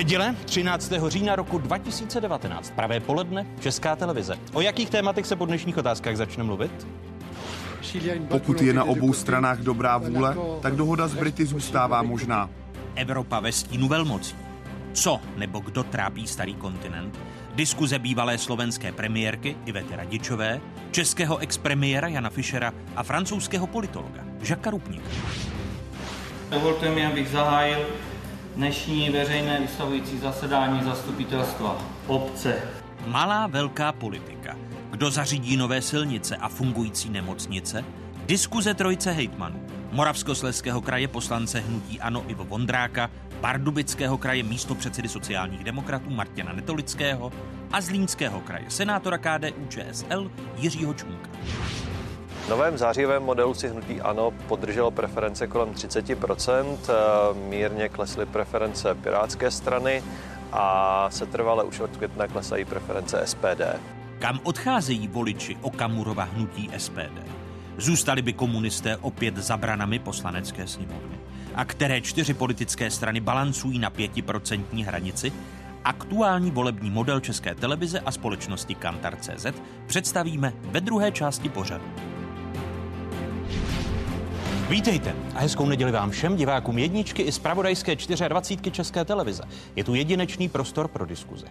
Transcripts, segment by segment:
Neděle 13. října roku 2019, pravé poledne, Česká televize. O jakých tématech se po dnešních otázkách začne mluvit? Pokud je na obou stranách dobrá vůle, tak dohoda s Brity zůstává možná. Evropa ve stínu velmocí. Co nebo kdo trápí starý kontinent? Diskuze bývalé slovenské premiérky Ivety Radičové, českého expremiéra Jana Fischera a francouzského politologa Žaka Rupníka. Dovolte mi, abych zahájil dnešní veřejné vystavující zasedání zastupitelstva obce. Malá velká politika. Kdo zařídí nové silnice a fungující nemocnice? Diskuze trojce hejtmanů. Moravskosleského kraje poslance hnutí Ano Ivo Vondráka, Pardubického kraje místo předsedy sociálních demokratů Martina Netolického a Zlínského kraje senátora KDU ČSL Jiřího Čunka. V novém zářivém modelu si hnutí ANO podrželo preference kolem 30%, mírně klesly preference Pirátské strany a se trvale už od května klesají preference SPD. Kam odcházejí voliči Okamurova hnutí SPD? Zůstali by komunisté opět za branami poslanecké sněmovny? A které čtyři politické strany balancují na pětiprocentní hranici? Aktuální volební model České televize a společnosti Kantar.cz představíme ve druhé části pořadu. Vítejte a hezkou neděli vám všem divákům jedničky i z pravodajské 24 České televize. Je tu jedinečný prostor pro diskuze.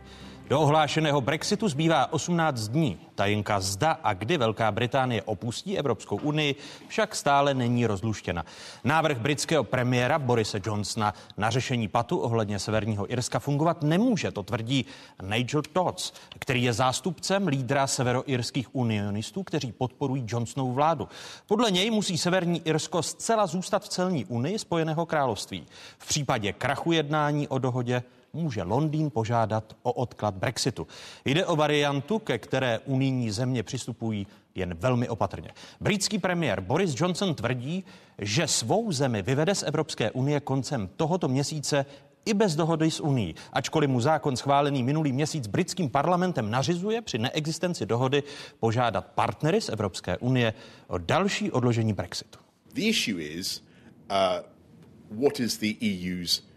Do ohlášeného Brexitu zbývá 18 dní. Tajenka zda a kdy Velká Británie opustí Evropskou unii však stále není rozluštěna. Návrh britského premiéra Borise Johnsona na řešení patu ohledně Severního Irska fungovat nemůže, to tvrdí Nigel Dodds, který je zástupcem lídra severoirských unionistů, kteří podporují Johnsonovu vládu. Podle něj musí Severní Irsko zcela zůstat v celní unii Spojeného království. V případě krachu jednání o dohodě může Londýn požádat o odklad Brexitu. Jde o variantu, ke které unijní země přistupují jen velmi opatrně. Britský premiér Boris Johnson tvrdí, že svou zemi vyvede z Evropské unie koncem tohoto měsíce i bez dohody s Unii, ačkoliv mu zákon schválený minulý měsíc britským parlamentem nařizuje při neexistenci dohody požádat partnery z Evropské unie o další odložení Brexitu. The issue is uh, what is the EU's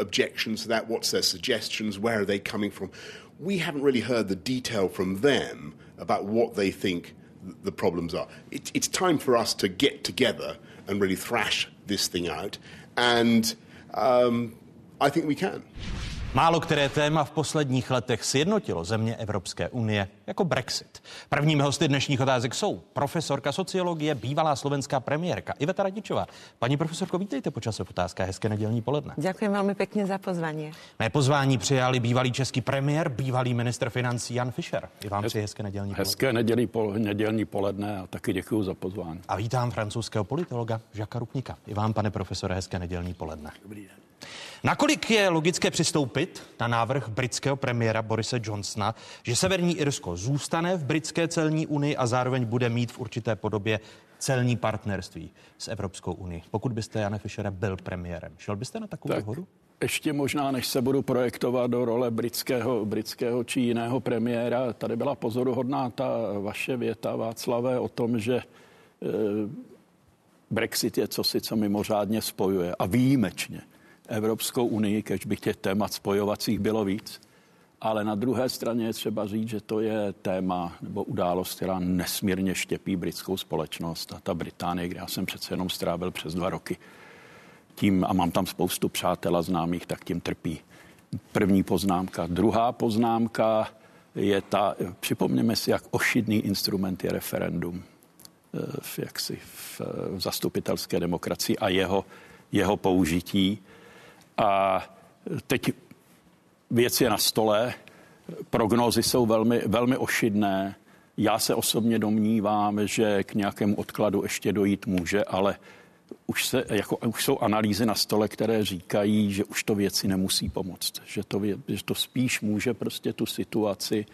objections to that? What's their suggestions? Where are they coming from? We haven't really heard the detail from them about what they think the problems are. It, it's time for us to get together and really thrash this thing out. And um, I think we can. Málo které téma v posledních letech sjednotilo země Evropské unie jako Brexit. Prvními hosty dnešních otázek jsou profesorka sociologie, bývalá slovenská premiérka Iveta Radičová. Paní profesorko, vítejte počas v otázkách. Hezké nedělní poledne. Děkuji velmi pěkně za pozvání. Mé pozvání přijali bývalý český premiér, bývalý ministr financí Jan Fischer. I vám přeji hezké nedělní Hezké poledne. nedělí, pol, nedělní poledne a taky děkuji za pozvání. A vítám francouzského politologa Žaka Rupníka. I vám, pane profesore, hezké nedělní poledne. Dobrý den. Nakolik je logické přistoupit na návrh britského premiéra Borise Johnsona, že Severní Irsko zůstane v britské celní unii a zároveň bude mít v určité podobě celní partnerství s Evropskou unii? Pokud byste, Jane Fischere, byl premiérem, šel byste na takovou tak. dohodu? ještě možná, než se budu projektovat do role britského, britského či jiného premiéra, tady byla pozoruhodná ta vaše věta, Václavé, o tom, že e, Brexit je cosi, co mimořádně spojuje a výjimečně Evropskou unii, kež by těch témat spojovacích bylo víc. Ale na druhé straně je třeba říct, že to je téma nebo událost, která nesmírně štěpí britskou společnost. A ta Británie, kde já jsem přece jenom strávil přes dva roky tím, a mám tam spoustu přátel a známých, tak tím trpí. První poznámka. Druhá poznámka je ta, připomněme si, jak ošidný instrument je referendum eh, v, jaksi, v, zastupitelské demokracii a jeho, jeho použití. A teď věc je na stole, prognózy jsou velmi, velmi ošidné. Já se osobně domnívám, že k nějakému odkladu ještě dojít může, ale už, se, jako, už jsou analýzy na stole, které říkají, že už to věci nemusí pomoct. Že to, že to spíš může prostě tu situaci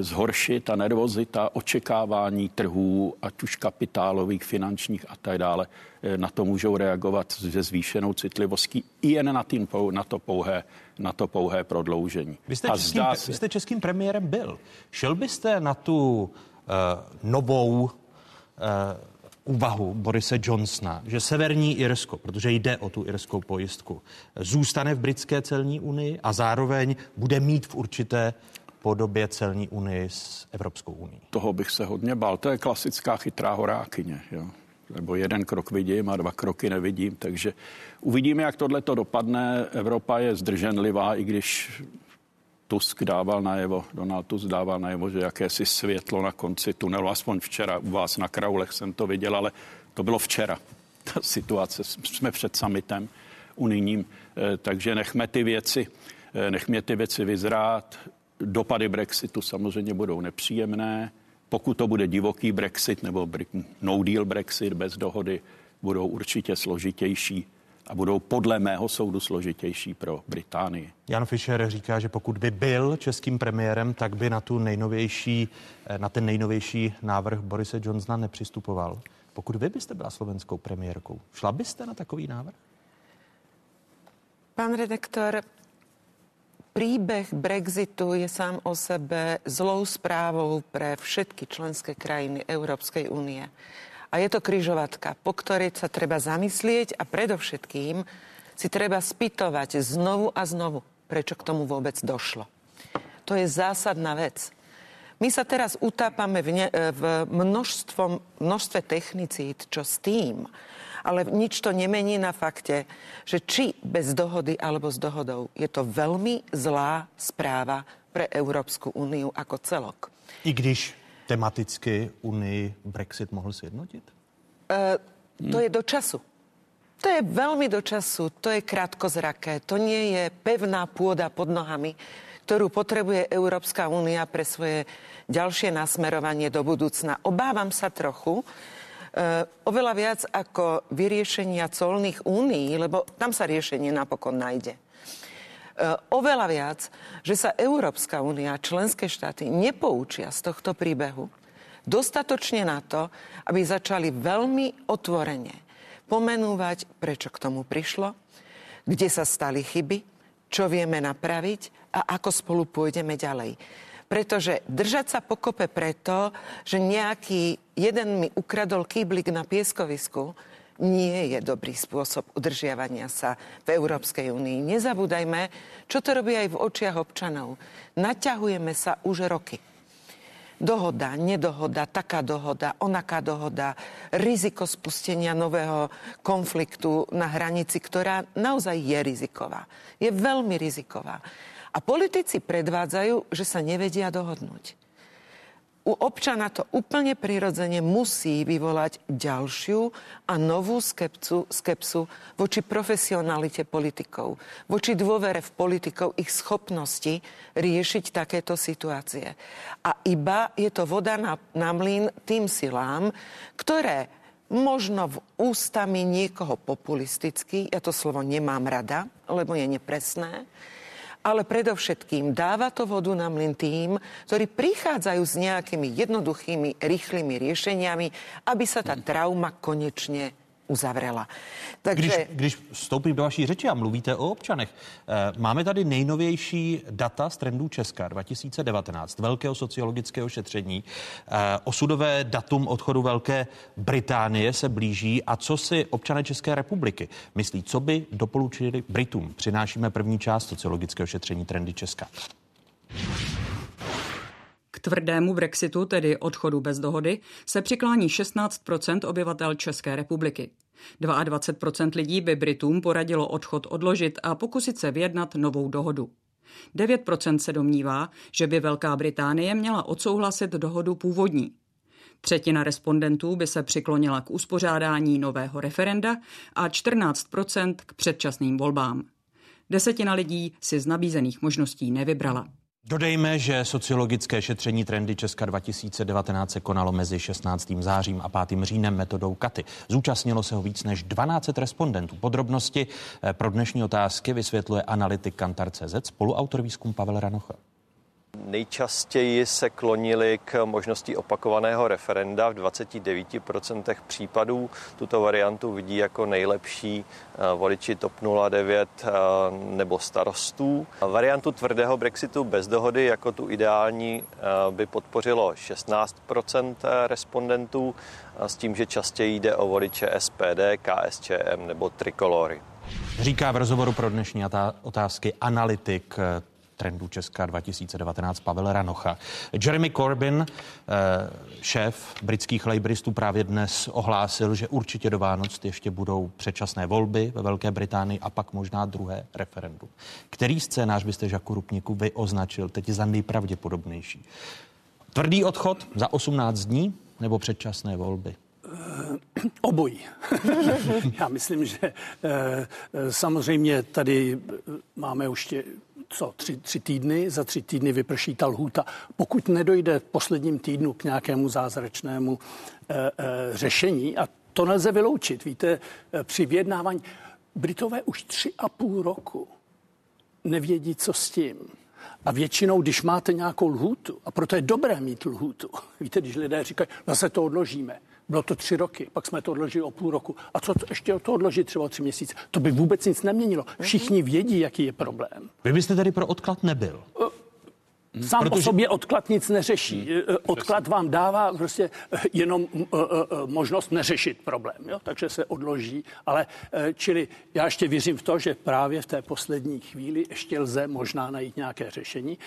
zhoršit a nervozita, očekávání trhů, ať už kapitálových, finančních a tak dále, eh, na to můžou reagovat se zvýšenou citlivostí i jen na, tým, na, to, pouhé, na to pouhé prodloužení. Vy jste, a českým, se... vy jste českým premiérem byl. Šel byste na tu uh, novou uh, úvahu Borise Johnsona, že severní Irsko, protože jde o tu irskou pojistku, zůstane v britské celní unii a zároveň bude mít v určité podobě celní unii s Evropskou unii. Toho bych se hodně bál. To je klasická chytrá horákyně. Jo? Nebo jeden krok vidím a dva kroky nevidím. Takže uvidíme, jak tohle to dopadne. Evropa je zdrženlivá, i když Tusk dával najevo, Donald Tusk dával najevo, že jakési světlo na konci tunelu, aspoň včera u vás na Kraulech jsem to viděl, ale to bylo včera. Ta situace, jsme před summitem unijním, eh, takže nechme ty věci, eh, nechme ty věci vyzrát. Dopady Brexitu samozřejmě budou nepříjemné. Pokud to bude divoký Brexit nebo no deal Brexit bez dohody, budou určitě složitější a budou podle mého soudu složitější pro Británii. Jan Fischer říká, že pokud by byl českým premiérem, tak by na, tu nejnovější, eh, na ten nejnovější návrh Borise Johnsona nepřistupoval. Pokud vy byste byla slovenskou premiérkou, šla byste na takový návrh? Pán redaktor, príbeh Brexitu je sám o sebe zlou správou pre všetky členské krajiny Európskej únie. A je to kryžovatka, po ktorej sa treba zamyslieť a predovšetkým si treba spýtovať znovu a znovu, prečo k tomu vôbec došlo. To je zásadná vec. My sa teraz utápame v, ne, v množstvom, množstve technicít, čo s tým, ale nič to nemení na fakte, že či bez dohody alebo s dohodou je to veľmi zlá správa pre Európsku úniu ako celok. I když tematicky Unii Brexit mohl sjednotit? Uh, to je do času. To je veľmi do času, to je krátkozraké, to nie je pevná pôda pod nohami, ktorú potrebuje Európska únia pre svoje ďalšie nasmerovanie do budúcna. Obávam sa trochu, oveľa viac ako vyriešenia colných únií, lebo tam sa riešenie napokon nájde. E, oveľa viac, že sa Európska únia, členské štáty nepoučia z tohto príbehu dostatočne na to, aby začali veľmi otvorene pomenúvať, prečo k tomu prišlo, kde sa stali chyby, čo vieme napraviť a ako spolu pôjdeme ďalej. Pretože držať sa pokope preto, že nejaký jeden mi ukradol kýblik na pieskovisku, nie je dobrý spôsob udržiavania sa v Európskej únii. Nezabúdajme, čo to robí aj v očiach občanov. Naťahujeme sa už roky. Dohoda, nedohoda, taká dohoda, onaká dohoda, riziko spustenia nového konfliktu na hranici, ktorá naozaj je riziková. Je veľmi riziková. A politici predvádzajú, že sa nevedia dohodnúť u občana to úplne prirodzene musí vyvolať ďalšiu a novú skepcu, skepsu voči profesionalite politikov, voči dôvere v politikov, ich schopnosti riešiť takéto situácie. A iba je to voda na, na mlyn tým silám, ktoré možno v ústami niekoho populisticky, ja to slovo nemám rada, lebo je nepresné, ale predovšetkým dáva to vodu na mlin tým, ktorí prichádzajú s nejakými jednoduchými, rýchlymi riešeniami, aby sa tá trauma konečne uzavřela. Takže... Když, když vstoupím do vaší řeči a mluvíte o občanech, eh, máme tady nejnovější data z trendů Česka 2019, velkého sociologického šetření. Eh, osudové datum odchodu Velké Británie se blíží a co si občané České republiky myslí, co by doporučili Britům? Přinášíme první část sociologického šetření trendy Česka tvrdému Brexitu, tedy odchodu bez dohody, se přiklání 16% obyvatel České republiky. 22% lidí by Britům poradilo odchod odložit a pokusit se vyjednat novou dohodu. 9% se domnívá, že by Velká Británie měla odsouhlasit dohodu původní. Třetina respondentů by se přiklonila k uspořádání nového referenda a 14% k předčasným volbám. Desetina lidí si z nabízených možností nevybrala. Dodejme, že sociologické šetření trendy Česka 2019 se konalo mezi 16. zářím a 5. říjnem metodou Katy. Zúčastnilo se ho víc než 12 respondentů. Podrobnosti eh, pro dnešní otázky vysvětluje analytik Kantar.cz spoluautor výzkum Pavel Ranocha. Nejčastěji se klonili k možnosti opakovaného referenda. V 29% případů tuto variantu vidí jako nejlepší voliči TOP 09 nebo starostů. Variantu tvrdého Brexitu bez dohody jako tu ideální by podpořilo 16% respondentů s tím, že častěji jde o voliče SPD, KSČM nebo Trikolory. Říká v rozhovoru pro dnešní otázky analytik eh, trendů Česka 2019 Pavel Ranocha. Jeremy Corbyn, eh, šéf britských laboristů, právě dnes ohlásil, že určitě do Vánoc ještě budou předčasné volby ve Velké Británii a pak možná druhé referendum. Který scénář byste, Žaku Rupníku, vy označil teď za nejpravděpodobnější? Tvrdý odchod za 18 dní nebo předčasné volby? Eh, obojí. Já myslím, že eh, samozřejmě tady máme už co, tři, tři týdny, za tři týdny vyprší ta lhůta. Pokud nedojde v posledním týdnu k nějakému zázračnému e, e, řešení, a to nelze vyloučit, víte, při vyjednávání, Britové už tři a půl roku nevědí, co s tím. A většinou, když máte nějakou lhůtu, a proto je dobré mít lhůtu, víte, když lidé říkají, zase to odložíme, bylo to tři roky, pak jsme to odložili o půl roku. A co to ještě to odložit třeba o tři měsíce? To by vůbec nic neměnilo. Všichni vědí, jaký je problém. Vy byste tady pro odklad nebyl? Hmm. Sám Protože... o sobě odklad nic neřeší. Hmm. Odklad vám dává prostě eh, jenom možnost neřešit problém, jo? takže se odloží. Ale čili já ještě věřím v to, že právě v té poslední chvíli ještě lze možná najít nějaké řešení.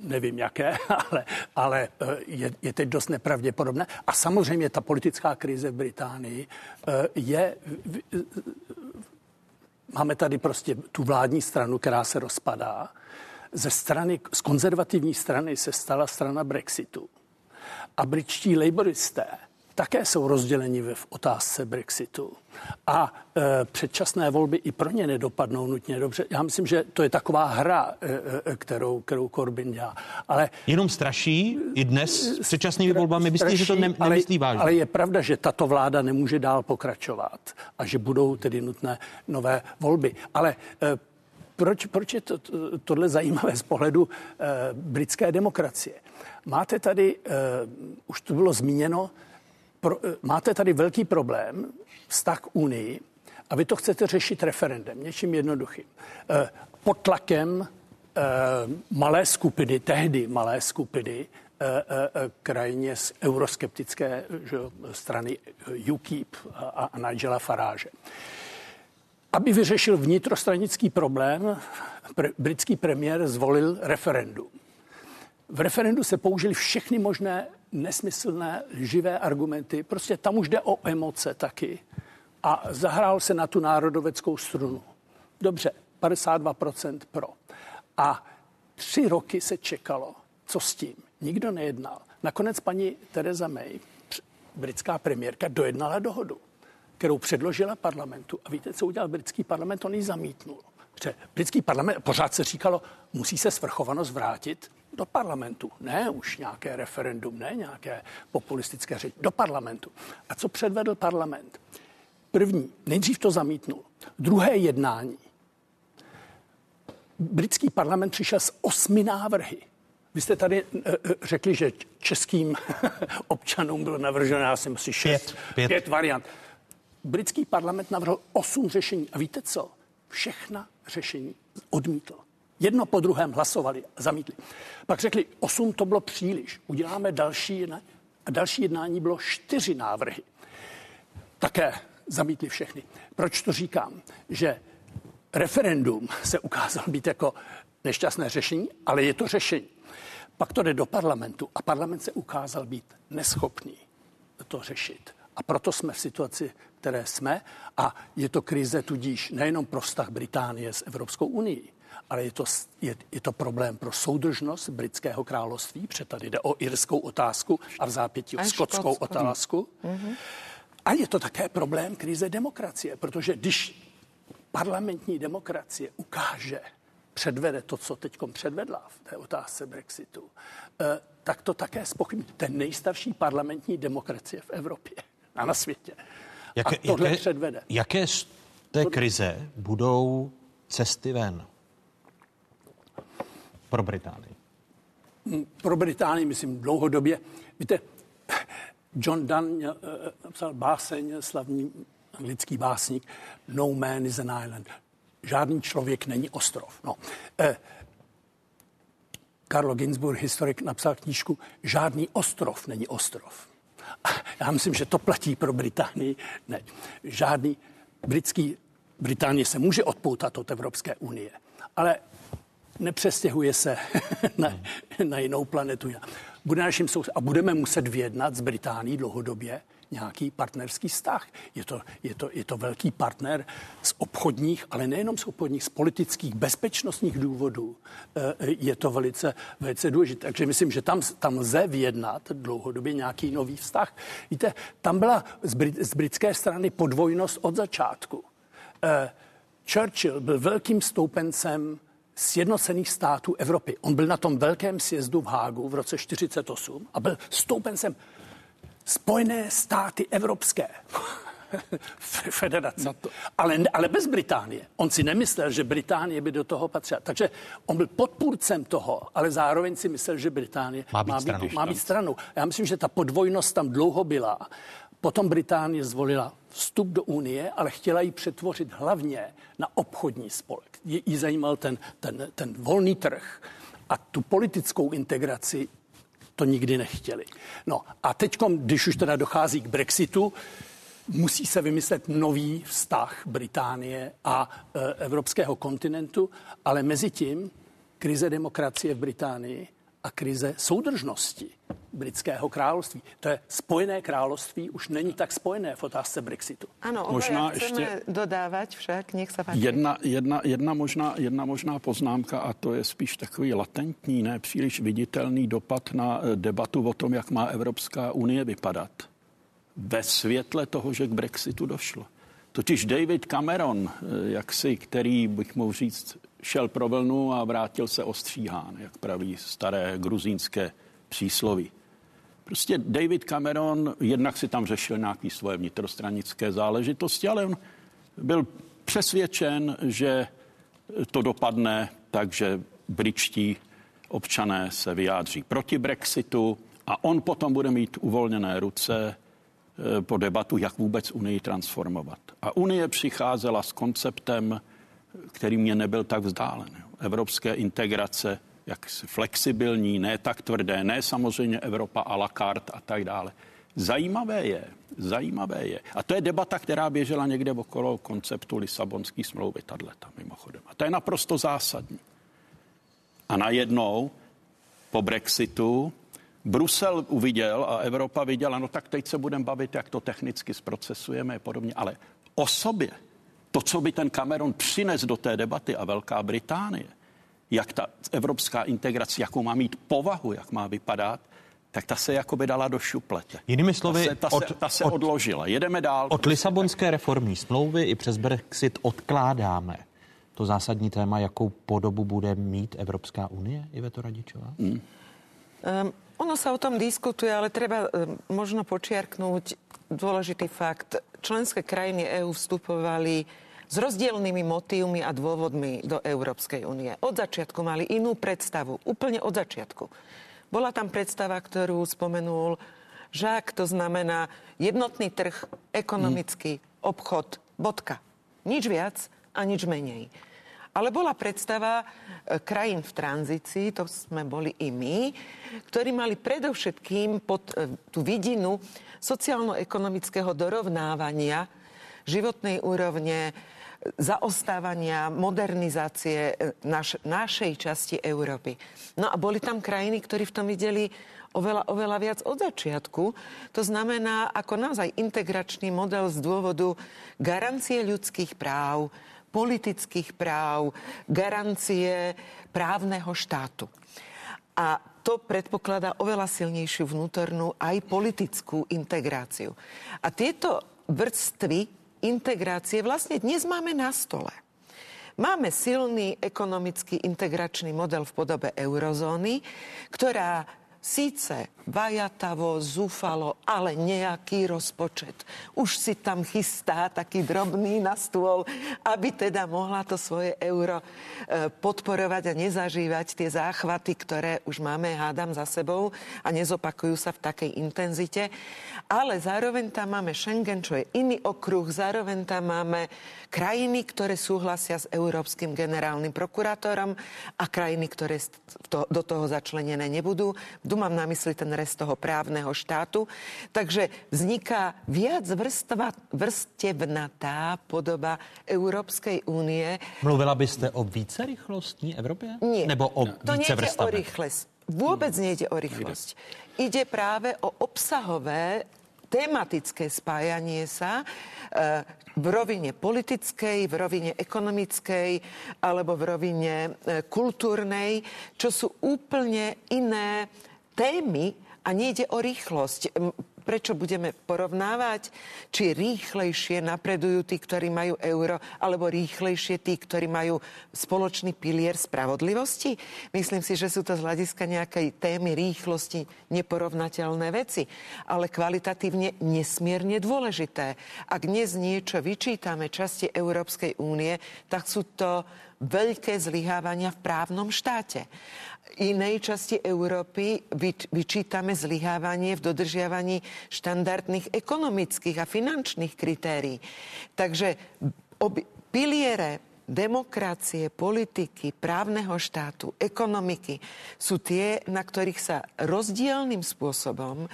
Nevím jaké, ale, ale je, je teď dost nepravděpodobné. A samozřejmě ta politická krize v Británii je... Máme tady prostě tu vládní stranu, která se rozpadá ze strany, z konzervativní strany se stala strana Brexitu. A britští laboristé také jsou rozděleni v otázce Brexitu. A e, předčasné volby i pro ně nedopadnou nutně dobře. Já myslím, že to je taková hra, e, e, kterou, kterou Corbyn dělá. Ale, Jenom straší i dnes s předčasnými volbami? Myslíte, že to ne, nemyslí vážně? Ale je pravda, že tato vláda nemůže dál pokračovat a že budou tedy nutné nové volby. Ale e, proč, proč je to, to, tohle zajímavé z pohledu eh, britské demokracie? Máte tady, eh, už to bylo zmíněno, pro, eh, máte tady velký problém, vztah k Unii, a vy to chcete řešit referendem, něčím jednoduchým. Eh, pod tlakem eh, malé skupiny, tehdy malé skupiny, eh, eh, krajně z euroskeptické že, strany UKIP a, a Nigela Farage. Aby vyřešil vnitrostranický problém, pre, britský premiér zvolil referendum. V referendu se použili všechny možné nesmyslné, živé argumenty. Prostě tam už jde o emoce taky. A zahrál se na tu národoveckou strunu. Dobře, 52% pro. A tři roky se čekalo, co s tím. Nikdo nejednal. Nakonec paní Teresa May, britská premiérka, dojednala dohodu kterou předložila parlamentu. A víte, co udělal britský parlament? On ji zamítnul. Protože britský parlament, pořád se říkalo, musí se svrchovanost vrátit do parlamentu. Ne už nějaké referendum, ne nějaké populistické řeči, do parlamentu. A co předvedl parlament? První, nejdřív to zamítnul. Druhé jednání. Britský parlament přišel s osmi návrhy. Vy jste tady e, řekli, že českým občanům bylo navrženo, já jsem si šest, pět, pět. pět variant britský parlament navrhl osm řešení. A víte co? Všechna řešení odmítl. Jedno po druhém hlasovali a zamítli. Pak řekli, osm to bylo příliš, uděláme další jednání. A další jednání bylo čtyři návrhy. Také zamítli všechny. Proč to říkám? Že referendum se ukázal být jako nešťastné řešení, ale je to řešení. Pak to jde do parlamentu a parlament se ukázal být neschopný to řešit. A proto jsme v situaci, které jsme. A je to krize tudíž nejenom pro vztah Británie s Evropskou unii, ale je to, je, je to problém pro soudržnost britského království, protože tady jde o irskou otázku a v zápětí o skotskou otázku. Mm-hmm. A je to také problém krize demokracie, protože když parlamentní demokracie ukáže, předvede to, co teď předvedla v té otázce Brexitu, eh, tak to také spochybní. Ten nejstarší parlamentní demokracie v Evropě a na světě. Jaké, a tohle jaké, předvede. Jaké z té krize budou cesty ven pro Británii? pro Británii, myslím, dlouhodobě. Víte, John Donne napsal báseň, slavný anglický básník, No man is an island. Žádný člověk není ostrov. No. Eh, Karlo Ginsburg, historik, napsal knížku Žádný ostrov není ostrov. Já myslím, že to platí pro Británii. Ne, žádný britský, Británie se může odpoutat od Evropské unie, ale nepřestěhuje se na, na jinou planetu. Bude naším a budeme muset vyjednat s Británií dlouhodobě nějaký partnerský vztah. Je to, je, to, je to velký partner z obchodních, ale nejenom z obchodních, z politických, bezpečnostních důvodů. Eh, je to velice, velice důležité. Takže myslím, že tam, tam lze vyjednat dlouhodobě nějaký nový vztah. Víte, tam byla z, Brit, z britské strany podvojnost od začátku. Eh, Churchill byl velkým stoupencem sjednocených států Evropy. On byl na tom velkém sjezdu v Hágu v roce 48 a byl stoupencem Spojené státy evropské. federace. To... Ale, ale bez Británie. On si nemyslel, že Británie by do toho patřila. Takže on byl podpůrcem toho, ale zároveň si myslel, že Británie má být, má být, stranou. Má být stranou. Já myslím, že ta podvojnost tam dlouho byla. Potom Británie zvolila vstup do Unie, ale chtěla ji přetvořit hlavně na obchodní spolek. Jí zajímal ten, ten, ten volný trh a tu politickou integraci to nikdy nechtěli. No a teď, když už teda dochází k Brexitu, musí se vymyslet nový vztah Británie a e, evropského kontinentu, ale mezi tím krize demokracie v Británii a krize soudržnosti britského království. To je spojené království, už není tak spojené v otázce Brexitu. Ano, možná ještě dodávat však, nech se Jedna, jedna, jedna, možná, jedna možná poznámka a to je spíš takový latentní, ne příliš viditelný dopad na eh, debatu o tom, jak má Evropská unie vypadat. Ve světle toho, že k Brexitu došlo. Totiž David Cameron, eh, jaksi, který bych mohl říct, šel pro vlnu a vrátil se ostříhán, jak praví staré gruzínské přísloví. Prostě David Cameron jednak si tam řešil nějaké svoje vnitrostranické záležitosti, ale on byl přesvědčen, že to dopadne tak, že britští občané se vyjádří proti Brexitu a on potom bude mít uvolněné ruce eh, po debatu, jak vůbec Unii transformovat. A Unie přicházela s konceptem, který mě nebyl tak vzdálen. Evropské integrace jak flexibilní, ne tak tvrdé, ne samozřejmě Evropa a la carte a tak dále. Zajímavé je, zajímavé je. A to je debata, která běžela někde okolo konceptu Lisabonské smlouvy, tato mimochodem. A to je naprosto zásadní. A najednou po Brexitu Brusel uviděl a Evropa viděla, no tak teď se budeme bavit, jak to technicky zprocesujeme a podobně, ale o sobě, to, co by ten Cameron přines do té debaty a Velká Británie, jak ta evropská integrace, jakou má mít povahu, jak má vypadat, tak ta se jako by dala do šuplete. Jinými slovy, ta se, ta od, se, ta se od, odložila. Jedeme dál. Od Lisabonské reformní smlouvy i přes Brexit odkládáme to zásadní téma, jakou podobu bude mít Evropská unie, Iveto Radičová? Hmm. Um, ono sa o tom diskutuje, ale treba um, možno počiarknúť dôležitý fakt. Členské krajiny EÚ vstupovali s rozdielnymi motívmi a dôvodmi do Európskej únie. Od začiatku mali inú predstavu, úplne od začiatku. Bola tam predstava, ktorú spomenul Žák, to znamená jednotný trh, ekonomický hmm. obchod, bodka. Nič viac a nič menej. Ale bola predstava e, krajín v tranzícii, to sme boli i my, ktorí mali predovšetkým pod e, tú vidinu sociálno-ekonomického dorovnávania životnej úrovne, zaostávania, modernizácie e, naš, našej časti Európy. No a boli tam krajiny, ktorí v tom videli oveľa, oveľa viac od začiatku. To znamená ako naozaj integračný model z dôvodu garancie ľudských práv, politických práv, garancie právneho štátu. A to predpokladá oveľa silnejšiu vnútornú aj politickú integráciu. A tieto vrstvy integrácie vlastne dnes máme na stole. Máme silný ekonomický integračný model v podobe eurozóny, ktorá síce vajatavo, zúfalo, ale nejaký rozpočet. Už si tam chystá taký drobný na stôl, aby teda mohla to svoje euro e, podporovať a nezažívať tie záchvaty, ktoré už máme, hádam, za sebou a nezopakujú sa v takej intenzite. Ale zároveň tam máme Schengen, čo je iný okruh, zároveň tam máme krajiny, ktoré súhlasia s európskym generálnym prokurátorom a krajiny, ktoré to, do toho začlenené nebudú. Tu mám na mysli ten rest toho právneho štátu. Takže vzniká viac vrstva, vrstevnatá podoba Európskej únie. Mluvila byste o více rychlostní Evropě? Nie. Nebo o to více vrstavné? o rýchlosť. Vôbec nejde o rýchlosť. Ide práve o obsahové tematické spájanie sa e, v rovine politickej, v rovine ekonomickej alebo v rovine e, kultúrnej, čo sú úplne iné témy a nejde o rýchlosť prečo budeme porovnávať, či rýchlejšie napredujú tí, ktorí majú euro, alebo rýchlejšie tí, ktorí majú spoločný pilier spravodlivosti? Myslím si, že sú to z hľadiska nejakej témy rýchlosti neporovnateľné veci, ale kvalitatívne nesmierne dôležité. Ak dnes niečo vyčítame časti Európskej únie, tak sú to veľké zlyhávania v právnom štáte inej časti Európy vyčítame zlyhávanie v dodržiavaní štandardných ekonomických a finančných kritérií. Takže obi, piliere demokracie, politiky, právneho štátu, ekonomiky sú tie, na ktorých sa rozdielným spôsobom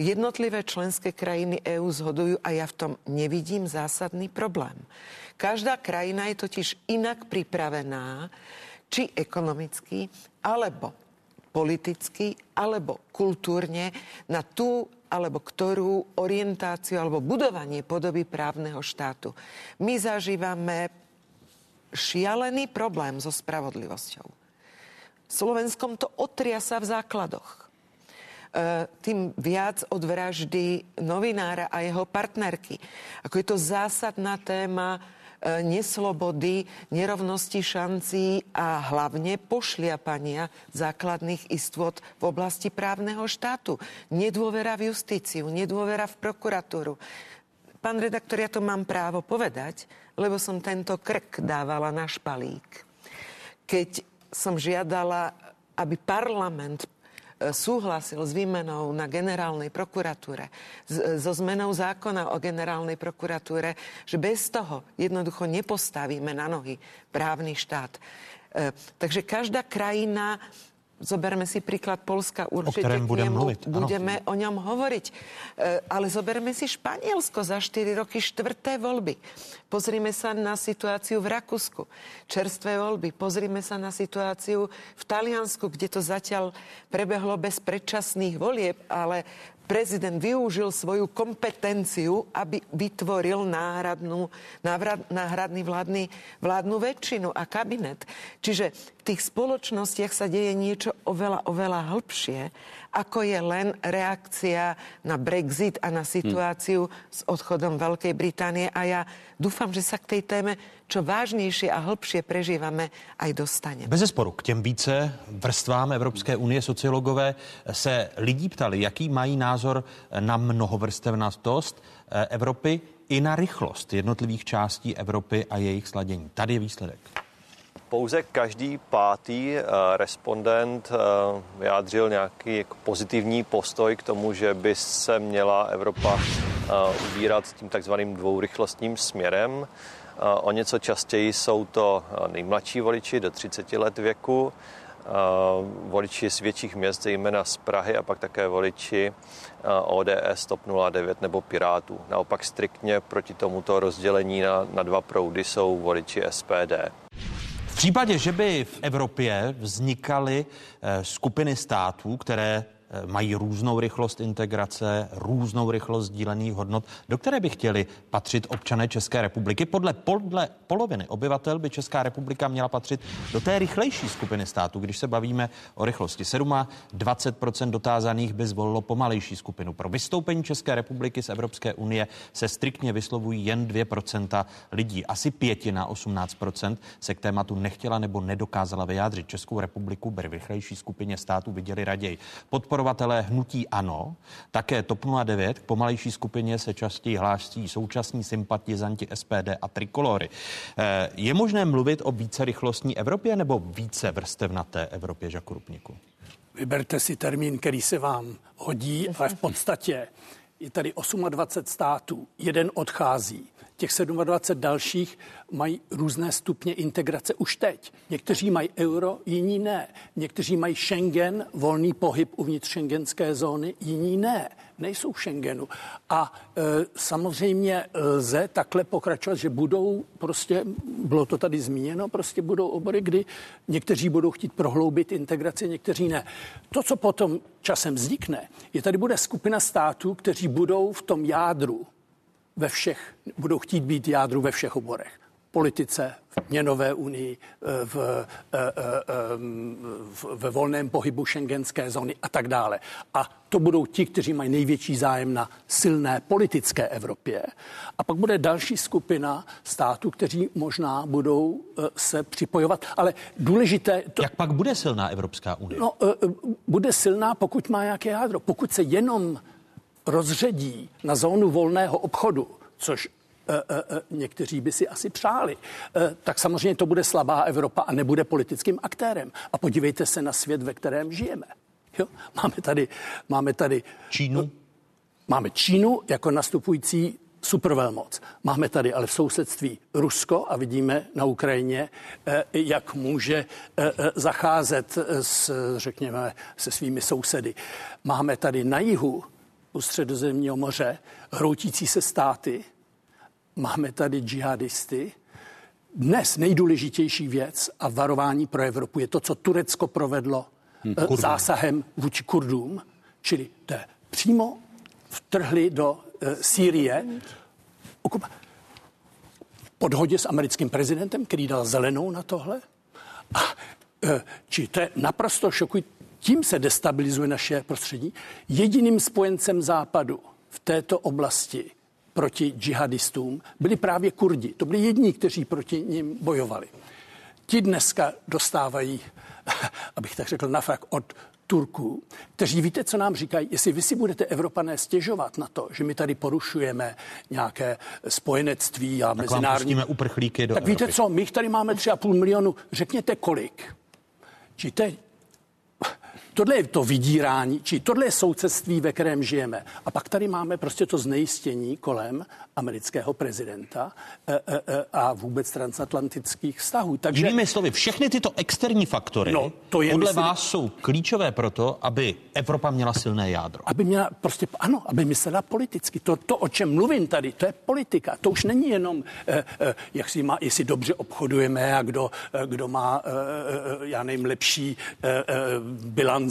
jednotlivé členské krajiny EÚ zhodujú a ja v tom nevidím zásadný problém. Každá krajina je totiž inak pripravená či ekonomicky, alebo politicky, alebo kultúrne na tú alebo ktorú orientáciu alebo budovanie podoby právneho štátu. My zažívame šialený problém so spravodlivosťou. Slovenskom to otriasa v základoch. E, tým viac od vraždy novinára a jeho partnerky. Ako je to zásadná téma neslobody, nerovnosti šancí a hlavne pošliapania základných istôt v oblasti právneho štátu. Nedôvera v justíciu, nedôvera v prokuratúru. Pán redaktor, ja to mám právo povedať, lebo som tento krk dávala na špalík. Keď som žiadala, aby parlament E, súhlasil s výmenou na generálnej prokuratúre, so zmenou zákona o generálnej prokuratúre, že bez toho jednoducho nepostavíme na nohy právny štát. E, takže každá krajina Zoberme si príklad Polska, určite o budem mluvit. budeme ano. o ňom hovoriť. E, ale zoberme si Španielsko za 4 roky štvrté voľby. Pozrime sa na situáciu v Rakúsku. Čerstvé voľby. Pozrime sa na situáciu v Taliansku, kde to zatiaľ prebehlo bez predčasných volieb, ale prezident využil svoju kompetenciu, aby vytvoril náhradnú, náhradný vládny, vládnu väčšinu a kabinet. Čiže v tých spoločnostiach sa deje niečo oveľa, oveľa hĺbšie ako je len reakcia na Brexit a na situáciu hmm. s odchodom Veľkej Británie. A ja dúfam, že sa k tej téme čo vážnější a hĺbšie prežíváme, aj dostaneme. Bez zesporu k těm více vrstvám Evropské unie sociologové se lidí ptali, jaký mají názor na mnohovrstevnatost eh, Evropy i na rychlost jednotlivých částí Evropy a jejich sladění. Tady je výsledek. Pouze každý pátý eh, respondent eh, vyjádřil nějaký jako pozitivní postoj k tomu, že by se měla Evropa ubírat tím takzvaným dvourychlostním směrem. O něco častěji jsou to nejmladší voliči do 30 let věku, voliči z větších měst, zejména z Prahy a pak také voliči ODS, TOP 09 nebo Pirátů. Naopak striktně proti tomuto rozdělení na, na dva proudy jsou voliči SPD. V případě, že by v Evropě vznikaly eh, skupiny států, které Eh, mají různou rychlost integrace, různou rychlost sdílených hodnot, do které by chtěli patřit občané České republiky. Podle, podle poloviny obyvatel by Česká republika měla patřit do té rychlejší skupiny států, když se bavíme o rychlosti. 7 20% dotázaných by zvolilo pomalejší skupinu. Pro vystoupení České republiky z Evropské unie se striktně vyslovují jen 2% lidí. Asi pětina, 18%, se k tématu nechtěla nebo nedokázala vyjádřit. Českou republiku by rychlejší skupině států viděli raději. Podporu podporovatelé hnutí ANO, také TOP 09, k pomalejší skupině se častěji hlásí současní sympatizanti SPD a Trikolory. Eh, je možné mluvit o více rychlostní Evropě nebo více vrstevnaté Evropě, Žaku Rupniku? Vyberte si termín, který se vám hodí, ale v podstatě je tady 28 států, jeden odchází. Těch 27 dalších mají různé stupně integrace už teď. Někteří mají euro, jiní ne. Někteří mají Schengen, volný pohyb uvnitř šengenské zóny, jiní ne. Nejsou v Schengenu. A e, samozřejmě lze takhle pokračovat, že budou prostě, bylo to tady zmíněno, prostě budou obory, kdy někteří budou chtít prohloubit integraci, někteří ne. To, co potom časem vznikne, je tady bude skupina států, kteří budou v tom jádru ve všech, budou chtít být jádru ve všech oborech politice, v měnové unii, eh, v, eh, eh, v, ve volném pohybu šengenské zóny a tak dále. A to budou ti, kteří mají největší zájem na silné politické Evropě. A pak bude další skupina států, kteří možná budou se připojovat. Ale důležité... To, Jak pak bude silná Evropská unie? No, bude silná, pokud má nějaké jádro. Pokud se jenom rozředí na zónu volného obchodu, což E, e, e, někteří by si asi přáli, tak samozřejmě to bude slabá Evropa a nebude politickým aktérem. A podívejte se na svět, ve kterém žijeme. Jo? Máme tady, máme tady Čínu. Máme Čínu jako nastupující supervelmoc. Máme tady ale v sousedství Rusko a vidíme na Ukrajině, jak může zacházet s, řekněme, se svými sousedy. Máme tady na jihu u středozemního moře hroutící se státy, máme tady džihadisty. Dnes nejdůležitější věc a varování pro Evropu je to, co Turecko provedlo hmm, eh, zásahem vůči Kurdům, čili to přímo vtrhli do uh, Sýrie okupa- podhodě s americkým prezidentem, který dal zelenou na tohle. A, uh, či to je naprosto šokující. Tím se destabilizuje naše prostředí. Jediným spojencem západu v této oblasti proti džihadistům byli právě Kurdi. To byli jedni, kteří proti ním bojovali. Ti dneska dostávají, abych tak řekl, nafrak od Turků, kteří víte, co nám říkají, jestli vy si budete Evropané stěžovat na to, že my tady porušujeme nějaké spojenectví a tak mezinárodní... uprchlíky do Tak Evropy. víte co, my jich tady máme 3,5 milionu, řekněte kolik. Je Tohle je to vydírání, či tohle je souceství, ve kterém žijeme. A pak tady máme prostě to znejistění kolem amerického prezidenta e, e, e, a vůbec transatlantických vztahů. Takže... Jinými slovy, všechny tyto externí faktory no, to je, podle myslím, vás jsou klíčové pro to, aby Evropa měla silné jádro. Aby měla prostě, ano, aby myslela politicky. To, to, o čem mluvím tady, to je politika. To už není jenom, eh, eh, jak si má, jestli dobře obchodujeme a kdo, eh, kdo má, eh, já nevím, lepší eh, bilanci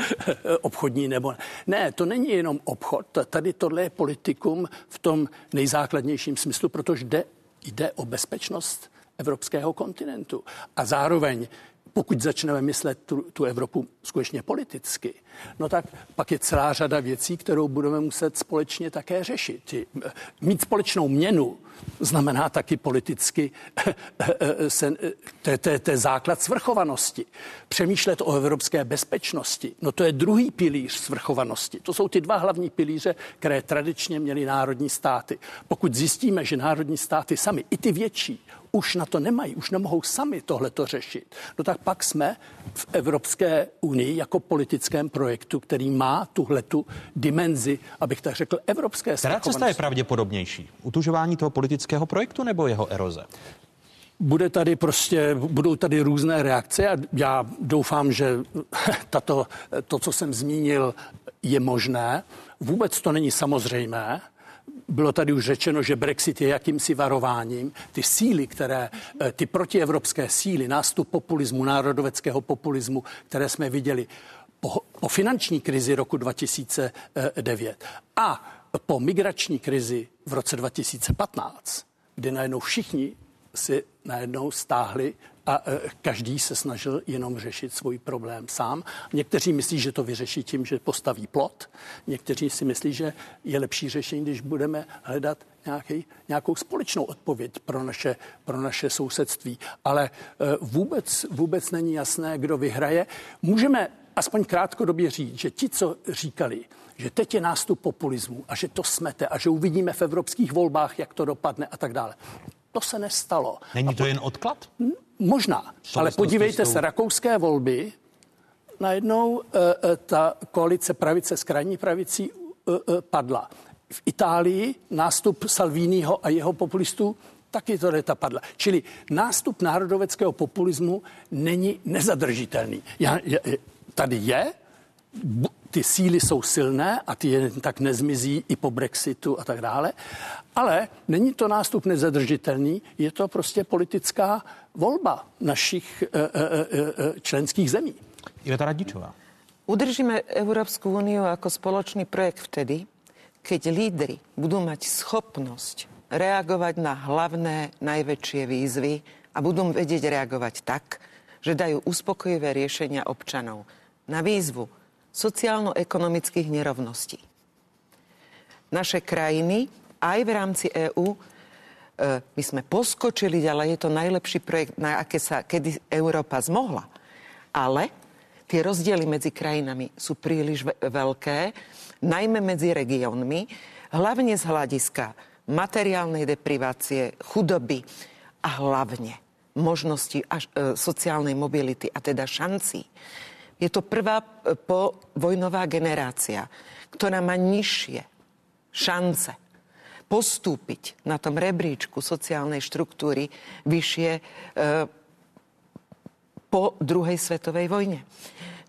obchodní nebo ne. Ne, to není jenom obchod. Tady tohle je politikum v tom nejzákladnějším smyslu, protože jde, jde o bezpečnost evropského kontinentu. A zároveň pokud začneme myslet tu, tu Evropu skutečně politicky, no tak pak je celá řada věcí, kterou budeme muset společně také řešit. Mít společnou měnu znamená taky politicky, se, to, to, to je základ svrchovanosti. Přemýšlet o evropské bezpečnosti, no to je druhý pilíř svrchovanosti. To jsou ty dva hlavní pilíře, které tradičně měly národní státy. Pokud zjistíme, že národní státy sami, i ty větší, už na to nemají, už nemohou sami tohleto řešit, no tak pak jsme v Evropské unii jako politickém projektu, který má tuhletu dimenzi, abych tak řekl, evropské Která cesta je pravděpodobnější? Utužování toho politického projektu nebo jeho eroze? bude tady prostě, budou tady různé reakce a já doufám, že tato, to, co jsem zmínil, je možné. Vůbec to není samozřejmé. Bylo tady už řečeno, že Brexit je jakýmsi varováním. Ty síly, které, eh, ty protievropské síly, nástup populismu, národoveckého populismu, které jsme viděli po, po finanční krizi roku 2009 a po migrační krizi v roce 2015, kdy najednou všichni si najednou stáhli a e, každý se snažil jenom řešit svůj problém sám. Někteří myslí, že to vyřeší tím, že postaví plot. Někteří si myslí, že je lepší řešení, když budeme hledat nějaký, nějakou společnou odpověď pro naše, pro naše sousedství. Ale e, vůbec, vůbec není jasné, kdo vyhraje. Můžeme aspoň krátkodobě říct, že ti, co říkali, že teď je nástup populismu a že to smete a že uvidíme v evropských volbách, jak to dopadne a tak dále. To se nestalo. Není to jen odklad? Možná, ale podívejte se, rakouské volby, najednou uh, ta koalice pravice s krajní pravicí uh, uh, padla. V Itálii nástup Salviniho a jeho populistů taky to leta padla. Čili nástup národoveckého populismu není nezadržitelný. Já, já, tady je, ty síly jsou silné a ty jen tak nezmizí i po Brexitu a tak dále, ale není to nástup nezadržitelný, je to prostě politická volba našich e, e, e, členských zemí. Iveta Radičová. Udržíme Európsku úniu ako spoločný projekt vtedy, keď lídry budú mať schopnosť reagovať na hlavné, najväčšie výzvy a budú vedieť reagovať tak, že dajú uspokojivé riešenia občanov na výzvu sociálno-ekonomických nerovností. Naše krajiny aj v rámci EÚ my sme poskočili ďalej, je to najlepší projekt, na aké sa kedy Európa zmohla. Ale tie rozdiely medzi krajinami sú príliš veľké, najmä medzi regiónmi, hlavne z hľadiska materiálnej deprivácie, chudoby a hlavne možnosti až, e, sociálnej mobility a teda šancí. Je to prvá e, povojnová generácia, ktorá má nižšie šance postúpiť na tom rebríčku sociálnej štruktúry vyššie e, po druhej svetovej vojne.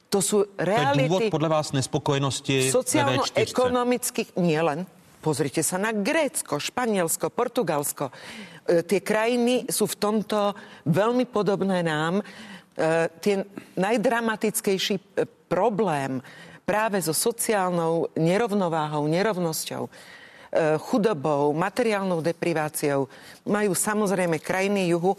To sú reality... To je dôvod podľa vás nespokojenosti Sociálno-ekonomických, nie len Pozrite sa na Grécko, Španielsko, Portugalsko. E, tie krajiny sú v tomto veľmi podobné nám. E, tie najdramatickejší e, problém práve so sociálnou nerovnováhou, nerovnosťou, chudobou, materiálnou depriváciou majú samozrejme krajiny juhu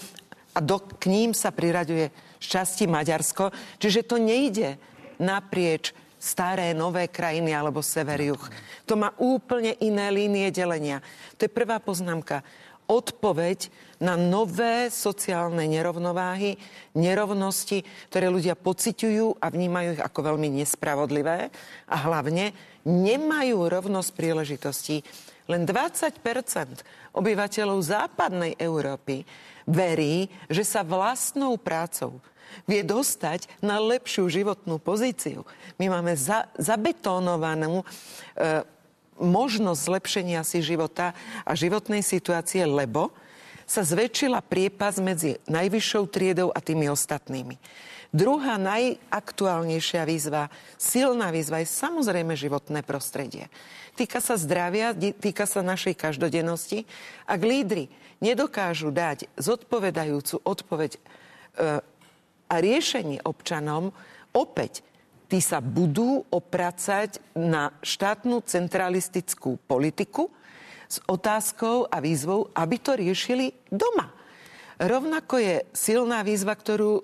a do, k ním sa priraďuje šťastí Maďarsko. Čiže to nejde naprieč staré, nové krajiny alebo sever, juh. To má úplne iné línie delenia. To je prvá poznámka. Odpoveď na nové sociálne nerovnováhy, nerovnosti, ktoré ľudia pociťujú a vnímajú ich ako veľmi nespravodlivé a hlavne nemajú rovnosť príležitostí. Len 20% obyvateľov západnej Európy verí, že sa vlastnou prácou vie dostať na lepšiu životnú pozíciu. My máme za, zabetónovanú e, možnosť zlepšenia si života a životnej situácie, lebo sa zväčšila priepas medzi najvyššou triedou a tými ostatnými. Druhá najaktuálnejšia výzva, silná výzva je samozrejme životné prostredie. Týka sa zdravia, týka sa našej každodennosti. Ak lídry nedokážu dať zodpovedajúcu odpoveď e, a riešenie občanom opäť tí sa budú opracať na štátnu centralistickú politiku s otázkou a výzvou, aby to riešili doma. Rovnako je silná výzva, ktorú, e,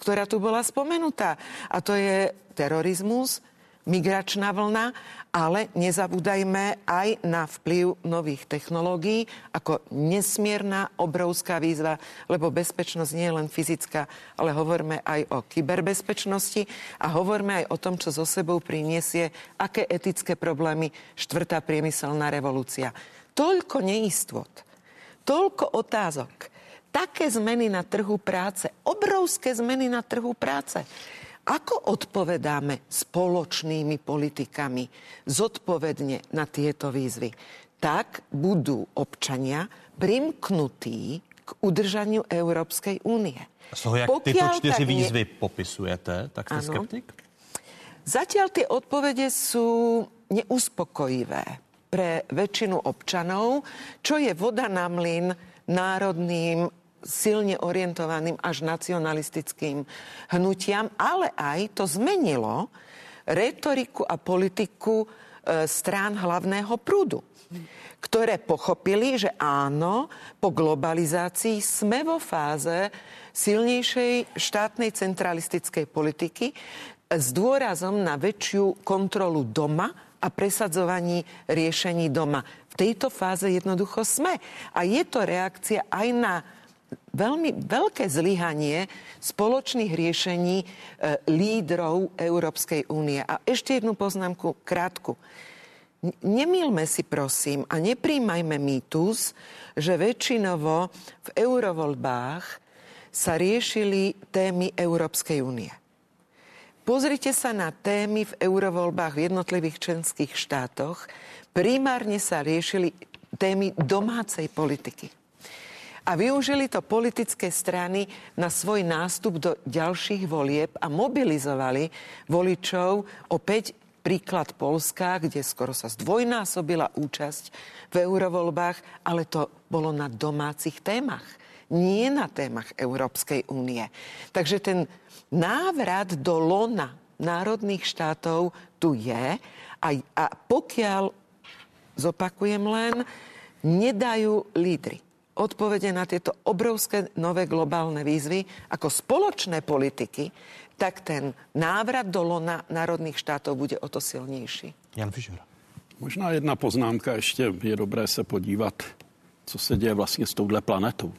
ktorá tu bola spomenutá, a to je terorizmus, migračná vlna, ale nezabúdajme aj na vplyv nových technológií ako nesmierna obrovská výzva, lebo bezpečnosť nie je len fyzická, ale hovoríme aj o kyberbezpečnosti a hovoríme aj o tom, čo zo sebou priniesie, aké etické problémy štvrtá priemyselná revolúcia. Toľko neistot, toľko otázok, také zmeny na trhu práce, obrovské zmeny na trhu práce. Ako odpovedáme spoločnými politikami zodpovedne na tieto výzvy? Tak budú občania primknutí k udržaniu Európskej únie. Z toho, jak Pokiaľ tyto čtyři výzvy ne... popisujete, tak ste ano. skeptik? Zatiaľ tie odpovede sú neuspokojivé pre väčšinu občanov, čo je voda na mlyn národným silne orientovaným až nacionalistickým hnutiam, ale aj to zmenilo retoriku a politiku e, strán hlavného prúdu ktoré pochopili, že áno, po globalizácii sme vo fáze silnejšej štátnej centralistickej politiky s dôrazom na väčšiu kontrolu doma a presadzovaní riešení doma. V tejto fáze jednoducho sme. A je to reakcia aj na veľmi veľké zlyhanie spoločných riešení e, lídrov Európskej únie. A ešte jednu poznámku krátku. Nemilme si prosím a nepríjmajme mýtus, že väčšinovo v eurovoľbách sa riešili témy Európskej únie. Pozrite sa na témy v eurovoľbách v jednotlivých členských štátoch. Primárne sa riešili témy domácej politiky. A využili to politické strany na svoj nástup do ďalších volieb a mobilizovali voličov opäť príklad Polska, kde skoro sa zdvojnásobila účasť v eurovoľbách, ale to bolo na domácich témach, nie na témach Európskej únie. Takže ten návrat do lona národných štátov tu je a, a pokiaľ, zopakujem len, nedajú lídry odpovede na tieto obrovské nové globálne výzvy ako spoločné politiky, tak ten návrat do lona národných štátov bude o to silnější. Jan Fischer. Možná jedna poznámka, ještě je dobré se podívat, co se děje vlastně s touhle planetou.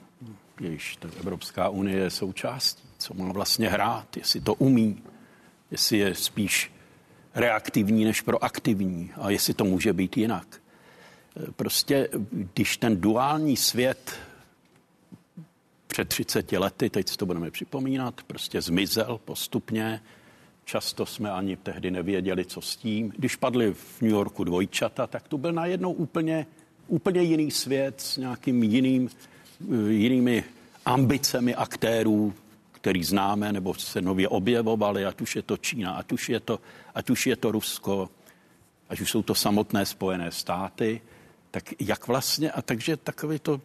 Jejíž Evropská unie je součástí, co má vlastně hrát, jestli to umí, jestli je spíš reaktivní než proaktivní a jestli to může být jinak. Prostě, když ten duální svět před 30 lety, teď si to budeme připomínat, prostě zmizel postupně. Často jsme ani tehdy nevěděli, co s tím. Když padly v New Yorku dvojčata, tak to byl najednou úplně, úplně jiný svět s nějakým jiným, jinými ambicemi aktérů, který známe nebo se nově objevovali, ať už je to Čína, ať už je to, ať už je to Rusko, ať už jsou to samotné Spojené státy, tak jak vlastně, a takže takové to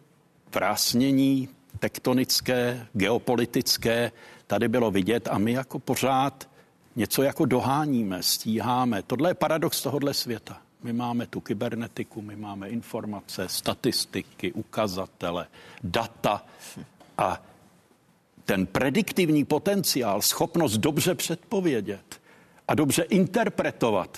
vrásnění tektonické, geopolitické tady bylo vidět a my jako pořád něco jako doháníme, stíháme. Tohle je paradox tohohle světa. My máme tu kybernetiku, my máme informace, statistiky, ukazatele, data a ten prediktivní potenciál, schopnost dobře předpovědět a dobře interpretovat,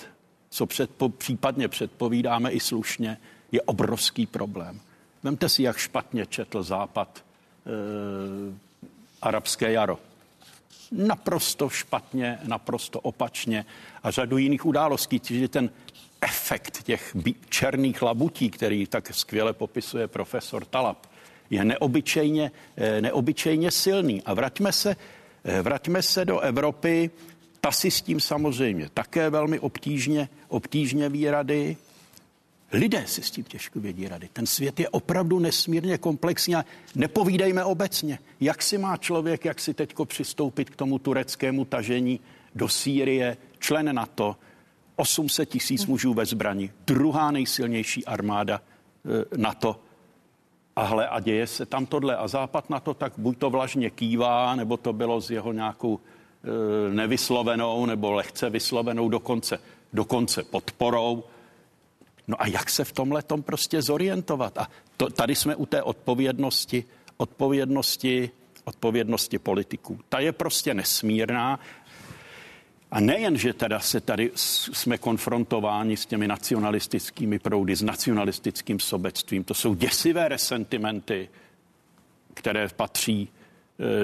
co předpo, případně předpovídáme i slušně, je obrovský problém. Vemte si, jak špatně četl Západ Eh, arabské jaro. Naprosto špatně, naprosto opačně a řadu jiných událostí, čiže ten efekt těch černých labutí, který tak skvěle popisuje profesor Talab, je neobyčejně, eh, neobyčejně silný. A vraťme se, eh, vraťme se do Evropy. Ta si s tím samozřejmě také velmi obtížně, obtížně ví rady. Lidé si s tím těžko vědí rady. Ten svět je opravdu nesmírně komplexní a nepovídejme obecně, jak si má člověk, jak si teďko přistoupit k tomu tureckému tažení do Sýrie, člen NATO, 800 tisíc mužů ve zbrani, druhá nejsilnější armáda e, NATO. A hle, a děje se tam tohle. A západ na to tak buď to vlažně kývá, nebo to bylo s jeho nějakou e, nevyslovenou nebo lehce vyslovenou dokonce, dokonce podporou. No a jak se v tomhle tom prostě zorientovat? A to, tady jsme u té odpovědnosti, odpovědnosti, odpovědnosti politiků. Ta je prostě nesmírná. A nejen, že teda se tady jsme konfrontováni s těmi nacionalistickými proudy, s nacionalistickým sobectvím, to jsou děsivé resentimenty, které patří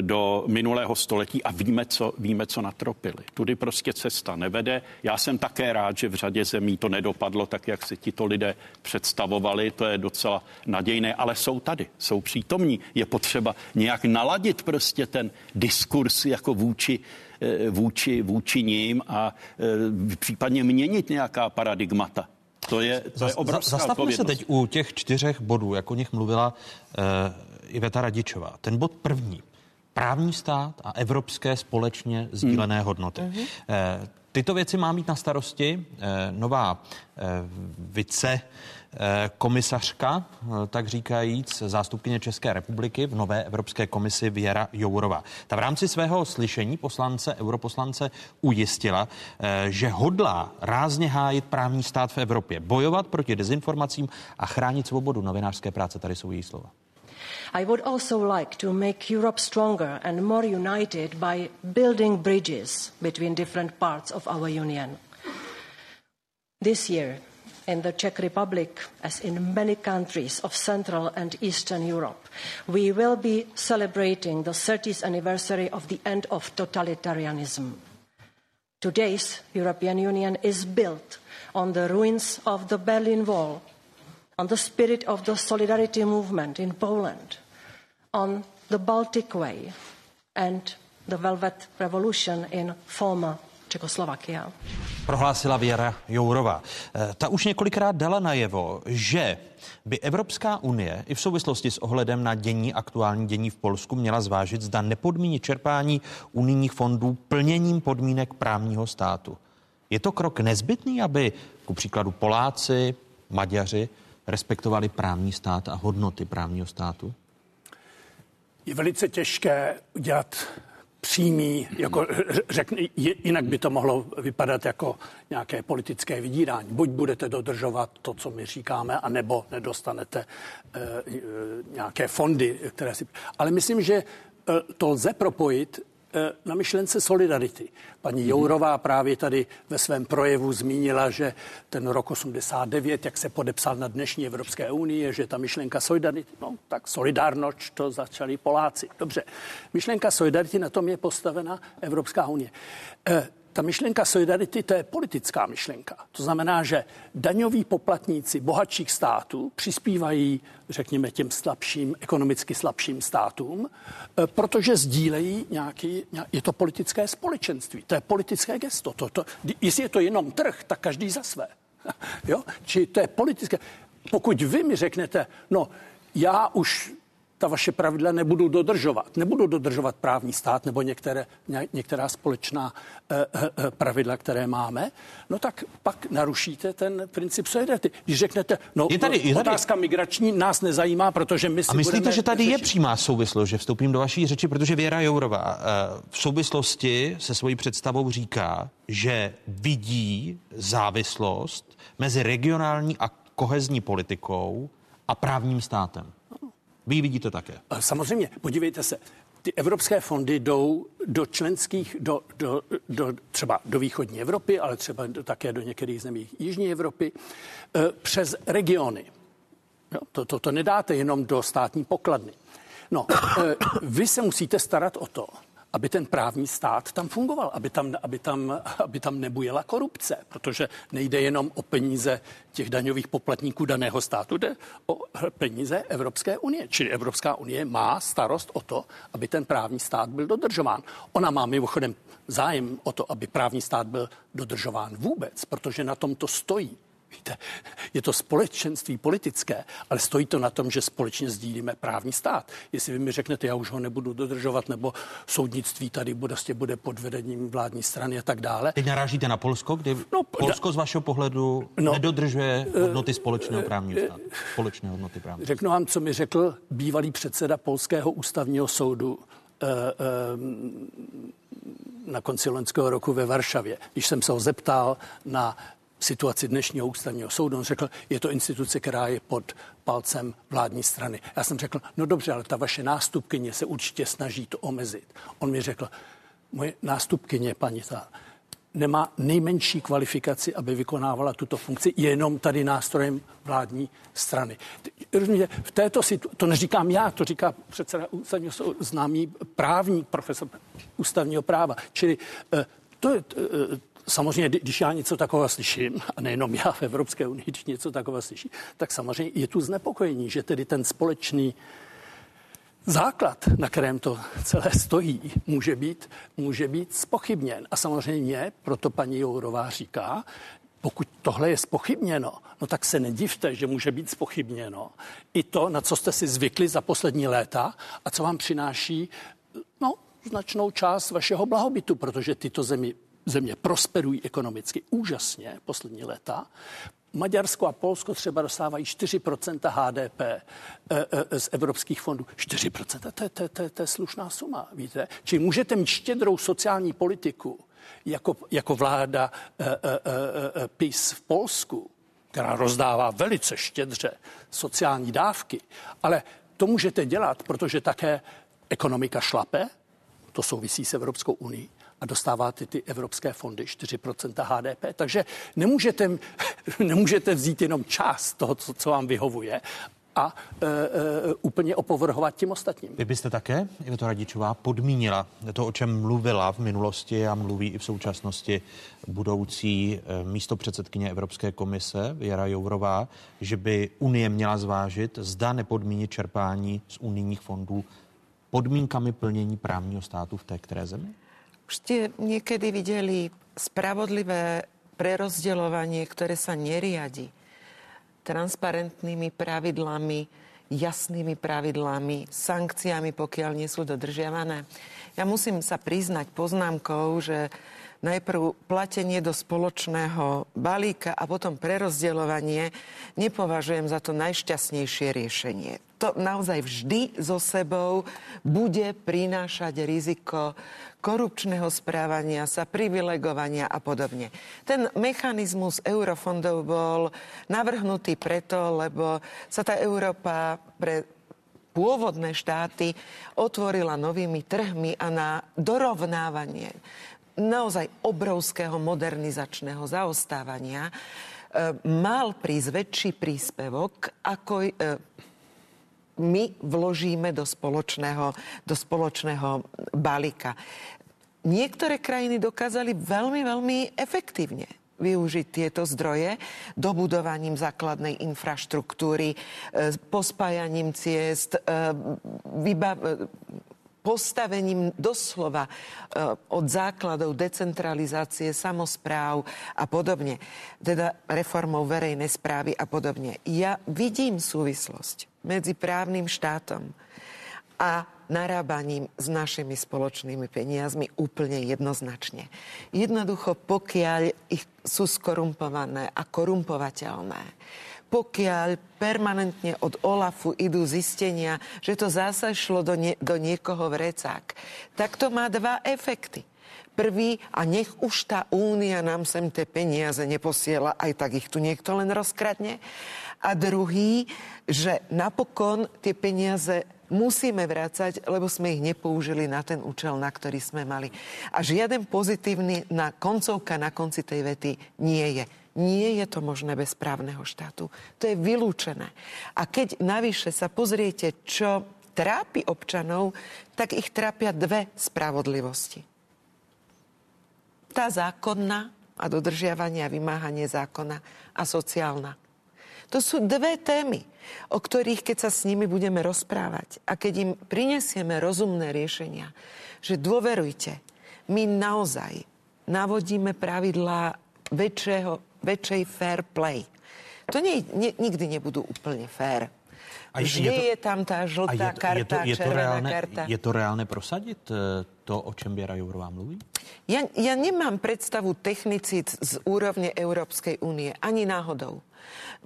do minulého století a víme, co, víme, co natropili. Tudy prostě cesta nevede. Já jsem také rád, že v řadě zemí to nedopadlo tak, jak si tito lidé představovali. To je docela nadějné, ale jsou tady, jsou přítomní. Je potřeba nějak naladit prostě ten diskurs jako vůči eh, vůči, vůči ním a e, případně měnit nějaká paradigmata. To je, to je obrovská Zastavme se teď u těch čtyřech bodů, jak o nich mluvila e, Iveta Radičová. Ten bod první právní stát a evropské společně sdílené hmm. hodnoty. Hmm. Tyto věci má mít na starosti eh, nová eh, vice komisařka, tak říkajíc, zástupkyně České republiky v nové Evropské komisi Věra Jourová. Ta v rámci svého slyšení poslance, europoslance ujistila, že hodlá rázně hájit právní stát v Evropě, bojovat proti dezinformacím a chránit svobodu novinářské práce. Tady jsou její slova. I would also like to make Europe stronger and more united by building bridges between different parts of our union. This year, in the Czech Republic, as in many countries of Central and Eastern Europe, we will be celebrating the 30th anniversary of the end of totalitarianism. Today's European Union is built on the ruins of the Berlin Wall, on the spirit of the solidarity movement in Poland, on the Baltic Way, and the Velvet Revolution in former Čekoslovakia. Prohlásila Věra Jourová. Eh, ta už několikrát dala najevo, že by Evropská unie i v souvislosti s ohledem na dění, aktuální dění v Polsku měla zvážit, zda nepodmíní čerpání unijních fondů plněním podmínek právního státu. Je to krok nezbytný, aby ku příkladu Poláci, Maďaři respektovali právní stát a hodnoty právního státu? Je velice těžké udělat přímý, jako řekne, jinak by to mohlo vypadat jako nějaké politické vydírání. Buď budete dodržovat to, co my říkáme, anebo nedostanete e, nějaké fondy, které si... Ale myslím, že to lze propojit Eh, na myšlence solidarity. Paní mhm. Jourová právě tady ve svém projevu zmínila, že ten rok 89, jak se podepsal na dnešní Evropské unii, že ta myšlenka solidarity, no tak solidárnoč to začali Poláci. Dobře, myšlenka solidarity, na tom je postavena Evropská unie. Ta myšlenka solidarity, to je politická myšlenka. To znamená, že daňoví poplatníci bohatších států přispívají, řekněme, těm slabším, ekonomicky slabším státům, eh, protože sdílejí nějaký, je to politické společenství, to je politické gesto. To, to, jestli je to jenom trh, tak každý za své. Jo? Či to je politické. Pokud vy mi řeknete, no, já už ta vaše pravidla nebudou dodržovat. Nebudou dodržovat právní stát nebo některé, některá společná eh, eh, eh, pravidla, které máme, no tak pak narušíte ten princip solidarity. Když řeknete, no je tady, je tady. otázka migrační nás nezajímá, protože my si A myslíte, že tady řešit... je přímá souvislost, že vstoupím do vaší řeči, protože Věra Jourová v souvislosti se svojí představou říká, že vidí závislost mezi regionální a kohezní politikou a právním státem. Vy ji vidíte také. Samozřejmě, podívejte se, ty evropské fondy jdou do členských, do, do, do, třeba do východní Evropy, ale třeba do, také do některých zemí jižní Evropy, e, přes regiony. Jo, to, to, to nedáte jenom do státní pokladny. No, e, vy se musíte starat o to, aby ten právní stát tam fungoval, aby tam, aby tam, aby tam nebujela korupce, protože nejde jenom o peníze těch daňových poplatníků daného státu, jde o peníze Evropské unie. Čili Evropská unie má starost o to, aby ten právní stát byl dodržován. Ona má mimochodem zájem o to, aby právní stát byl dodržován vůbec, protože na tom to stojí. Víte, je to společenství politické, ale stojí to na tom, že společně sdílíme právní stát. Jestli vy mi řeknete, já už ho nebudu dodržovat, nebo soudnictví tady bude, vlastně bude pod vedením vládní strany a tak dále. Teď narážíte na Polsko, kdy no, Polsko z vašeho pohledu no, nedodržuje eh, hodnoty společného právního státu. Společné hodnoty právního Řeknu vám, co mi řekl bývalý předseda Polského ústavního soudu eh, eh, na konci loňského roku ve Varšavě, když jsem se ho zeptal na situaci dnešního ústavního soudu. On řekl, je to instituce, která je pod palcem vládní strany. Já jsem řekl, no dobře, ale ta vaše nástupkyně se určitě snaží to omezit. On mi řekl, moje nástupkyně, paní ta, nemá nejmenší kvalifikaci, aby vykonávala tuto funkci, jenom tady nástrojem vládní strany. Rozumíte, v této situaci, to neříkám já, to říká předseda ústavního soudu, známý právník, profesor ústavního práva. Čili eh, to je, eh, samozřejmě, když já něco takového slyším, a nejenom já v Evropské unii, když něco takového slyším, tak samozřejmě je tu znepokojení, že tedy ten společný základ, na kterém to celé stojí, může být, může být spochybněn. A samozřejmě proto paní Jourová říká, pokud tohle je spochybněno, no tak se nedivte, že může být spochybněno i to, na co jste si zvykli za poslední léta a co vám přináší no, značnou část vašeho blahobytu, protože tyto zemi země prosperují ekonomicky úžasně poslední léta. Maďarsko a Polsko třeba dostávají 4% HDP e, e, z evropských fondů. 4% to je, to, to, to je slušná suma, víte? Čili můžete mít štědrou sociální politiku jako, jako vláda e, e, e, PIS v Polsku, která rozdává velice štědře sociální dávky, ale to můžete dělat, protože také ekonomika šlape, to souvisí s Evropskou unii, a dostáváte ty evropské fondy 4% HDP. Takže nemůžete, nemůžete vzít jenom část toho, co, co vám vyhovuje a e, e, úplně opovrhovat tím ostatním. Vy byste také, to Radičová, podmínila to, o čem mluvila v minulosti a mluví i v současnosti budoucí e, místo předsedkyně Evropské komise Věra Jourová, že by Unie měla zvážit, zda nepodmínit čerpání z unijních fondů podmínkami plnění právního státu v té které zemi? Už jste někdy viděli spravodlivé prerozdělovanie, které sa neriadi transparentnými pravidlami, jasnými pravidlami, sankciami, pokiaľ nie sú dodržiavané. Ja musím sa priznať poznámkou, že najprv platenie do spoločného balíka a potom prerozdeľovanie nepovažujem za to najšťastnejšie riešenie to naozaj vždy so sebou bude prinášať riziko korupčného správania sa, privilegovania a podobne. Ten mechanizmus eurofondov bol navrhnutý preto, lebo sa tá Európa pre pôvodné štáty otvorila novými trhmi a na dorovnávanie naozaj obrovského modernizačného zaostávania e, mal prísť väčší príspevok, ako e, my vložíme do spoločného, do spoločného balíka. Niektoré krajiny dokázali veľmi, veľmi efektívne využiť tieto zdroje dobudovaním základnej infraštruktúry, e, pospájaním ciest, e, vybav- e, postavením doslova od základov decentralizácie, samozpráv a podobne, teda reformou verejnej správy a podobne. Ja vidím súvislosť medzi právnym štátom a narábaním s našimi spoločnými peniazmi úplne jednoznačne. Jednoducho, pokiaľ ich sú skorumpované a korumpovateľné, pokiaľ permanentne od OLAFu idú zistenia, že to zase šlo do, nie, do niekoho vrecák, tak to má dva efekty. Prvý, a nech už tá únia nám sem tie peniaze neposiela, aj tak ich tu niekto len rozkradne. A druhý, že napokon tie peniaze musíme vrácať, lebo sme ich nepoužili na ten účel, na ktorý sme mali. A žiaden pozitívny na koncovka na konci tej vety nie je. Nie je to možné bez právneho štátu. To je vylúčené. A keď navyše sa pozriete, čo trápi občanov, tak ich trápia dve spravodlivosti. Tá zákonná a dodržiavanie a vymáhanie zákona a sociálna. To sú dve témy, o ktorých, keď sa s nimi budeme rozprávať a keď im prinesieme rozumné riešenia, že dôverujte, my naozaj navodíme pravidlá väčšieho, väčšej fair play. To nie, nie, nikdy nebudú úplne fair. A Vždy je, to, je tam tá žltá je, karta, je to, je to reálne, karta. Je to reálne prosadiť e, to, o čem Viera Jourová mluví? Ja, ja nemám predstavu technicít z úrovne Európskej únie, ani náhodou.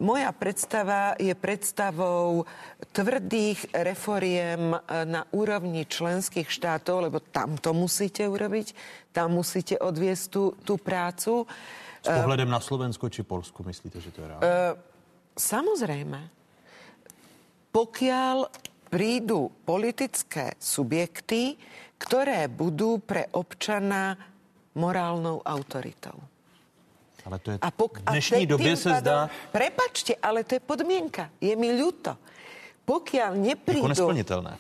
Moja predstava je predstavou tvrdých reforiem eh, na úrovni členských štátov, lebo tam to musíte urobiť, tam musíte odviesť tú, tú prácu. S pohledem na Slovensko či Polsku myslíte, že to je reálne? Uh, samozrejme. Pokiaľ prídu politické subjekty, ktoré budú pre občana morálnou autoritou. Ale to je a pok- v dnešní době se zdá... Prepačte, ale to je podmienka. Je mi ľúto. Pokiaľ neprídu... Jako nesplniteľné.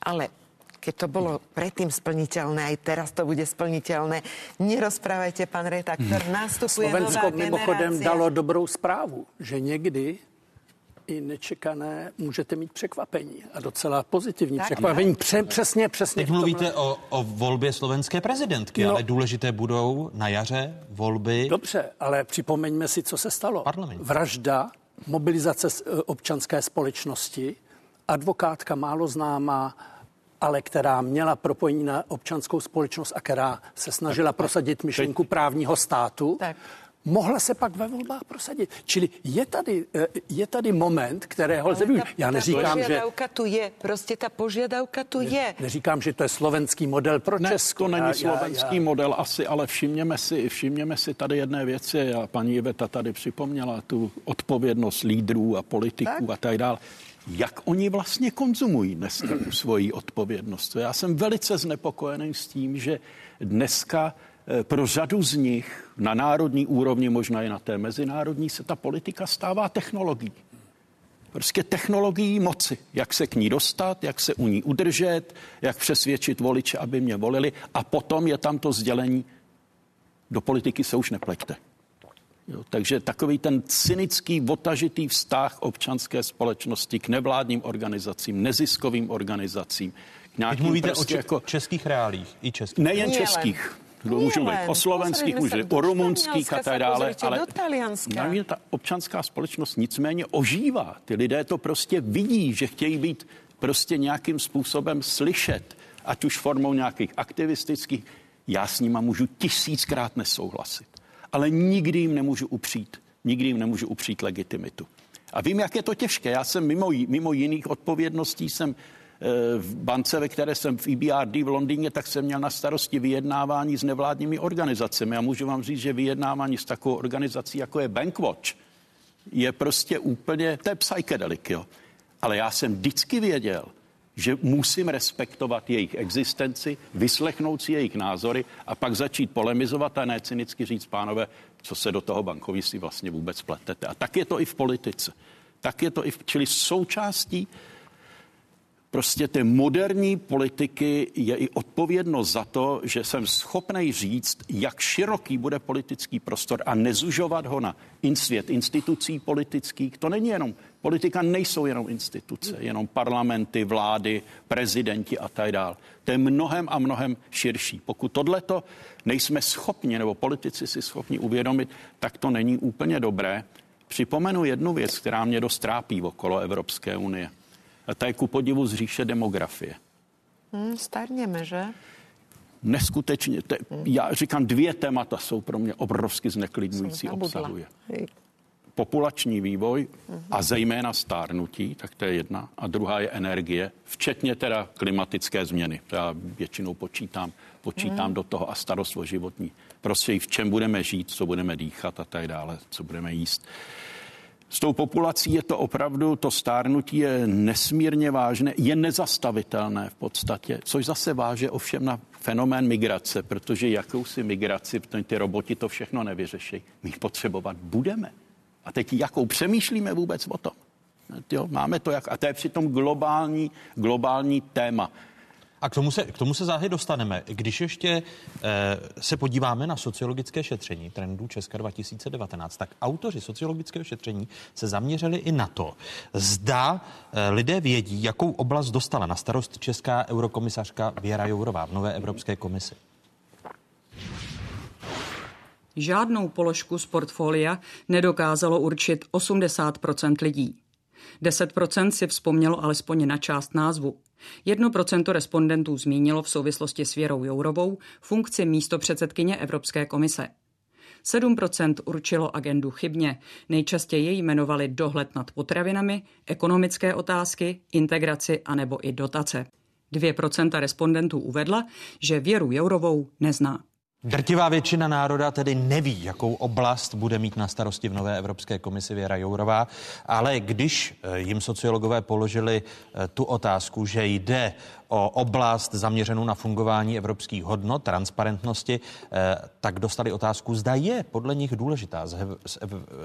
Ale keď to bolo predtým splniteľné, aj teraz to bude splniteľné. Nerozprávajte, pán redaktor, hmm. nástupuje Slovensko nová mimochodem dalo dobrou zprávu, že někdy i nečekané můžete mít překvapení a docela pozitivní tak, překvapení. Pře, přesně, přesně. Teď mluvíte o, o volbě slovenské prezidentky, no, ale důležité budou na jaře volby. Dobře, ale připomeňme si, co se stalo. Parlament. Vražda, mobilizace e, občanské společnosti, advokátka málo známá, ale která měla propojení na občanskou společnost a která se snažila prosadit myšlenku právního státu, tak mohla se pak ve volbách prosadit. Čili je tady, eh, je tady moment, kterého lze využít. Já neříkám, že... tu je, prostě ta požiadavka tu ne, je. Neříkám, že to je slovenský model pro ne, Česko. to není já, slovenský já, já... model asi, ale všimněme si, všimněme si tady jedné věci a paní Iveta tady připomněla tu odpovědnost lídrů a politiků tak? a tak dále. Jak oni vlastně konzumují dneska tu svoji odpovědnost? Já jsem velice znepokojený s tím, že dneska pro řadu z nich na národní úrovni, možná i na té mezinárodní, se ta politika stává technologií. Prostě technologií moci. Jak se k ní dostat, jak se u ní udržet, jak přesvědčit voliče, aby mě volili. A potom je tam to sdělení, do politiky se už nepleťte. Jo, takže takový ten cynický, otažitý vztah občanské společnosti k nevládním organizacím, neziskovým organizacím. K Teď mluvíte prostě o če- jako... českých reálích, i českých. Nejen českých, můžu mluvit o slovenských, můžu o rumunských a tak dále, ale na ta občanská společnost nicméně ožívá. Ty lidé to prostě vidí, že chtějí být prostě nějakým způsobem slyšet, ať už formou nějakých aktivistických. Já s nima můžu tisíckrát nesouhlasit, ale nikdy jim nemůžu upřít, nikdy jim nemůžu upřít legitimitu. A vím, jak je to těžké. Já jsem mimo, mimo jiných odpovědností jsem v bance, ve které jsem v EBRD v Londýně, tak jsem měl na starosti vyjednávání s nevládními organizacemi. A můžu vám říct, že vyjednávání s takovou organizací, jako je Bankwatch, je prostě úplně, to je psychedelic, jo. Ale já jsem vždycky věděl, že musím respektovat jejich existenci, vyslechnout si jejich názory a pak začít polemizovat a ne cynicky říct, pánové, co se do toho bankovnictví vlastně vůbec pletete. A tak je to i v politice. Tak je to i v, čili součástí prostě ty moderní politiky je i odpovědnost za to, že jsem schopný říct, jak široký bude politický prostor a nezužovat ho na svět institucí politických. To není jenom, politika nejsou jenom instituce, jenom parlamenty, vlády, prezidenti a tak dále. To je mnohem a mnohem širší. Pokud tohleto nejsme schopni, nebo politici si schopni uvědomit, tak to není úplně dobré. Připomenu jednu věc, která mě dost trápí okolo Evropské unie – ta je ku podivu z říše demografie. Hmm, starněme, že? Neskutečně. Te, já říkám, dvě témata jsou pro mě obrovsky zneklidňující obsahuje. Populační vývoj a zejména stárnutí, tak to je jedna. A druhá je energie, včetně teda klimatické změny. To já většinou počítám, počítám hmm. do toho a starost o životní Prostě v čem budeme žít, co budeme dýchat a tak dále, co budeme jíst. Uh, s tou populací je to opravdu, to stárnutí je nesmírně vážné, je nezastavitelné v podstatě, což zase váže ovšem na fenomén migrace, protože jakousi migraci, ty roboti to všechno nevyřeší, my potřebovat budeme. A teď jakou přemýšlíme vůbec o tom? Jo, máme to jak, a to je přitom globální, globální téma. A k tomu se, k tomu se záhy dostaneme. Když ještě eh, se podíváme na sociologické šetření trendů Česka 2019, tak autoři sociologického šetření se zaměřili i na to, zda eh, lidé vědí, jakou oblast dostala na starost česká eurokomisařka Věra Jourová v nové Evropské komisi. Žádnou položku z portfolia nedokázalo určit 80% lidí. 10% si vzpomnělo alespoň na část názvu. Jedno procento respondentů zmínilo v souvislosti s Věrou Jourovou funkci místo předsedkyně Evropské komise. 7% určilo agendu chybně. Nejčastěji jej jmenovali dohled nad potravinami, ekonomické otázky, integraci anebo i dotace. 2% respondentů uvedla, že Věru Jourovou nezná. Drtivá většina národa tedy neví, jakou oblast bude mít na starosti v nové Evropské komisi Věra Jourová, ale když eh, jim sociologové položili eh, tu otázku, že jde o oblast zaměřenou na fungování evropských hodnot, transparentnosti, eh, tak dostali otázku, zda je podle nich důležitá z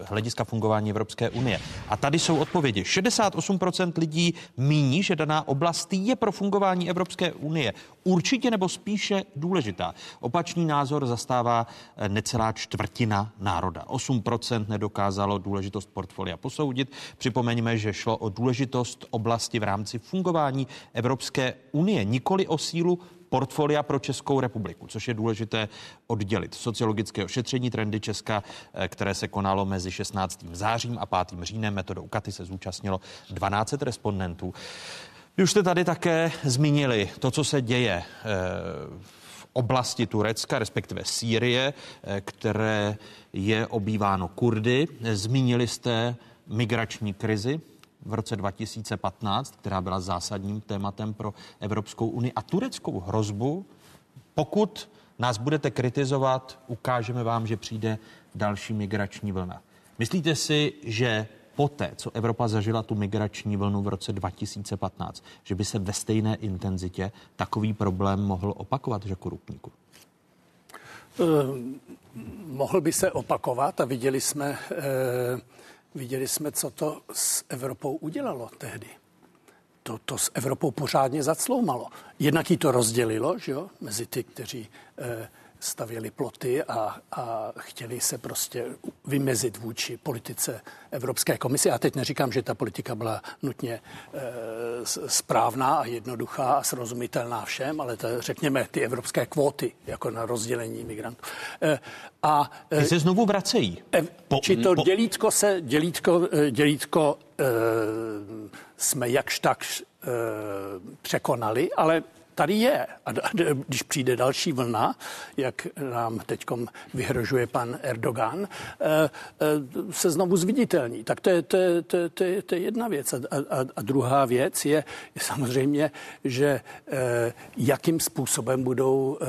hlediska fungování Evropské unie. A tady jsou odpovědi. 68% lidí míní, že daná oblast je pro fungování Evropské unie určitě nebo spíše důležitá. Opačný názor zastává eh, necelá čtvrtina národa. 8% nedokázalo důležitost portfolia posoudit. Připomeňme, že šlo o důležitost oblasti v rámci fungování Evropské unie, nikoli o sílu portfolia pro Českou republiku, což je důležité oddělit. Sociologické ošetření trendy Česka, eh, které se konalo mezi 16. zářím a 5. říjnem, metodou Katy se zúčastnilo 12 respondentů. Vy už jste tady také zmínili to, co se děje eh, v oblasti Turecka, respektive Sýrie, eh, které je obýváno Kurdy. Zmínili jste migrační krizi v roce 2015, která byla zásadním tématem pro Evropskou unii a tureckou hrozbu, pokud nás budete kritizovat, ukážeme vám, že přijde další migrační vlna. Myslíte si, že poté, co Evropa zažila tu migrační vlnu v roce 2015, že by se ve stejné intenzitě takový problém mohl opakovat, že korupníku? Uh, mohl by se opakovat a viděli jsme, uh, viděli jsme, co to s Evropou udělalo tehdy. To, to s Evropou pořádně zacloumalo. Jednak jí to rozdělilo, že jo, mezi ty, kteří uh, stavěli ploty a, a chtěli se prostě vymezit vůči politice Evropské komise. Já teď neříkám, že ta politika byla nutně e, správná a jednoduchá a srozumitelná všem, ale to, řekněme ty evropské kvóty jako na rozdělení migrantů. E, a, e, Ty se znovu vracejí. E, po, či to po... dělítko se, dělítko, e, dělítko e, jsme jakž tak e, překonali, ale tady je. A když přijde další vlna, jak nám teď vyhrožuje pan Erdogan, eh, eh, se znovu zviditelní. Tak to je, to je, to je, to je, to je jedna věc. A, a, a druhá věc je, je samozřejmě, že eh, jakým způsobem budou,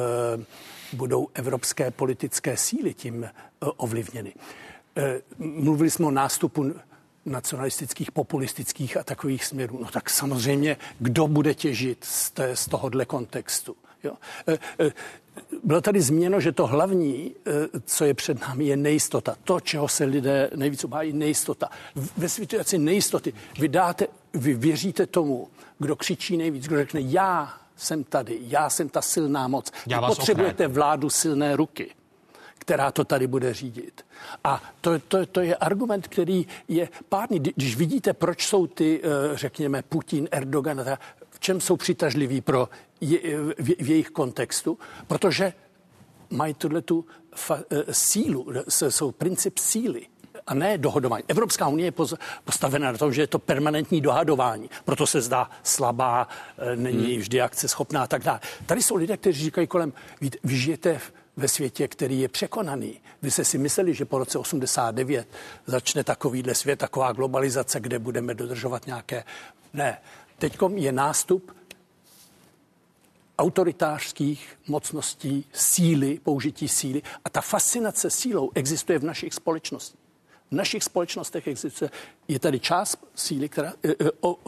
budou evropské politické síly tím ovlivněny. Mluvili jsme o nástupu nacionalistických, populistických a takových směrů. No tak samozřejmě, kdo bude těžit z, té, z tohohle kontextu? Jo. E, e, bylo tady změno, že to hlavní, e, co je před námi, je nejistota. To, čeho se lidé nejvíc obávají, nejistota. Ve situaci nejistoty vy, dáte, vy věříte tomu, kdo křičí nejvíc, kdo řekne, já jsem tady, já jsem ta silná moc. Já Vy potřebujete vládu silné ruky která to tady bude řídit. A to, to, to je argument, který je pádný. Když vidíte, proč jsou ty, eh, řekněme, Putin, Erdogan, v čem jsou přitažliví pro je, v, v jejich kontextu, protože mají tuhle tu fa, eh, sílu, jsou princip síly a ne dohodování. Evropská unie je postavena na tom, že je to permanentní dohadování, proto se zdá slabá, eh, není hmm. vždy akce schopná a tak dále. Tady jsou lidé, kteří říkají kolem, víte, vy žijete v ve světě, který je překonaný. Vy jste si mysleli, že po roce 89 začne takovýhle svět, taková globalizace, kde budeme dodržovat nějaké... Ne. Teď je nástup autoritářských mocností, síly, použití síly. A ta fascinace sílou existuje v našich společnostech v našich společnostech existuje, je tady část síly, která, e, e,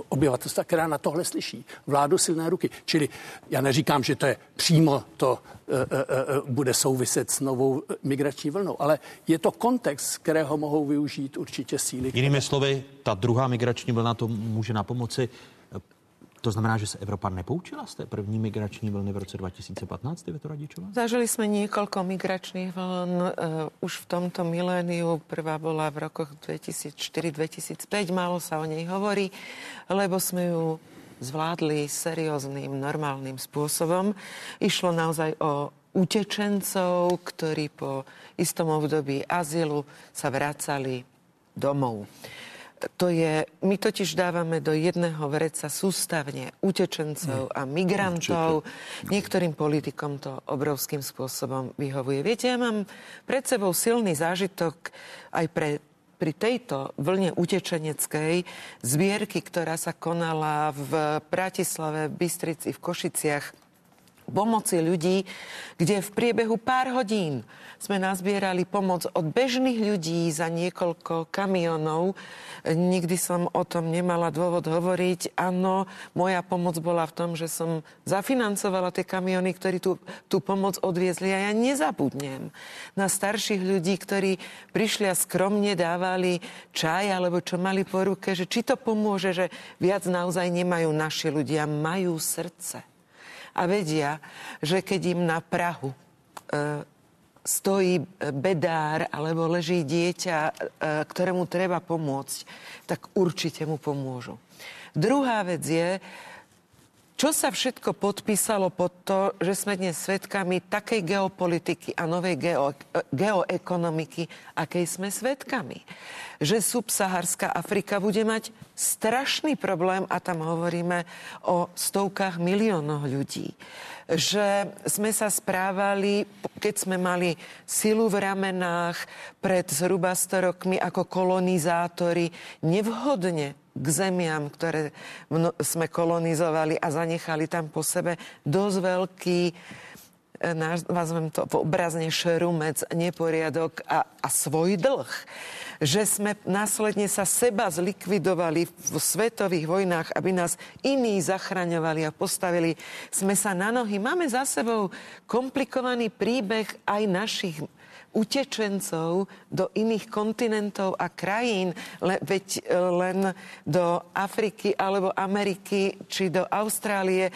obyvatelstva, která na tohle slyší. Vládu silné ruky. Čili já neříkám, že to je přímo to e, bude souviset s novou migrační vlnou, ale je to kontext, kterého mohou využít určitě síly. Jinými které... slovy, ta druhá migrační vlna to může na pomoci to znamená, že se Evropa nepoučila z té první migrační vlny v roce 2015, to Radičová? Zažili jsme několik migračních vln uh, už v tomto miléniu. Prvá byla v rokoch 2004-2005, málo se o něj hovorí, lebo jsme ju zvládli serióznym, normálnym spôsobom. Išlo naozaj o utečencov, ktorí po istom období azylu sa vracali domov to je, my totiž dávame do jedného vreca sústavne utečencov a migrantov. Niektorým politikom to obrovským spôsobom vyhovuje. Viete, ja mám pred sebou silný zážitok aj pre pri tejto vlne utečeneckej zbierky, ktorá sa konala v Bratislave, v Bystrici, v Košiciach, pomoci ľudí, kde v priebehu pár hodín sme nazbierali pomoc od bežných ľudí za niekoľko kamionov. Nikdy som o tom nemala dôvod hovoriť. Áno, moja pomoc bola v tom, že som zafinancovala tie kamiony, ktorí tú, tú pomoc odviezli a ja nezabudnem na starších ľudí, ktorí prišli a skromne dávali čaj alebo čo mali po ruke, že či to pomôže, že viac naozaj nemajú naši ľudia, majú srdce a vedia, že keď im na Prahu e, stojí bedár alebo leží dieťa, e, ktorému treba pomôcť, tak určite mu pomôžu. Druhá vec je, čo sa všetko podpísalo pod to, že sme dnes svetkami takej geopolitiky a novej geo, geoekonomiky, akej sme svetkami. Že subsaharská Afrika bude mať strašný problém a tam hovoríme o stovkách miliónoch ľudí že sme sa správali, keď sme mali silu v ramenách pred zhruba 100 rokmi ako kolonizátori, nevhodne k zemiam, ktoré sme kolonizovali a zanechali tam po sebe dosť veľký nazvem to obrazne šrumec, neporiadok a, a svoj dlh že sme následne sa seba zlikvidovali v svetových vojnách, aby nás iní zachraňovali a postavili sme sa na nohy. Máme za sebou komplikovaný príbeh aj našich utečencov do iných kontinentov a krajín, le, veď e, len do Afriky alebo Ameriky či do Austrálie e,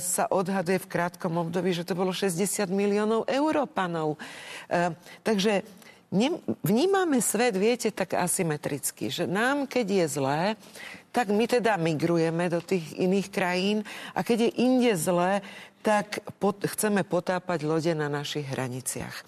sa odhaduje v krátkom období, že to bolo 60 miliónov Európanov. E, takže vnímame svet, viete, tak asymetricky, že nám, keď je zlé, tak my teda migrujeme do tých iných krajín a keď je inde zlé, tak pot, chceme potápať lode na našich hraniciach.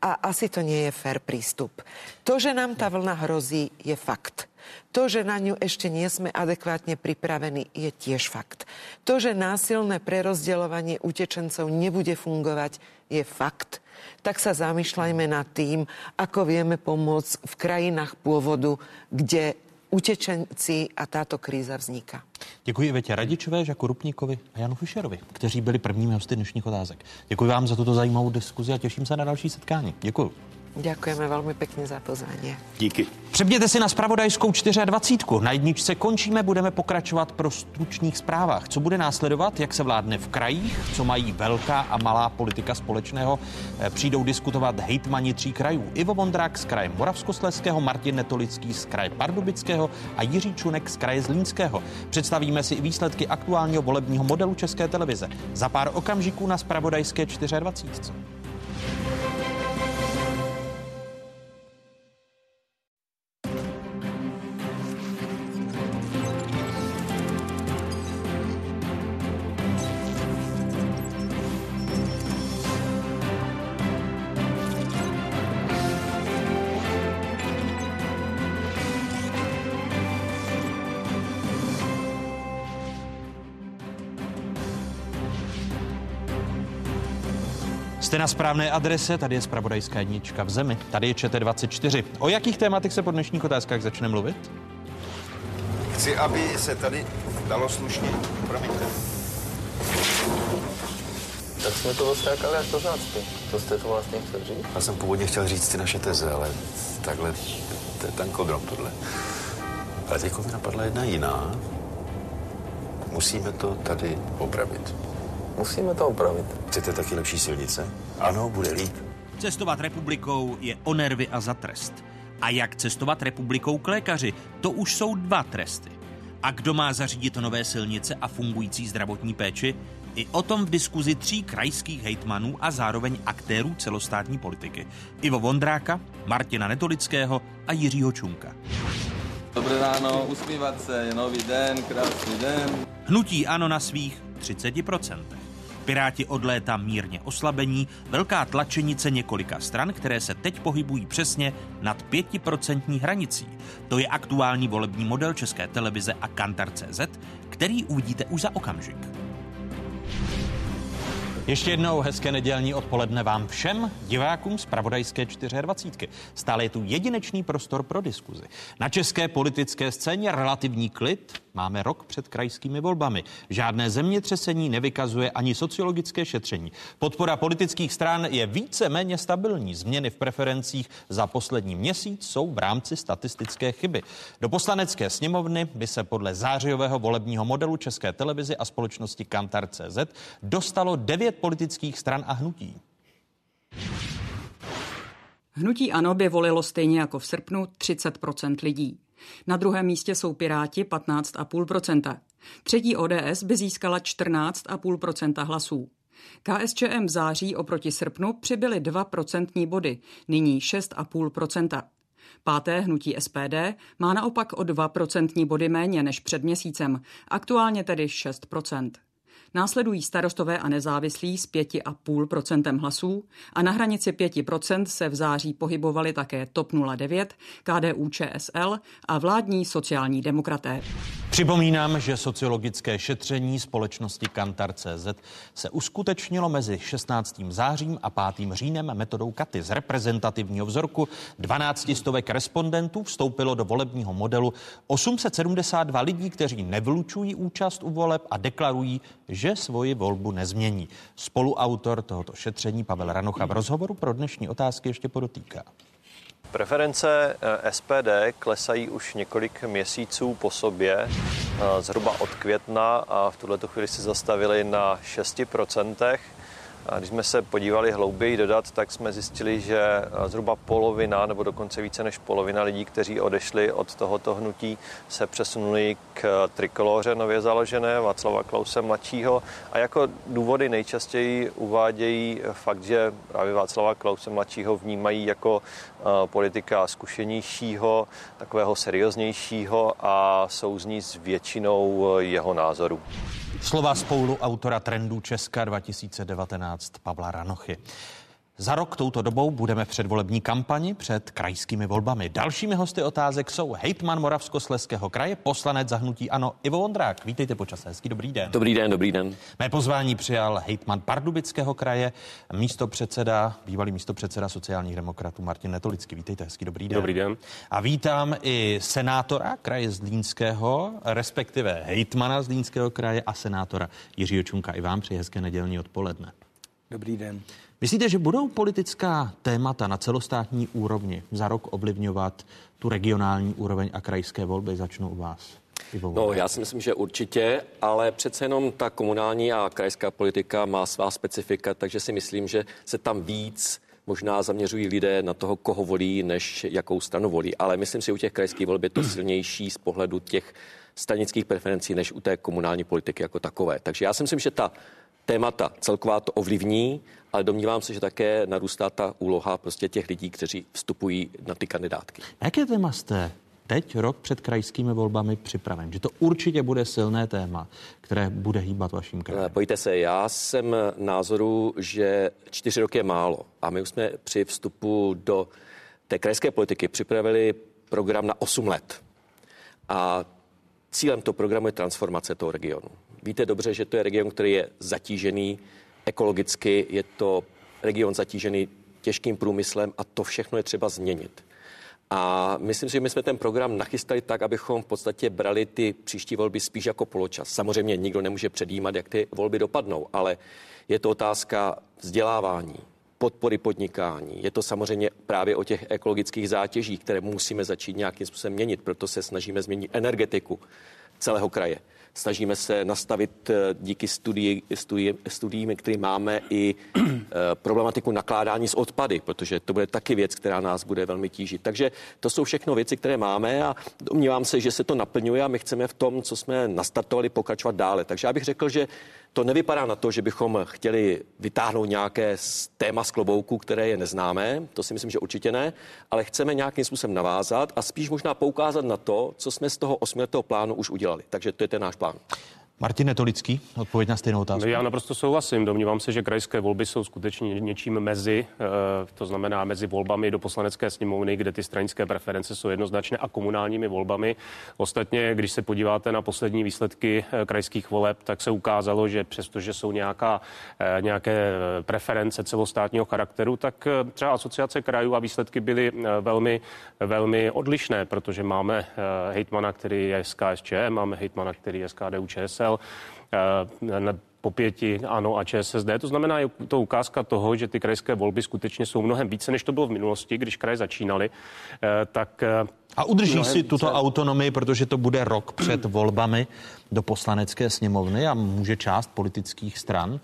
A asi to nie je fér prístup. To, že nám tá vlna hrozí, je fakt. To, že na ňu ešte nie sme adekvátne pripravení, je tiež fakt. To, že násilné prerozdeľovanie utečencov nebude fungovať, je fakt tak sa zamýšľajme nad tým, ako vieme pomôcť v krajinách pôvodu, kde utečenci a táto kríza vzniká. Děkuji Větě Radičové, Žaku Rupníkovi a Janu Fischerovi, kteří byli prvními hosty dnešních otázek. Děkuji vám za tuto zajímavou diskuzi a těším se na další setkání. Děkuji. Děkujeme velmi pěkně za pozvání. Díky. Přeběte si na spravodajskou 24. Na jedničce končíme, budeme pokračovat pro stručných zprávách. Co bude následovat, jak se vládne v krajích, co mají velká a malá politika společného, eh, přijdou diskutovat hejtmani tří krajů. Ivo Vondrák z kraje Moravskosleského, Martin Netolický z kraje Pardubického a Jiří Čunek z kraje Zlínského. Představíme si i výsledky aktuálního volebního modelu České televize. Za pár okamžiků na spravodajské 24. Jste na správné adrese, tady je Spravodajská jednička v zemi, tady je ČT24. O jakých tématech se po dnešních otázkách začne mluvit? Chci, aby se tady dalo slušně. Promiňte. Tak jsme to ostákali až do zácpy. To jste to vlastně chtěl říct? Já jsem původně chtěl říct ty naše teze, ale takhle, to je tankodrom tohle. Ale teď mi napadla jedna jiná. Musíme to tady opravit. Musíme to opravit. Chcete taky lepší silnice? Ano, bude líp. Cestovat republikou je o nervy a za trest. A jak cestovat republikou k lékaři? To už jsou dva tresty. A kdo má zařídit nové silnice a fungující zdravotní péči? I o tom v diskuzi tří krajských hejtmanů a zároveň aktérů celostátní politiky. Ivo Vondráka, Martina Netolického a Jiřího Čunka. Dobré ráno, usmívat se, je nový den, krásný den. Hnutí ano na svých 30%. Piráti od léta mírně oslabení, velká tlačenice několika stran, které se teď pohybují přesně nad 5% hranicí. To je aktuální volební model České televize a Kantar.cz, který uvidíte už za okamžik. Ještě jednou hezké nedělní odpoledne vám všem divákům z Pravodajské 24. Stále je tu jedinečný prostor pro diskuzi. Na české politické scéně relativní klid, Máme rok před krajskými volbami. Žádné zemětřesení nevykazuje ani sociologické šetření. Podpora politických stran je více méně stabilní. Změny v preferencích za poslední měsíc jsou v rámci statistické chyby. Do poslanecké sněmovny by se podle zářijového volebního modelu České televize a společnosti Kantar.cz dostalo devět politických stran a hnutí. Hnutí ANO by volilo stejně jako v srpnu 30% lidí. Na druhém místě jsou Piráti 15,5%. Třetí ODS by získala 14,5% hlasů. KSČM v září oproti srpnu přibyly 2 procentní body, nyní 6,5%. Páté hnutí SPD má naopak o 2 procentní body méně než před měsícem, aktuálně tedy 6 Následují starostové a nezávislí s 5,5% hlasů a na hranici 5% se v září pohybovali také TOP 09, KDU ČSL a vládní sociální demokraté. Připomínám, že sociologické šetření společnosti Kantar.cz se uskutečnilo mezi 16. zářím a 5. říjnem metodou Katy. Z reprezentativního vzorku 12 stovek respondentů vstoupilo do volebního modelu 872 lidí, kteří nevlučují účast u voleb a deklarují, že svoji volbu nezmění. Spoluautor tohoto šetření Pavel Ranocha v rozhovoru pro dnešní otázky ještě podotýká. Preference eh, SPD klesají už několik měsíců po sobě, eh, zhruba od května a v tuhle chvíli se zastavili na 6%. Když jsme se podívali hlouběji dodat, tak jsme zjistili, že zhruba polovina nebo dokonce více než polovina lidí, kteří odešli od tohoto hnutí, se přesunuli k trikoloře nově založené Václava Klause mladšího. A jako důvody nejčastěji uvádějí fakt, že právě Václava Klause mladšího vnímají jako politika zkušenějšího, takového serióznějšího a souzní s většinou jeho názorů. Slova spolu autora trendů Česka 2019 Pavla Ranochy. Za rok touto dobou budeme v předvolební kampani před krajskými volbami. Dalšími hosty otázek jsou hejtman Moravskosleského kraje, poslanec zahnutí Ano Ivo Vondrák. Vítejte počas hezký, dobrý den. Dobrý den, dobrý den. Mé pozvání přijal hejtman Pardubického kraje, místo předseda, bývalý místo předseda sociálních demokratů Martin Netolický. Vítejte hezký, dobrý den. Dobrý den. A vítám i senátora kraje Zlínského, respektive hejtmana Zlínského kraje a senátora Jiřího Čunka. I vám přeji hezké nedělní odpoledne. Dobrý den. Myslíte, že budou politická témata na celostátní úrovni za rok ovlivňovat tu regionální úroveň a krajské volby? Začnu u vás. No, já si myslím, že určitě, ale přece jenom ta komunální a krajská politika má svá specifika, takže si myslím, že se tam víc možná zaměřují lidé na toho, koho volí, než jakou stranu volí. Ale myslím si, u těch krajských volb je to silnější z pohledu těch stranických preferencí, než u té komunální politiky jako takové. Takže já si myslím, že ta témata celková to ovlivní, ale domnívám se, že také narůstá ta úloha prostě těch lidí, kteří vstupují na ty kandidátky. Jaké téma jste teď, rok před krajskými volbami, připraven? Že to určitě bude silné téma, které bude hýbat vaším krajem. Eh, pojďte se, já jsem názoru, že čtyři roky je málo a my už jsme při vstupu do té krajské politiky připravili program na 8 let. A cílem toho programu je transformace toho regionu. Víte dobře, že to je region, který je zatížený ekologicky, je to region zatížený těžkým průmyslem a to všechno je třeba změnit. A myslím si, že my jsme ten program nachystali tak, abychom v podstatě brali ty příští volby spíš jako poločas. Samozřejmě nikdo nemůže předjímat, jak ty volby dopadnou, ale je to otázka vzdělávání, podpory podnikání. Je to samozřejmě právě o těch ekologických zátěžích, které musíme začít nějakým způsobem měnit, proto se snažíme změnit energetiku celého kraje. Snažíme se nastavit eh, díky studii, studii, studiím, které máme, i eh, problematiku nakládání s odpady, protože to bude taky věc, která nás bude velmi tížit. Takže to jsou všechno věci, které máme a domnívám se, že se to naplňuje a my chceme v tom, co jsme nastartovali, pokračovat dále. Takže já bych řekl, že to nevypadá na to, že bychom chtěli vytáhnout nějaké téma z klobouku, které je neznámé, to si myslím, že určitě ne, ale chceme nějakým způsobem navázat a spíš možná poukázat na to, co jsme z toho osmiletého plánu už udělali. Takže to je ten náš plán. Martin Tolický, odpověď na stejnou otázku. Já naprosto souhlasím. Domnívám se, že krajské volby jsou skutečně něčím mezi, eh, to znamená mezi volbami do poslanecké sněmovny, kde ty stranické preference jsou jednoznačné, a komunálními volbami. Ostatně, když se podíváte na poslední výsledky eh, krajských voleb, tak se ukázalo, že přestože jsou nějaká, eh, nějaké preference celostátního charakteru, tak třeba asociace krajů a výsledky byly velmi, velmi odlišné, protože máme hejtmana, který je z KSČ, máme hejtmana, který je z KDU ČSL, ČSL eh, po pěti ANO a ČSSD. To znamená, je to ukázka toho, že ty krajské volby skutečně jsou mnohem více, než to bylo v minulosti, když kraje začínaly. Eh, tak eh, a udrží si tuto více. autonomii, protože to bude rok před volbami do poslanecké sněmovny a může část politických stran,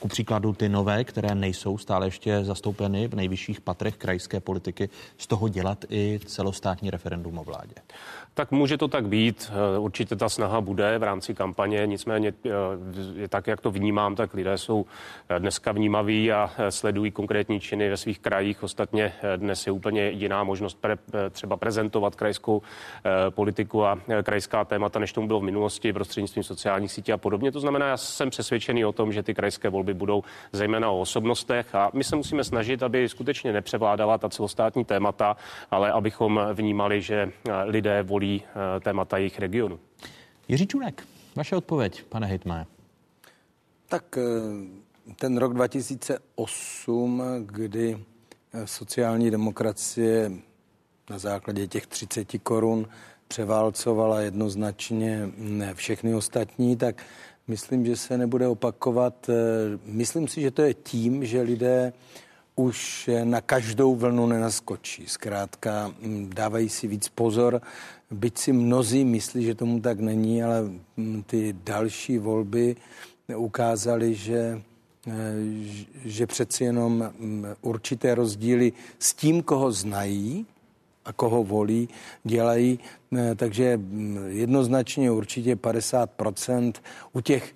ku příkladu ty nové, které nejsou stále ještě zastoupeny v nejvyšších patrech krajské politiky, z toho dělat i celostátní referendum o vládě. Tak může to tak být. Eh, určitě ta snaha bude v rámci kampaně, nicméně eh, tak, jak to vnímám, tak lidé jsou eh, dneska vnímaví a sledují konkrétní činy ve svých krajích. Ostatně dnes je úplně jiná možnost pre, třeba prezentovat krajskou politiku a krajská témata, než tomu bylo v minulosti prostřednictvím sociálních sítí a podobně. To znamená, já jsem přesvědčený o tom, že ty krajské volby budou zejména o osobnostech a my se musíme snažit, aby skutečně nepřevládala ta celostátní témata, ale abychom vnímali, že lidé volí témata jejich regionu. Jiří Čunek, vaše odpověď, pane Hejtmé. Tak ten rok 2008, kdy eh, sociální demokracie na základě těch 30 korun převálcovala jednoznačně všechny ostatní, tak myslím, že se nebude opakovat. Eh, myslím si, že to je tím, že lidé už na každou vlnu nenaskočí. Zkrátka hm, dávají si víc pozor, byť si mnozí myslí, že tomu tak není, ale hm, ty další volby ukázaly, že Eh, že přeci jenom mm, určité rozdíly s tím, koho znají a koho volí, dělají. Eh, takže mm, jednoznačně určitě 50% u těch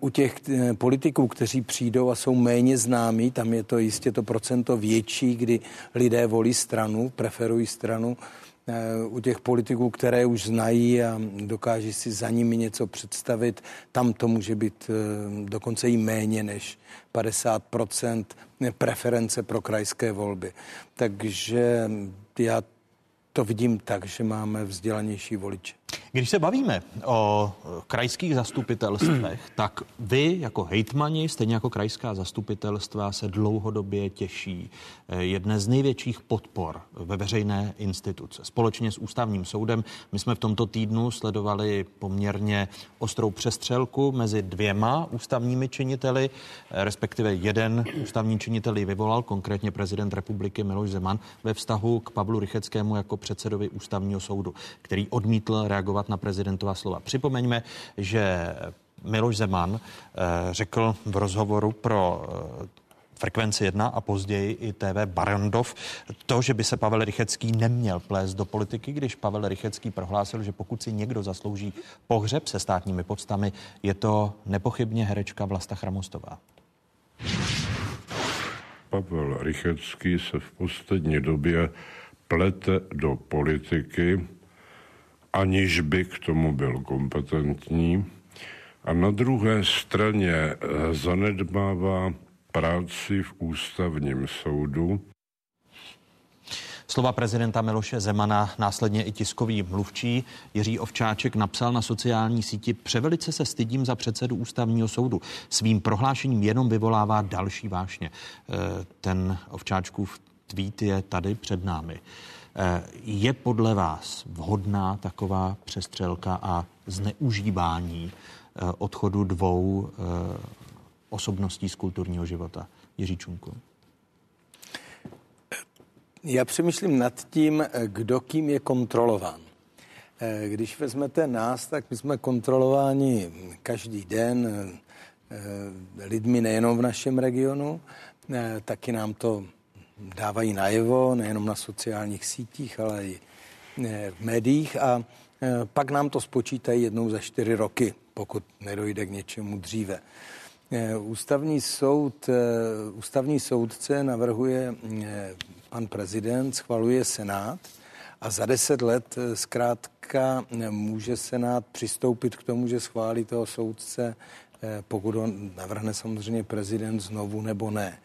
u těch eh, politiků, kteří přijdou a jsou méně známí, tam je to jistě to procento větší, kdy lidé volí stranu, preferují stranu, u těch politiků, které už znají a dokáží si za nimi něco představit, tam to může být eh, dokonce i méně než 50% preference pro krajské volby. Takže já to vidím tak, že máme vzdělanější voliče. Když se bavíme o krajských zastupitelstvech, tak vy jako hejtmani, stejně jako krajská zastupitelstva, se dlouhodobě těší eh, jedné z největších podpor ve veřejné instituce. Společně s ústavním soudem my jsme v tomto týdnu sledovali poměrně ostrou přestřelku mezi dvěma ústavními činiteli, eh, respektive jeden ústavní činitel ji vyvolal, konkrétně prezident republiky Miloš Zeman, ve vztahu k Pavlu Rycheckému jako předsedovi ústavního soudu, který odmítl reagovat na prezidentova slova. Připomeňme, že Miloš Zeman eh, řekl v rozhovoru pro eh, frekvenci 1 a později i TV Barandov to, že by se Pavel Rychecký neměl plést do politiky, když Pavel Rychecký prohlásil, že pokud si někdo zaslouží pohřeb se státními podstami, je to nepochybně herečka Vlasta Chramostová. Pavel Rychecký se v poslední době plete do politiky, aniž by k tomu byl kompetentní. A na druhé straně eh, zanedbává práci v ústavním soudu. Slova prezidenta Miloše Zemana, následně i tiskový mluvčí Jiří Ovčáček napsal na sociální síti Převelice se stydím za předsedu ústavního soudu. Svým prohlášením jenom vyvolává další vášně. Eh, ten Ovčáčkův tweet je tady před námi. Eh, je podle vás vhodná taková přestřelka a zneužívání eh, odchodu dvou eh, osobností z kulturního života? Jiří Čunku. Já přemýšlím nad tím, kdo kým je kontrolován. Když vezmete nás, tak my jsme kontrolováni každý den lidmi nejenom v našem regionu, taky nám to dávají najevo, nejenom na sociálních sítích, ale i eh, v médiích a eh, pak nám to spočítají jednou za čtyři roky, pokud nedojde k něčemu dříve. Eh, ústavní soud, ústavní soudce navrhuje pan prezident, schvaluje Senát a za deset let zkrátka může Senát přistoupit k tomu, že schválí toho soudce, pokud ho navrhne samozřejmě prezident znovu nebo ne.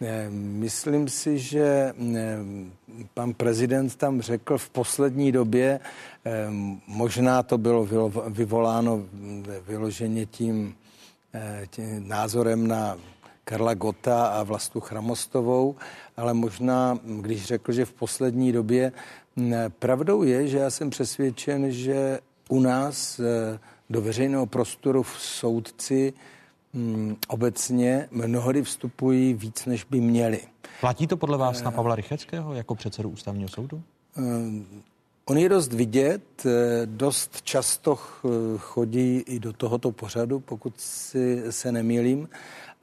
Eh, myslím si, že eh, pan prezident tam řekl v poslední době, eh, možná to bylo vyvoláno vyloženě tím, tím názorem na Karla Gota a Vlastu Chramostovou, ale možná, když řekl, že v poslední době, pravdou je, že já jsem přesvědčen, že u nás do veřejného prostoru v soudci obecně mnohdy vstupují víc, než by měli. Platí to podle vás na Pavla Rycheckého jako předsedu ústavního soudu? Uh, on je dost vidět, eh, dost často chodí i do tohoto pořadu, pokud si se nemýlím.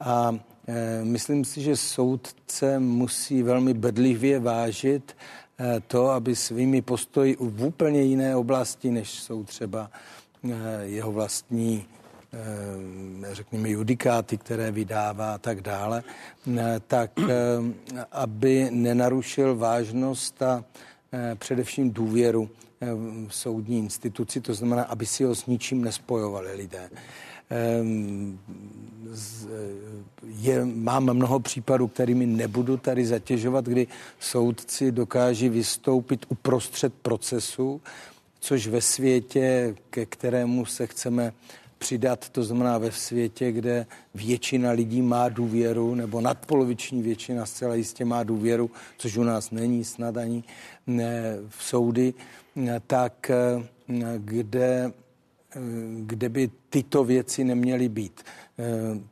A myslím si, že soudce musí velmi bedlivě vážit to, aby svými postoji v úplně jiné oblasti, než jsou třeba jeho vlastní Eh, řekněme, judikáty, které vydává a tak dále, eh, tak eh, aby nenarušil vážnost a především důvěru v soudní instituci, to znamená, aby si ho s ničím nespojovali lidé. Ehm, je, mám mnoho případů, kterými nebudu tady zatěžovat, kdy soudci dokáží vystoupit uprostřed procesu, což ve světě, ke kterému se chceme přidat, to znamená ve světě, kde většina lidí má důvěru, nebo nadpoloviční většina zcela jistě má důvěru, což u nás není snad ani ne, v soudy, tak kde kde by tyto věci neměly být.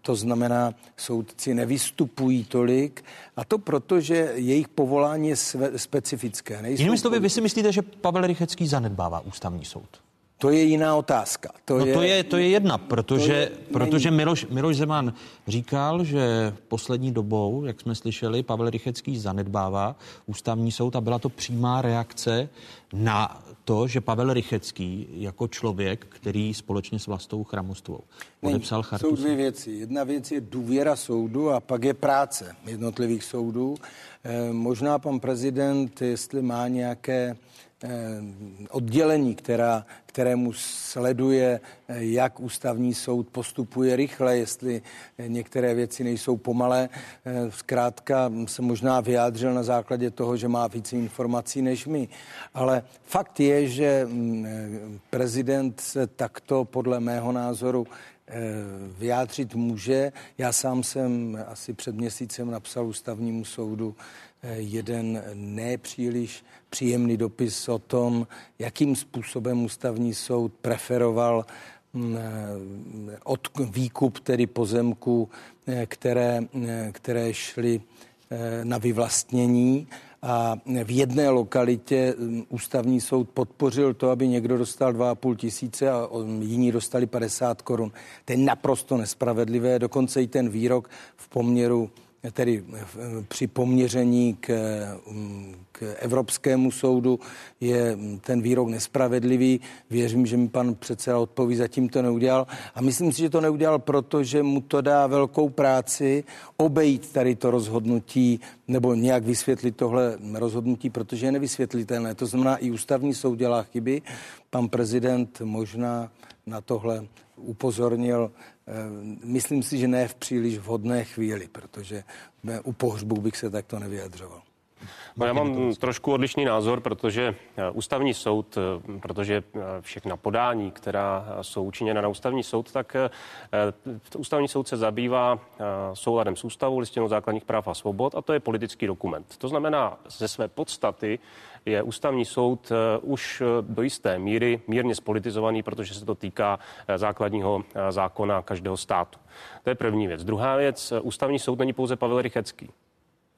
To znamená, soudci nevystupují tolik a to proto, že jejich povolání je specifické. Jinými slovy, vy si myslíte, že Pavel Rychecký zanedbává ústavní soud? To je jiná otázka. To, no je, to, je, to je jedna, protože, je, protože Miloš, Miloš Zeman říkal, že poslední dobou, jak jsme slyšeli, Pavel Rychecký zanedbává ústavní soud a byla to přímá reakce na to, že Pavel Rychecký jako člověk, který společně s Vlastou Chramostovou podepsal chartu. Jsou dvě věci. Jedna věc je důvěra soudu a pak je práce jednotlivých soudů. E, možná pan prezident, jestli má nějaké Eh, oddělení, která, kterému sleduje, eh, jak ústavní soud postupuje rychle, jestli eh, některé věci nejsou pomalé. Zkrátka se možná vyjádřil na základě toho, že má více informací než my. Ale fakt je, že mm, prezident se takto podle mého názoru vyjádřit může. Já sám jsem asi před měsícem napsal ústavnímu soudu jeden nepříliš příjemný dopis o tom, jakým způsobem ústavní soud preferoval mm, eh, od výkup tedy pozemku, eh, které, eh, které šly na vyvlastnění a v jedné lokalitě mm, ústavní soud podpořil to, aby někdo dostal 2,5 tisíce a jiní dostali 50 korun. To je naprosto nespravedlivé, dokonce i ten výrok v poměru tedy při poměření k, k Evropskému soudu je ten výrok nespravedlivý. Věřím, že mi pan předseda odpoví, zatím to neudělal. A myslím si, že to neudělal, protože mu to dá velkou práci obejít tady to rozhodnutí nebo nějak vysvětlit tohle rozhodnutí, protože je nevysvětlitelné. To znamená, i ústavní soud dělá chyby. Pan prezident možná na tohle upozornil Eh, myslím si, že ne v příliš vhodné chvíli, protože u pohřbu bych se takto nevyjadřoval. No já mám trošku odlišný názor, protože eh, ústavní soud, eh, protože všechna podání, která jsou učiněna na ústavní soud, tak ústavní soud se zabývá souladem s ústavou, listinou základních práv a svobod a to je politický dokument. To znamená, ze své podstaty je ústavní soud eh, už eh, do jisté míry mírně spolitizovaný, protože se to týká eh, základního zákona každého státu. To je první věc. Druhá věc, ústavní soud není pouze Pavel Rychecký.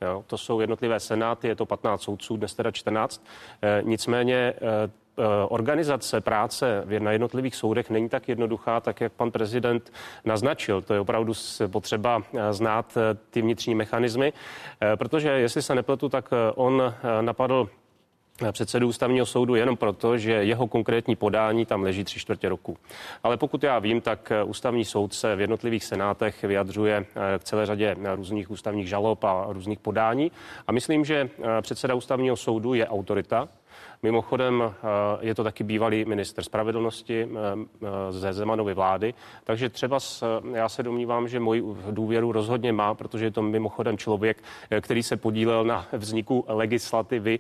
Jo, to jsou jednotlivé senáty, je to 15 soudců, dnes teda 14. E, nicméně organizace práce na jednotlivých soudech není tak jednoduchá, tak jak pan prezident naznačil. To je opravdu potřeba znát ty vnitřní mechanismy, protože jestli se nepletu, tak on napadl předsedu ústavního soudu jenom proto, že jeho konkrétní podání tam leží tři čtvrtě roku. Ale pokud já vím, tak ústavní soud se v jednotlivých senátech vyjadřuje eh, k celé řadě různých ústavních žalob a různých podání. A myslím, že eh, předseda ústavního soudu je autorita, Mimochodem eh, je to taky bývalý minister spravedlnosti eh, eh, ze Zemanovy vlády, takže třeba já se domnívám, že moji důvěru rozhodně má, protože je to mimochodem člověk, který se podílel na vzniku legislativy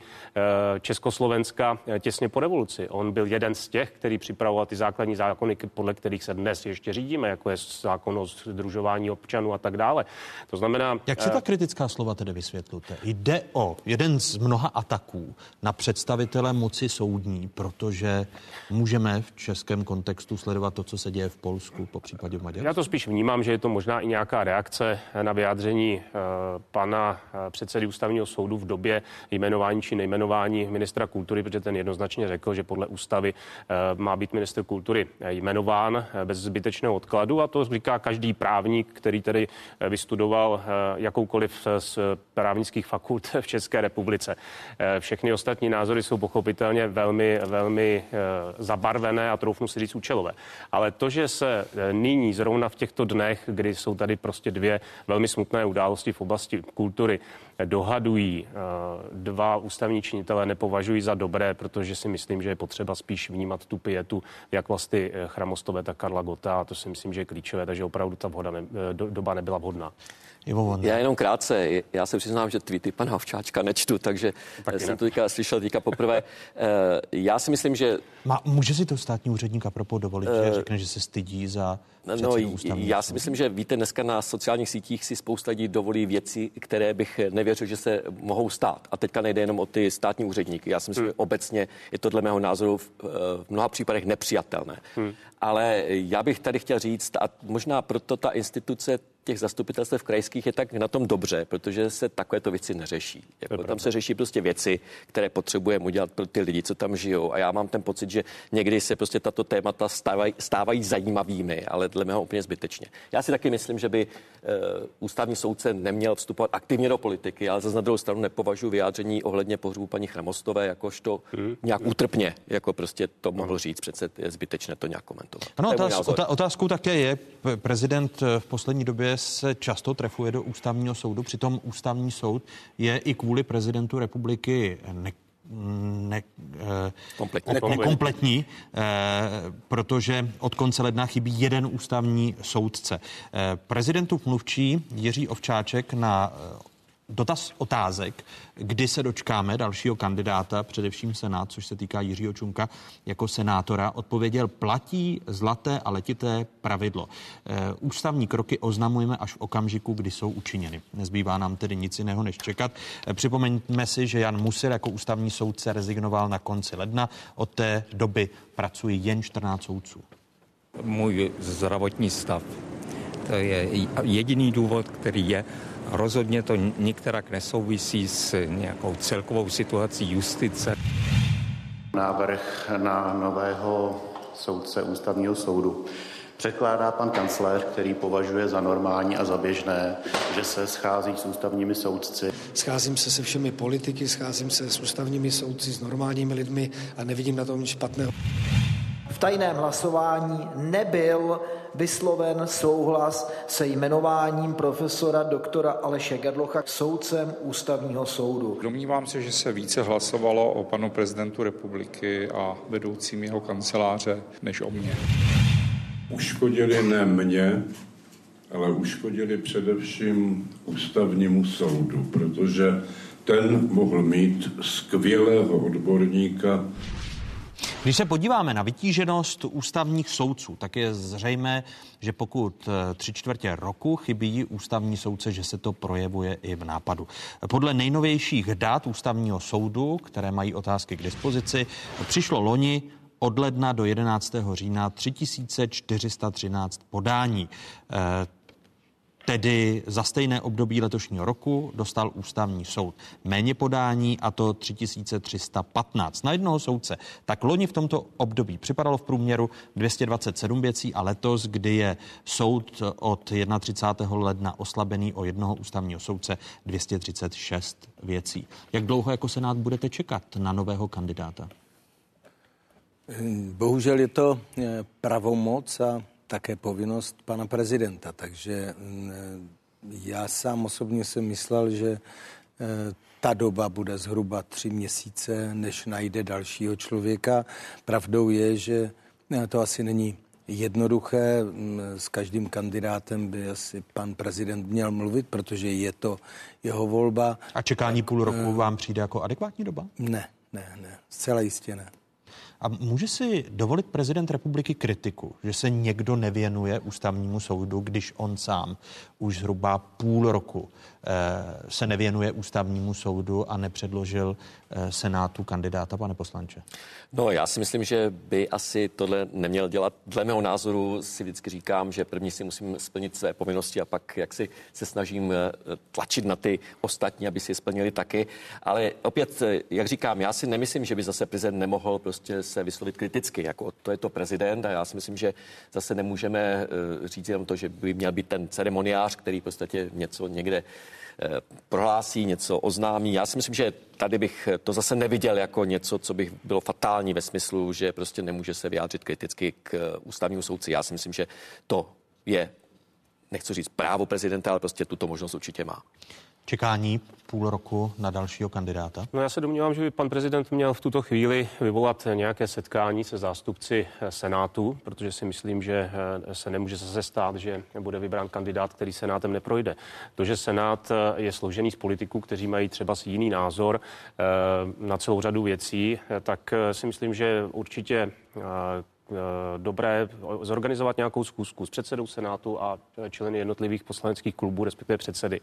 Československa těsně po revoluci. On byl jeden z těch, který připravoval ty základní zákony, podle kterých se dnes ještě řídíme, jako je zákon o združování občanů a tak dále. To znamená... Jak si ta kritická slova tedy vysvětlíte? Jde o jeden z mnoha ataků na představitele moci soudní, protože můžeme v českém kontextu sledovat to, co se děje v Polsku, po případě v Maďarsku? Já to spíš vnímám, že je to možná i nějaká reakce na vyjádření uh, pana uh, předsedy ústavního soudu v době jmenování či nejmenování ministra kultury, protože ten jednoznačně řekl, že podle ústavy uh, má být minister kultury jmenován bez zbytečného odkladu a to říká každý právník, který tedy vystudoval jakoukoliv z právnických fakult v České republice. Všechny ostatní názory jsou pochopitelné pochopitelně velmi, velmi eh, zabarvené a troufnu si říct účelové. Ale to, že se eh, nyní, zrovna v těchto dnech, kdy jsou tady prostě dvě velmi smutné události v oblasti kultury, dohadují dva ústavní činitelé, nepovažuji za dobré, protože si myslím, že je potřeba spíš vnímat tu pietu jak vlastně Chramostové, tak Karla Gota a to si myslím, že je klíčové, takže opravdu ta vhoda ne, do, doba nebyla vhodná. Já jenom krátce, já se přiznám, že tweety pana Havčáčka nečtu, takže Taky jsem ne. to teďka slyšel teďka poprvé. Eh, já si myslím, že... Má, může si to státní úředník apropo dovolit, že eh, řekne, že se stydí za No, já si myslím, že víte, dneska na sociálních sítích si spousta lidí dovolí věci, které bych nevěřil, že se mohou stát. A teďka nejde jenom o ty státní úředníky. Já si myslím, hmm. že obecně je to dle mého názoru v, eh, v mnoha případech nepřijatelné. Hmm. Ale já bych tady chtěl říct, a možná proto ta instituce těch zastupitelstv krajských je tak na tom dobře, protože se takovéto věci neřeší. Jako tam se řeší prostě věci, které potřebujeme udělat pro ty lidi, co tam žijou. A já mám ten pocit, že někdy se prostě tato témata stávají, stávají zajímavými, ale dle mého úplně zbytečně. Já si taky myslím, že by uh, ústavní soudce neměl vstupovat aktivně do politiky, ale zase na druhou stranu nepovažuji vyjádření ohledně pohřbu paní Chramostové jakožto hmm. nějak útrpně, jako prostě to mohl říct. Přece je zbytečné to nějak komentovat. Ano, otáz, otázkou také je, prezident v poslední době se často trefuje do ústavního soudu, přitom ústavní soud je i kvůli prezidentu republiky ne, ne, eh, kompletní, nekompletní, eh, protože od konce ledna chybí jeden ústavní soudce. Eh, prezidentův mluvčí Jiří Ovčáček na dotaz otázek, kdy se dočkáme dalšího kandidáta, především Senát, což se týká Jiřího Čunka jako senátora, odpověděl, platí zlaté a letité pravidlo. E, ústavní kroky oznamujeme až v okamžiku, kdy jsou učiněny. Nezbývá nám tedy nic jiného, než čekat. E, připomeňme si, že Jan Musil jako ústavní soudce rezignoval na konci ledna. Od té doby pracují jen 14 soudců. Můj zdravotní stav. To je jediný důvod, který je Rozhodně to některak nesouvisí s nějakou celkovou situací justice. Návrh na nového soudce ústavního soudu předkládá pan kancléř, který považuje za normální a za běžné, že se schází s ústavními soudci. Scházím se se všemi politiky, scházím se s ústavními soudci, s normálními lidmi a nevidím na tom nic špatného. V tajném hlasování nebyl vysloven souhlas se jmenováním profesora doktora Aleše Gadlocha soudcem ústavního soudu. Domnívám se, že se více hlasovalo o panu prezidentu republiky a vedoucím jeho kanceláře než o mně. Uškodili ne mě, ale uškodili především ústavnímu soudu, protože ten mohl mít skvělého odborníka když se podíváme na vytíženost ústavních soudců, tak je zřejmé, že pokud eh, tři čtvrtě roku chybí ústavní soudce, že se to projevuje i v nápadu. Podle nejnovějších dat ústavního soudu, které mají otázky k dispozici, přišlo loni od ledna do 11. října 3413 podání. Tedy za stejné období letošního roku dostal ústavní soud méně podání a to 3315 na jednoho soudce. Tak loni v tomto období připadalo v průměru 227 věcí a letos, kdy je soud od 31. ledna oslabený o jednoho ústavního soudce 236 věcí. Jak dlouho jako Senát budete čekat na nového kandidáta? Bohužel je to eh, pravomoc a také povinnost pana prezidenta. Takže mm, já sám osobně jsem myslel, že eh, ta doba bude zhruba tři měsíce, než najde dalšího člověka. Pravdou je, že eh, to asi není jednoduché. Mm, s každým kandidátem by asi pan prezident měl mluvit, protože je to jeho volba. A čekání půl roku eh, vám přijde jako adekvátní doba? Ne, ne, ne. Zcela jistě ne. A může si dovolit prezident republiky kritiku, že se někdo nevěnuje ústavnímu soudu, když on sám už zhruba půl roku se nevěnuje ústavnímu soudu a nepředložil eh, Senátu kandidáta, pane poslanče? No, já si myslím, že by asi tohle neměl dělat. Dle mého názoru si vždycky říkám, že první si musím splnit své povinnosti a pak jak si se snažím eh, tlačit na ty ostatní, aby si je splnili taky. Ale opět, jak říkám, já si nemyslím, že by zase prezident nemohl prostě se vyslovit kriticky. Jako to je to prezident a já si myslím, že zase nemůžeme říct jenom to, že by měl být ten ceremoniář, který v podstatě něco někde eh, prohlásí, něco oznámí. Já si myslím, že tady bych to zase neviděl jako něco, co bych bylo fatální ve smyslu, že prostě nemůže se vyjádřit kriticky k eh, ústavnímu soudci. Já si myslím, že to je, nechci říct právo prezidenta, ale prostě tuto možnost určitě má. Čekání půl roku na dalšího kandidáta? No já se domnívám, že by pan prezident měl v tuto chvíli vyvolat nějaké setkání se zástupci eh, Senátu, protože si myslím, že eh, se nemůže zase stát, že bude vybrán kandidát, který Senátem neprojde. To, že Senát eh, je složený z politiků, kteří mají třeba jiný názor na celou řadu věcí, tak si myslím, že určitě dobré zorganizovat nějakou zkusku s předsedou Senátu a členy jednotlivých poslaneckých klubů, respektive předsedy,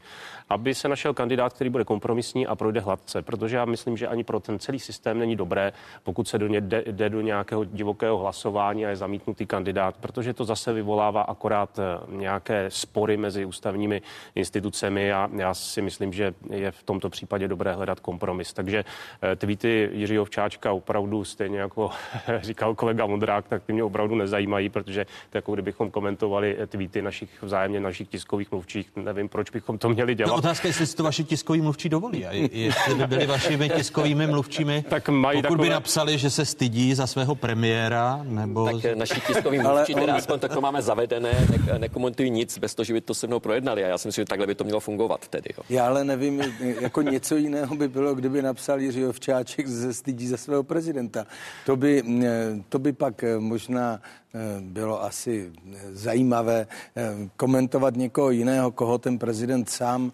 aby se našel kandidát, který bude kompromisní a projde hladce, protože já myslím, že ani pro ten celý systém není dobré, pokud se do ně jde, jde do nějakého divokého hlasování a je zamítnutý kandidát, protože to zase vyvolává akorát eh, nějaké spory mezi ústavními institucemi a já si myslím, že je v tomto případě dobré hledat kompromis. Takže eh, tweety Jiřího Včáčka opravdu stejně jako říkal kolega Modrák, tak ty mě opravdu nezajímají, protože to jako kdybychom komentovali tweety našich vzájemně našich tiskových mluvčích. Nevím, proč bychom to měli dělat. No, otázka je, jestli si to vaši tiskoví mluvčí dovolí. A jestli by byli vašimi tiskovými mluvčími, tak mají pokud takové... by napsali, že se stydí za svého premiéra, nebo... Tak naši tiskoví mluvčí, teda aspoň tak to máme zavedené, ne, nekomentují nic bez toho, že by to se mnou projednali. A já si myslím, že takhle by to mělo fungovat tedy. Jo. Já ale nevím, jako něco jiného by bylo, kdyby napsal Jiří Ovčáček ze stydí za svého prezidenta. To by, to by pak možná eh, bylo asi eh, zajímavé eh, komentovat někoho jiného, koho ten prezident sám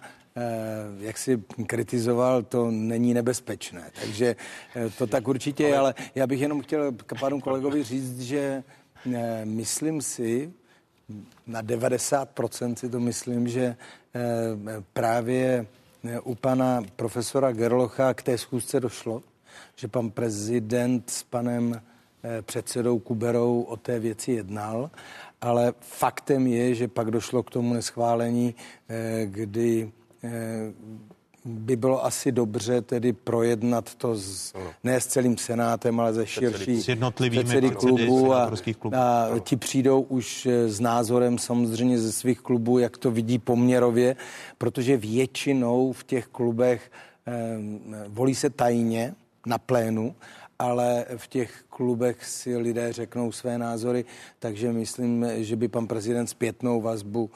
jak si kritizoval, to není nebezpečné. Takže to tak určitě je, ale já bych jenom chtěl k panu kolegovi říct, že myslím si, na 90% si to myslím, že právě u pana profesora Gerlocha k té schůzce došlo, že pan prezident s panem předsedou Kuberou o té věci jednal, ale faktem je, že pak došlo k tomu neschválení, eh, kdy eh, by bylo asi dobře tedy projednat to s, ne s celým senátem, ale ze širší s jednotlivými předsedy klubu a, a ti přijdou už s názorem samozřejmě ze svých klubů, jak to vidí poměrově, protože většinou v těch klubech eh, volí se tajně na plénu ale v těch klubech si lidé řeknou své názory, takže myslím, že by pan prezident zpětnou vazbu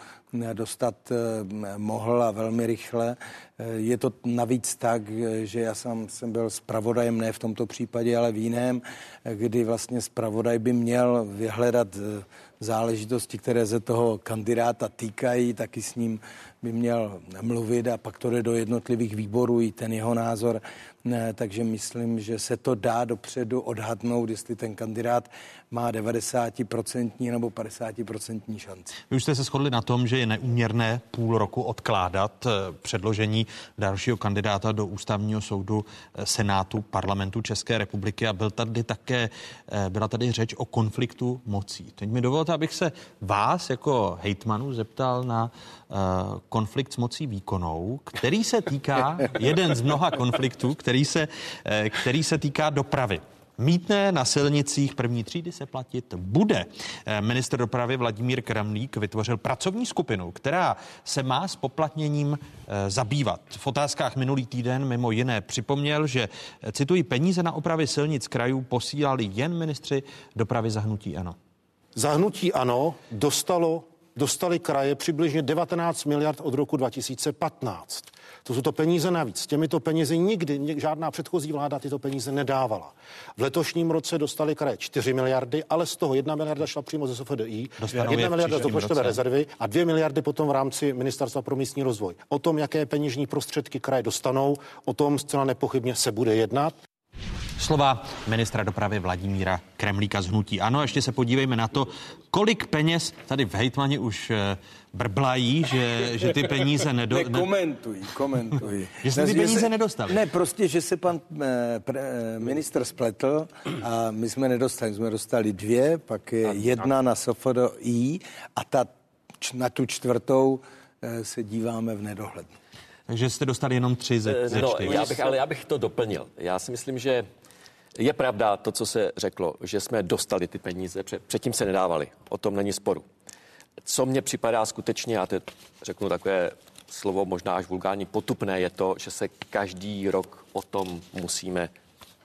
dostat eh, mohl a velmi rychle. Eh, je to navíc tak, že já sám jsem byl zpravodajem, ne v tomto případě, ale v jiném, kdy vlastně zpravodaj by měl vyhledat eh, záležitosti, které se toho kandidáta týkají, taky s ním by měl mluvit a pak to jde do jednotlivých výborů i ten jeho názor. Ne, takže myslím, že se to dá dopředu odhadnout, jestli ten kandidát má 90% nebo 50% šanci. Vy už jste se shodli na tom, že je neuměrné půl roku odkládat eh, předložení dalšího kandidáta do ústavního soudu eh, Senátu parlamentu České republiky a byl tady také, eh, byla tady řeč o konfliktu mocí. Teď mi dovolte, abych se vás jako hejtmanu zeptal na konflikt s mocí výkonou, který se týká, jeden z mnoha konfliktů, který se, který se týká dopravy. Mítné na silnicích první třídy se platit bude. Eh, minister dopravy Vladimír Kramlík vytvořil pracovní skupinu, která se má s poplatněním eh, zabývat. V otázkách minulý týden mimo jiné připomněl, že, eh, cituji, peníze na opravy silnic krajů posílali jen ministři dopravy zahnutí ANO. Zahnutí ANO dostalo, dostali kraje přibližně 19 miliard od roku 2015. To jsou to peníze navíc. Těmito penězi nikdy žádná předchozí vláda tyto peníze nedávala. V letošním roce dostali kraje 4 miliardy, ale z toho 1 miliarda šla přímo ze SFDI, 1 miliarda z rozpočtové rezervy a 2 miliardy potom v rámci Ministerstva pro místní rozvoj. O tom, jaké peněžní prostředky kraje dostanou, o tom zcela nepochybně se bude jednat. Slova ministra dopravy Vladimíra Kremlíka z Hnutí. Ano, ještě se podívejme na to, kolik peněz tady v Hejtmaně už eh, brblají, že, že ty peníze nedo... Ne, komentují, komentují. že jste ty peníze nedostali. Ne, prostě, že se pan eh, pre, eh, minister spletl a my jsme nedostali. Jsme dostali dvě, pak je jedna na SFDI a ta na tu čtvrtou se díváme v nedohlednu. Takže jste dostali jenom tři ze, ze no, Já bych, ale já bych to doplnil. Já si myslím, že je pravda to, co se řeklo, že jsme dostali ty peníze, před, předtím se nedávali. O tom není sporu. Co mně připadá skutečně, já teď řeknu takové slovo možná až vulgární, potupné je to, že se každý rok o tom musíme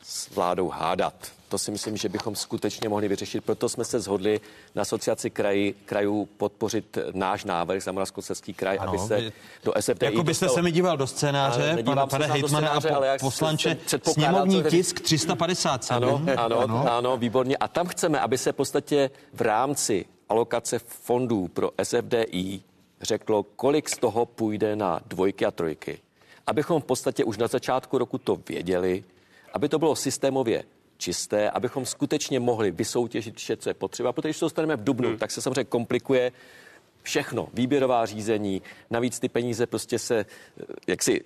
s vládou hádat. To si myslím, že bychom skutečně mohli vyřešit. Proto jsme se shodli na asociaci kraj, krajů podpořit náš návrh za Moravskoslezský kraj, ano, aby se do SFDI Jako byste dostal... se mi díval do scénáře, pan, pane hejtmane a po, poslanče, sněmovní tisk 357. Ano, ano, ano, ano, výborně. A tam chceme, aby se v podstatě v rámci alokace fondů pro SFDI řeklo, kolik z toho půjde na dvojky a trojky. Abychom v podstatě už na začátku roku to věděli, aby to bylo systémově čisté, abychom skutečně mohli vysoutěžit vše, co je potřeba, protože když to dostaneme v Dubnu, hmm. tak se samozřejmě komplikuje všechno, výběrová řízení, navíc ty peníze prostě se eh, jaksi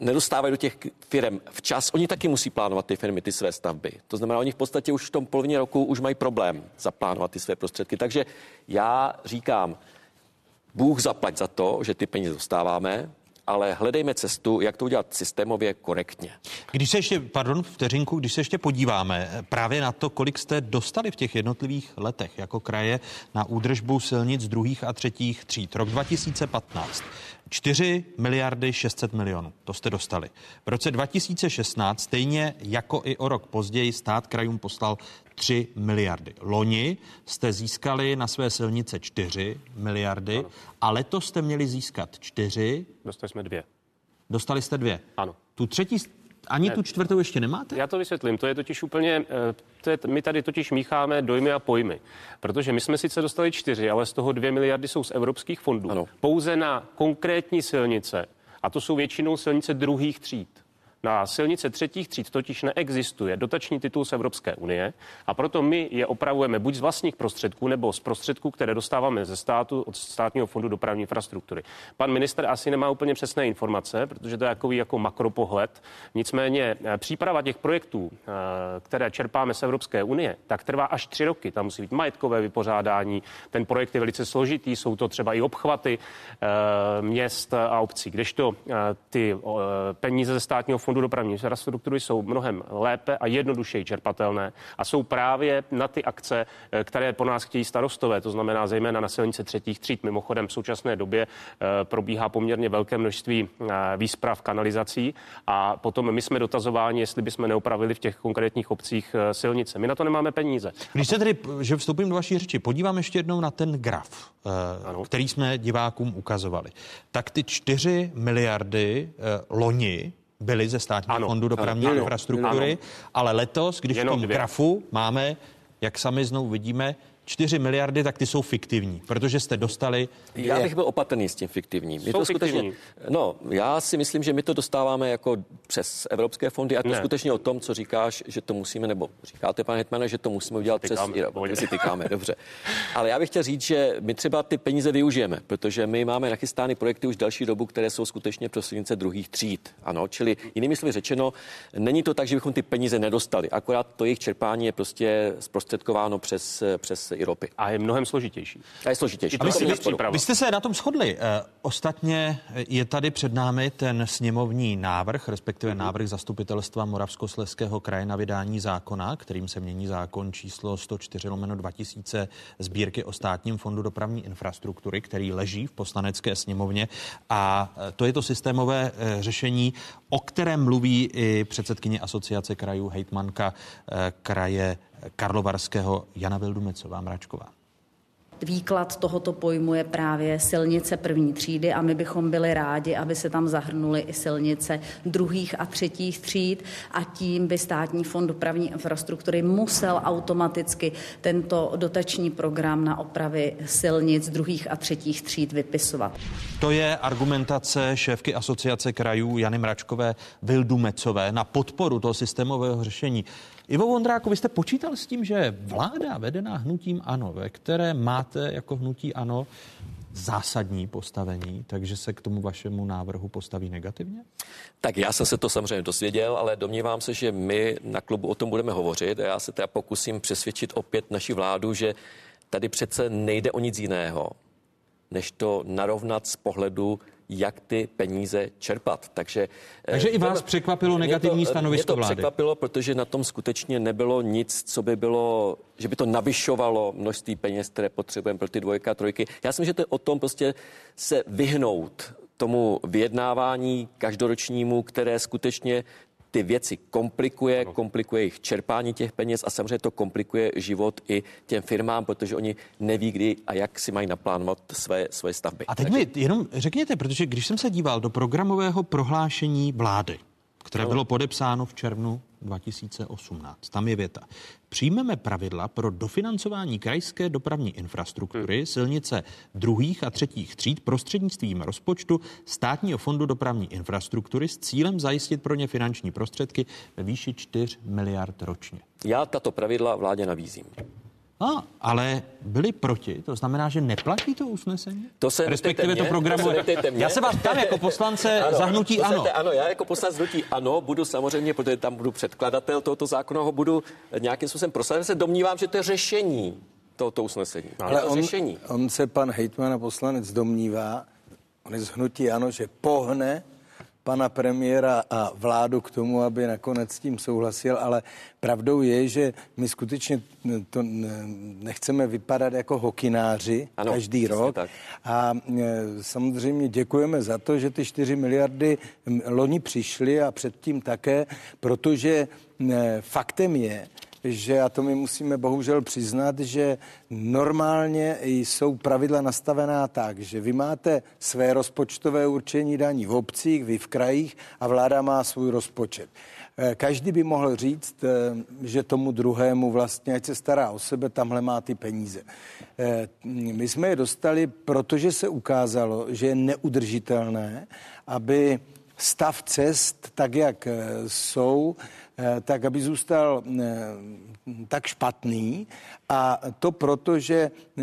nedostávají do těch firm včas. Oni taky musí plánovat ty firmy, ty své stavby. To znamená, oni v podstatě už v tom polovině roku už mají problém zaplánovat ty své prostředky. Takže já říkám, Bůh zaplať za to, že ty peníze dostáváme, ale hledejme cestu, jak to udělat systémově korektně. Když se ještě, pardon, vteřinku, když se ještě podíváme právě na to, kolik jste dostali v těch jednotlivých letech jako kraje na údržbu silnic druhých a třetích tříd. Rok 2015. 4 miliardy 600 milionů. To jste dostali. V roce 2016, stejně jako i o rok později, stát krajům poslal 3 miliardy. Loni jste získali na své silnice 4 miliardy ano. a letos jste měli získat 4. Dostali jsme dvě. Dostali jste dvě. Ano. Tu třetí ani ne. tu čtvrtou ještě nemáte? Já to vysvětlím. To je totiž úplně, eh, to je, my tady totiž mícháme dojmy a pojmy. Protože my jsme sice dostali čtyři, ale z toho dvě miliardy jsou z evropských fondů. Ano. Pouze na konkrétní silnice. A to jsou většinou silnice druhých tříd. Na silnice třetích tříd totiž neexistuje dotační titul z Evropské unie a proto my je opravujeme buď z vlastních prostředků nebo z prostředků, které dostáváme ze státu od státního fondu dopravní infrastruktury. Pan minister asi nemá úplně přesné informace, protože to je takový jako makropohled. Nicméně eh, příprava těch projektů, eh, které čerpáme z Evropské unie, tak trvá až tři roky. Tam musí být majetkové vypořádání. Ten projekt je velice složitý, jsou to třeba i obchvaty eh, měst a obcí, kdežto ty peníze ze státního fondu fondu dopravní infrastruktury jsou mnohem lépe a jednodušeji čerpatelné a jsou právě na ty akce, eh, které po nás chtějí starostové, to znamená zejména na silnice třetích tříd. Mimochodem v současné době eh, probíhá poměrně velké množství eh, výsprav kanalizací a potom my jsme dotazováni, jestli bychom neopravili v těch konkrétních obcích silnice. My na to nemáme peníze. Když se tedy, že vstoupím do vaší řeči, podívám ještě jednou na ten graf, ano. který jsme divákům ukazovali. Tak ty 4 miliardy loni byly ze státního ano, fondu dopravní ano, infrastruktury, ano. ale letos, když Jenom v tom dvě. grafu máme, jak sami znovu vidíme, 4 miliardy, tak ty jsou fiktivní, protože jste dostali... Já bych byl opatrný s tím fiktivním. Je to skutečně, no, já si myslím, že my to dostáváme jako přes evropské fondy a to ne. skutečně o tom, co říkáš, že to musíme, nebo říkáte, pane Hetmane, že to musíme udělat tykáme, přes... My si tykáme, dobře. Ale já bych chtěl říct, že my třeba ty peníze využijeme, protože my máme nachystány projekty už další dobu, které jsou skutečně pro silnice druhých tříd. Ano, čili jinými slovy řečeno, není to tak, že bychom ty peníze nedostali, akorát to jejich čerpání je prostě zprostředkováno přes, přes Evropy. A je mnohem složitější. A je složitější. A vy, vy, vy jste se na tom shodli. E, ostatně je tady před námi ten sněmovní návrh, respektive mm-hmm. návrh zastupitelstva Moravskosleského kraje na vydání zákona, kterým se mění zákon číslo 104 lomeno 2000 sbírky o státním fondu dopravní infrastruktury, který leží v poslanecké sněmovně. A e, to je to systémové řešení, o kterém mluví i předsedkyně asociace krajů, hejtmanka kraje Karlovarského Jana Vildumecová Mračková. Výklad tohoto pojmu je právě silnice první třídy a my bychom byli rádi, aby se tam zahrnuly i silnice druhých a třetích tříd a tím by státní fond dopravní infrastruktury musel automaticky tento dotační program na opravy silnic druhých a třetích tříd vypisovat. To je argumentace šéfky asociace krajů Jany Mračkové Vildumecové na podporu toho systémového řešení. Ivo Vondráku, vy jste počítal s tím, že vláda vedená hnutím ANO, ve které máte jako hnutí ANO zásadní postavení, takže se k tomu vašemu návrhu postaví negativně? Tak já jsem se to samozřejmě dozvěděl, ale domnívám se, že my na klubu o tom budeme hovořit a já se teda pokusím přesvědčit opět naši vládu, že tady přece nejde o nic jiného, než to narovnat z pohledu jak ty peníze čerpat. Takže, Takže i vás překvapilo negativní to, stanovisko mě to vlády? překvapilo, protože na tom skutečně nebylo nic, co by bylo, že by to navyšovalo množství peněz, které potřebujeme pro ty dvojka a trojky. Já myslím, že to je o tom prostě se vyhnout tomu vyjednávání každoročnímu, které skutečně ty věci komplikuje, komplikuje jejich čerpání těch peněz a samozřejmě to komplikuje život i těm firmám, protože oni neví, kdy a jak si mají naplánovat své, své stavby. A teď Takže... mi jenom řekněte, protože když jsem se díval do programového prohlášení vlády, které bylo podepsáno v červnu 2018. Tam je věta. Přijmeme pravidla pro dofinancování krajské dopravní infrastruktury, hmm. silnice druhých a třetích tříd prostřednictvím rozpočtu státního fondu dopravní infrastruktury s cílem zajistit pro ně finanční prostředky ve výši 4 miliard ročně. Já tato pravidla vládě navízím. A, ale byli proti, to znamená, že neplatí to usnesení? To se Respektive to programu. Já se vás ptám jako poslance ano, zahnutí ano. Se, ano, já jako poslanec zahnutí ano, budu samozřejmě, protože tam budu předkladatel tohoto zákona, ho budu nějakým způsobem prosadit. Se domnívám, že to je řešení tohoto usnesení. Ale to on, řešení. on se pan hejtman a poslanec domnívá, on je zhnutí ano, že pohne pana premiéra a vládu k tomu, aby nakonec s tím souhlasil, ale pravdou je, že my skutečně to nechceme vypadat jako hokináři ano, každý rok. Tak. A e, samozřejmě děkujeme za to, že ty 4 miliardy loni přišly a předtím také, protože e, faktem je, že, a to my musíme bohužel přiznat, že normálně jsou pravidla nastavená tak, že vy máte své rozpočtové určení daní v obcích, vy v krajích a vláda má svůj rozpočet. Eh, každý by mohl říct, eh, že tomu druhému vlastně, ať se stará o sebe, tamhle má ty peníze. Eh, my jsme je dostali, protože se ukázalo, že je neudržitelné, aby stav cest, tak jak jsou, tak aby zůstal eh, tak špatný. A to proto, že eh,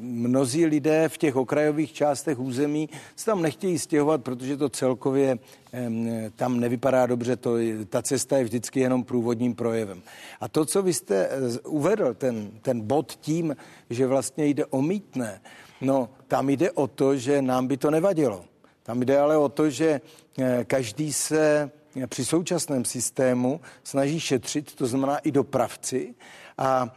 mnozí lidé v těch okrajových částech území se tam nechtějí stěhovat, protože to celkově tam nevypadá dobře, to, ta cesta je vždycky jenom průvodním projevem. A to, co vy jste uvedl, ten, ten bod tím, že vlastně jde o mítné, no tam jde o to, že nám by to nevadilo. Tam jde ale o to, že každý se při současném systému snaží šetřit, to znamená i dopravci, a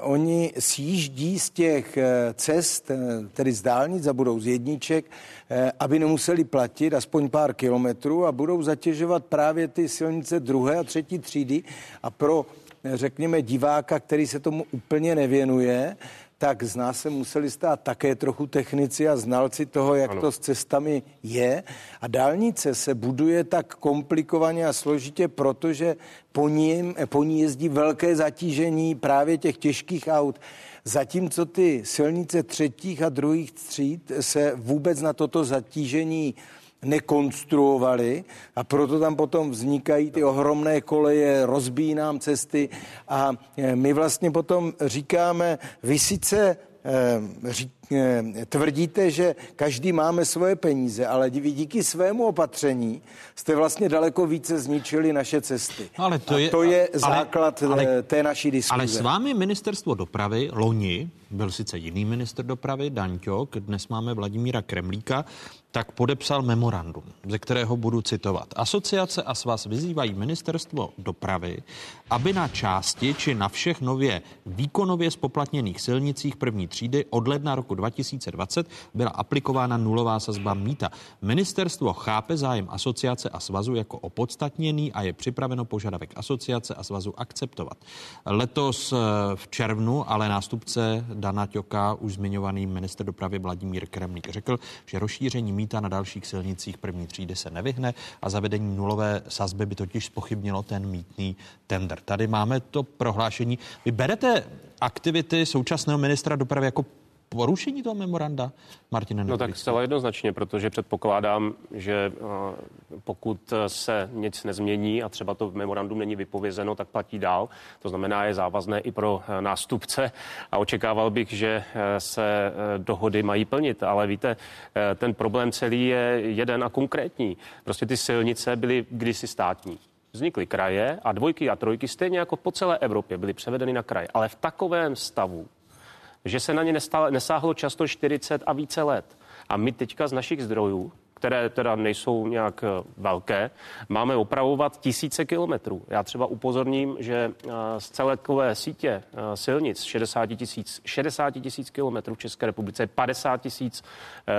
oni sjíždí z těch e, cest, e, tedy z dálnic a budou z jedniček, e, aby nemuseli platit aspoň pár kilometrů a budou zatěžovat právě ty silnice druhé a třetí třídy. A pro řekněme diváka, který se tomu úplně nevěnuje, tak z nás se museli stát také trochu technici a znalci toho, jak ano. to s cestami je. A dálnice se buduje tak komplikovaně a složitě, protože po ní, po ní jezdí velké zatížení právě těch těžkých aut. Zatímco ty silnice třetích a druhých tříd se vůbec na toto zatížení nekonstruovali a proto tam potom vznikají ty ohromné koleje, rozbíjí nám cesty a e, my vlastně potom říkáme, vy sice e, řík, e, tvrdíte, že každý máme svoje peníze, ale díky svému opatření jste vlastně daleko více zničili naše cesty. Ale to je, to je základ ale, té naší diskuze. Ale s vámi ministerstvo dopravy loni, byl sice jiný minister dopravy, Daňťok, dnes máme Vladimíra Kremlíka, tak podepsal memorandum, ze kterého budu citovat. Asociace a svaz vyzývají ministerstvo dopravy, aby na části či na všech nově výkonově spoplatněných silnicích první třídy od ledna roku 2020 byla aplikována nulová sazba mýta. Ministerstvo chápe zájem asociace a svazu jako opodstatněný a je připraveno požadavek asociace a svazu akceptovat. Letos eh, v červnu ale nástupce Dana Ťoka, už zmiňovaný minister dopravy Vladimír Kremlík, řekl, že rozšíření mýta na dalších silnicích první třídy se nevyhne a zavedení nulové sazby by totiž spochybnilo ten mítný tender. Tady máme to prohlášení. Vy berete aktivity současného ministra dopravy jako porušení toho memoranda, Martine? No tak zcela jednoznačně, protože předpokládám, že eh, pokud se nic nezmění a třeba to memorandum není vypovězeno, tak platí dál. To znamená, je závazné i pro eh, nástupce a očekával bych, že eh, se dohody mají plnit. Ale víte, ten problém celý je jeden a konkrétní. Prostě ty silnice byly kdysi státní vznikly kraje a dvojky a trojky stejně jako po celé Evropě byly převedeny na kraje. Ale v takovém stavu, že se na ně nestále, nesáhlo často 40 a více let. A my teďka z našich zdrojů, které teda nejsou nějak eh, velké, máme opravovat tisíce kilometrů. Já třeba upozorním, že z celkové sítě silnic 60 tisíc 60 tisíc kilometrů v České republice je 50 tisíc,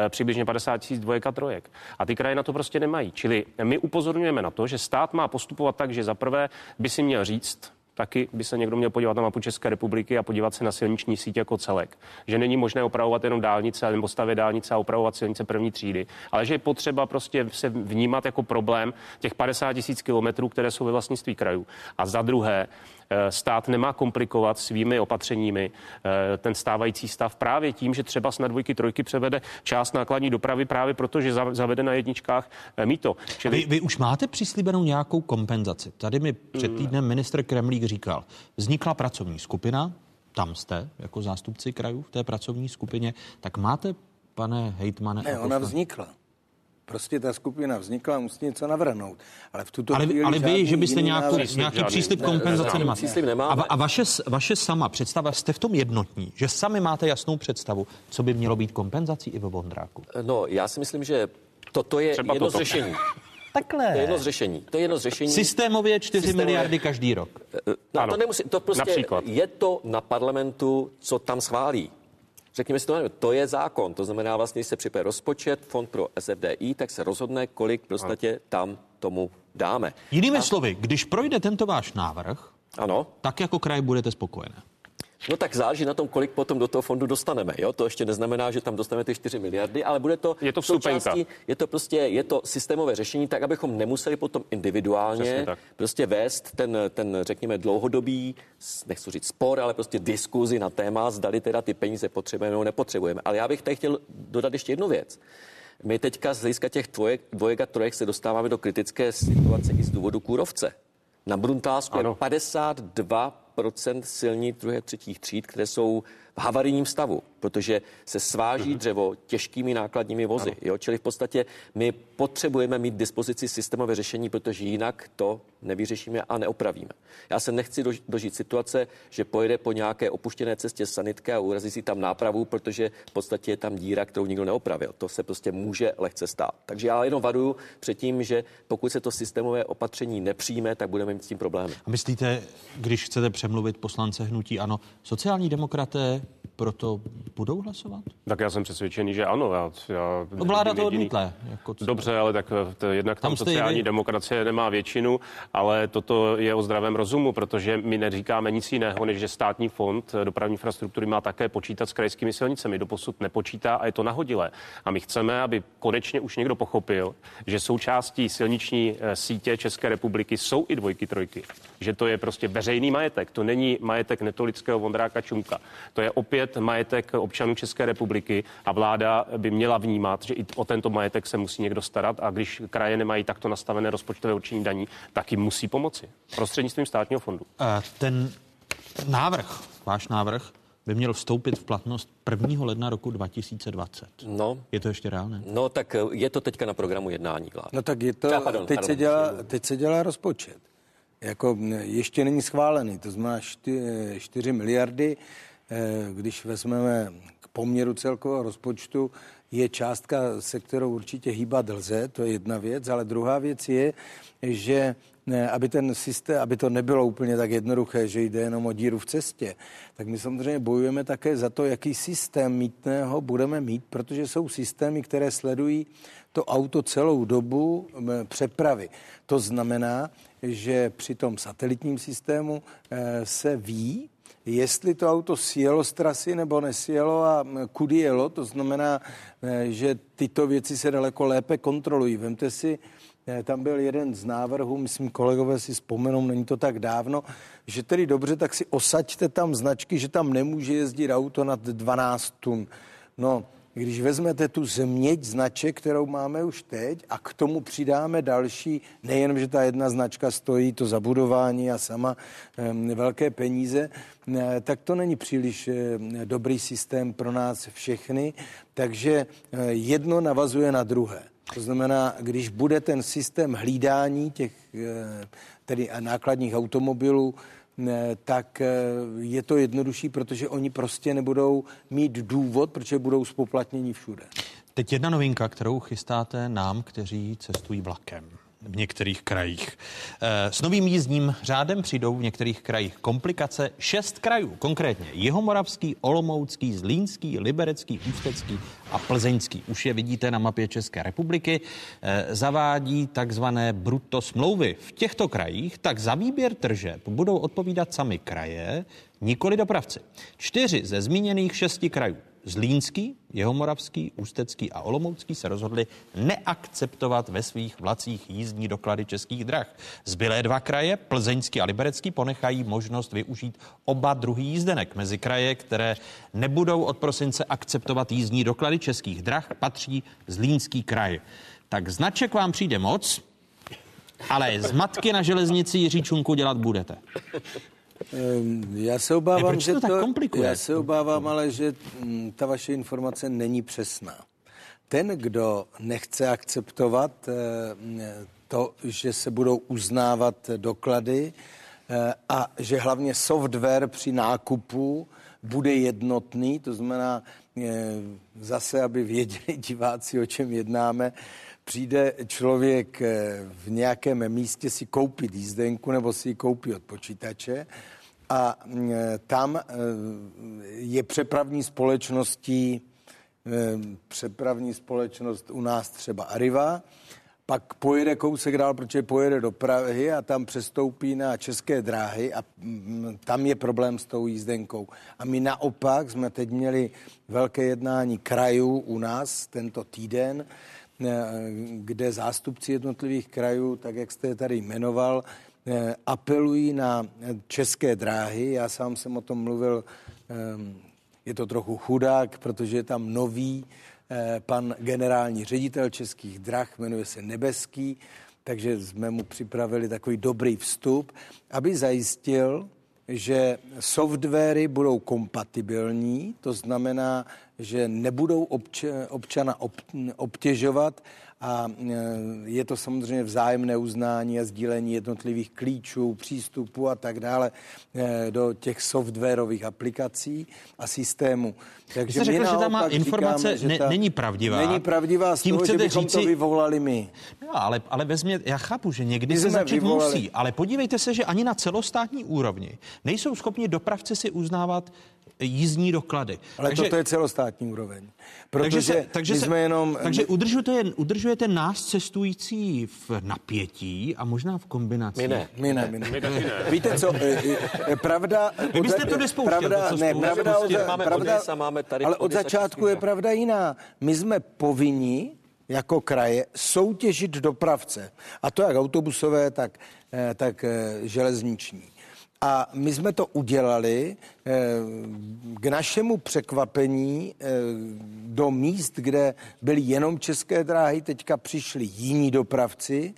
přibližně 50 tisíc dvojek a trojek. A ty kraje na to prostě nemají. Čili my upozorňujeme na to, že stát má postupovat tak, že zaprvé by si měl říct, taky by se někdo měl podívat na mapu České republiky a podívat se na silniční síť jako celek. Že není možné opravovat jenom dálnice nebo stavět dálnice a opravovat silnice první třídy, ale že je potřeba prostě se vnímat jako problém těch 50 tisíc kilometrů, které jsou ve vlastnictví krajů. A za druhé, stát nemá komplikovat svými opatřeními eh, ten stávající stav právě tím, že třeba na dvojky, trojky převede část nákladní dopravy právě proto, že zavede na jedničkách eh, míto. Čili... Vy, vy už máte přislíbenou nějakou kompenzaci. Tady mi před hmm. týdnem minister Kremlík říkal, vznikla pracovní skupina, tam jste jako zástupci krajů v té pracovní skupině, tak máte, pane hejtmane... Ne, ona vznikla. Prostě ta skupina vznikla, musí něco navrhnout. Ale v tuto ale, chvíli ale vy, že byste nějakou, nějaký příslip kompenzace nemáte. Příslip nemáme. A, a vaše, vaše sama představa, jste v tom jednotní, že sami máte jasnou představu, co by mělo být kompenzací i ve Vondráku? No, já si myslím, že toto je Třeba jedno toto. z řešení. Takhle. To je jedno z řešení. To je jedno z řešení. Systémově 4 Systémově. miliardy každý rok. No, ano. to nemusí, to prostě Například. je to na parlamentu, co tam schválí řekněme si to, to je zákon. To znamená, vlastně, když se připraví rozpočet, fond pro SFDI, tak se rozhodne, kolik prostě tam tomu dáme. Jinými A... slovy, když projde tento váš návrh, ano. tak jako kraj budete spokojené. No tak záleží na tom, kolik potom do toho fondu dostaneme. Jo? To ještě neznamená, že tam dostaneme ty 4 miliardy, ale bude to, je to součástí, je to prostě je to systémové řešení, tak abychom nemuseli potom individuálně prostě vést ten, ten, řekněme, dlouhodobý, nechci říct spor, ale prostě diskuzi na téma, zdali teda ty peníze potřebujeme nebo nepotřebujeme. Ale já bych tady chtěl dodat ještě jednu věc. My teďka z hlediska těch dvojek, dvojek a trojek se dostáváme do kritické situace i z důvodu kůrovce. Na Bruntálsku je 52 silnic druhé třetích tříd, které jsou v havarijním stavu, protože se sváží mhm. dřevo těžkými nákladními vozy. Jo? Čili v podstatě my potřebujeme mít dispozici systémové řešení, protože jinak to nevyřešíme a neopravíme. Já se nechci dožít situace, že pojede po nějaké opuštěné cestě sanitka a urazí si tam nápravu, protože v podstatě je tam díra, kterou nikdo neopravil. To se prostě může lehce stát. Takže já jenom varuju před tím, že pokud se to systémové opatření nepřijme, tak budeme mít s tím problémy. A myslíte, když chcete přemluvit poslance hnutí ano, sociální demokraté proto budou hlasovat? Tak já jsem přesvědčený, že ano. Já, já no, vláda to odmítla. Jako Dobře, ale tak eh, to, jednak tam, tam sociální vy... demokracie nemá většinu, ale toto je o zdravém rozumu, protože my neříkáme nic jiného, než že státní fond eh, dopravní infrastruktury má také počítat s krajskými silnicemi. Doposud nepočítá a je to nahodilé. A my chceme, aby konečně už někdo pochopil, že součástí silniční eh, sítě České republiky jsou i dvojky, trojky. Že to je prostě veřejný majetek. To není majetek netolického Vondráka Čumka. To je opět majetek občanů České republiky a vláda by měla vnímat, že i o tento majetek se musí někdo starat a když kraje nemají takto nastavené rozpočtové určení daní, tak jim musí pomoci prostřednictvím státního fondu. Ten návrh, váš návrh, by měl vstoupit v platnost 1. ledna roku 2020. No. Je to ještě reálné? No, tak je to teďka na programu jednání vlády. No tak je to, Třeba, pardon, teď, pardon, se dělá, teď se dělá rozpočet. Jako ještě není schválený, to znamená 4, 4 miliardy Eh, když vezmeme k poměru celkového rozpočtu, je částka, se kterou určitě hýbat lze, to je jedna věc, ale druhá věc je, že ne, aby ten systém, aby to nebylo úplně tak jednoduché, že jde jenom o díru v cestě, tak my samozřejmě bojujeme také za to, jaký systém mítného budeme mít, protože jsou systémy, které sledují to auto celou dobu přepravy. To znamená, že při tom satelitním systému eh, se ví, jestli to auto sjelo z trasy nebo nesjelo a kudy jelo. To znamená, e, že tyto věci se daleko lépe kontrolují. Vemte si, e, tam byl jeden z návrhů, myslím, kolegové si vzpomenou, není to tak dávno, že tedy dobře, tak si osaďte tam značky, že tam nemůže jezdit auto nad 12 tun. No, když vezmete tu změť značek, kterou máme už teď a k tomu přidáme další, nejenom, že ta jedna značka stojí to zabudování a sama velké peníze, tak to není příliš e, dobrý systém pro nás všechny, takže e, jedno navazuje na druhé. To znamená, když bude ten systém hlídání těch e, tedy nákladních automobilů tak eh, je to jednodušší, protože oni prostě nebudou mít důvod, protože budou spoplatněni všude. Teď jedna novinka, kterou chystáte nám, kteří cestují vlakem v některých krajích. Eh, s novým jízdním řádem přijdou v některých krajích komplikace. Šest krajů, konkrétně Jihomoravský, Olomoucký, Zlínský, Liberecký, Ústecký a Plzeňský. Už je vidíte na mapě České republiky. Eh, zavádí takzvané brutto smlouvy. V těchto krajích tak za výběr tržeb budou odpovídat sami kraje, nikoli dopravci. Čtyři ze zmíněných šesti krajů Zlínský, Jehomoravský, Ústecký a Olomoucký se rozhodli neakceptovat ve svých vlacích jízdní doklady českých drah. Zbylé dva kraje, Plzeňský a Liberecký, ponechají možnost využít oba druhý jízdenek. Mezi kraje, které nebudou od prosince akceptovat jízdní doklady českých drah, patří Zlínský kraj. Tak značek vám přijde moc, ale z matky na železnici Jiří Čunku dělat budete. Ehm, já se obávám, ne, že to, to komplikuje? Já se obávám, ale že mm, ta vaše informace není přesná. Ten, kdo nechce akceptovat eh, to, že se budou uznávat doklady eh, a že hlavně software při nákupu bude jednotný, to znamená eh, zase, aby věděli diváci, o čem jednáme, přijde člověk v nějakém místě si koupit jízdenku nebo si ji koupí od počítače a mm, tam je přepravní společností, přepravní společnost u nás třeba Arriva, pak pojede kousek dál, protože pojede do Prahy a tam přestoupí na české dráhy a mm, tam je problém s tou jízdenkou. A my naopak jsme teď měli velké jednání krajů u nás tento týden, kde zástupci jednotlivých krajů, tak jak jste je tady jmenoval, apelují na české dráhy. Já sám jsem o tom mluvil, je to trochu chudák, protože je tam nový pan generální ředitel českých drah, jmenuje se Nebeský, takže jsme mu připravili takový dobrý vstup, aby zajistil, že softwary budou kompatibilní, to znamená, že nebudou obč- občana ob- obtěžovat a e, je to samozřejmě vzájemné uznání a sdílení jednotlivých klíčů, přístupů a tak dále e, do těch softwarových aplikací a systémů. Takže Jste řekl, že ta má informace říkáme, ne, ta není pravdivá. Není pravdivá z Tím toho, že bychom říci... to vyvolali my. No, ale, ale vezmě, já chápu, že někdy My se začít vyvolali. musí, ale podívejte se, že ani na celostátní úrovni nejsou schopni dopravci si uznávat jízdní doklady. Ale takže, toto je celostátní úroveň. Protože takže se, takže my se, jsme jenom... Takže udržujete, udržujete nás cestující v napětí a možná v kombinaci. My ne. My ne, my ne. My taky ne. Víte co, pravda... Vy byste to nespouštěl, pravda, to, co ne, pravda, od, Máme pravda, ODS a máme tady ale od začátku je pravda jiná. My jsme povinni jako kraje soutěžit dopravce. A to jak autobusové, tak, eh, tak eh, železniční. A my jsme to udělali eh, k našemu překvapení eh, do míst, kde byly jenom české dráhy, teďka přišli jiní dopravci.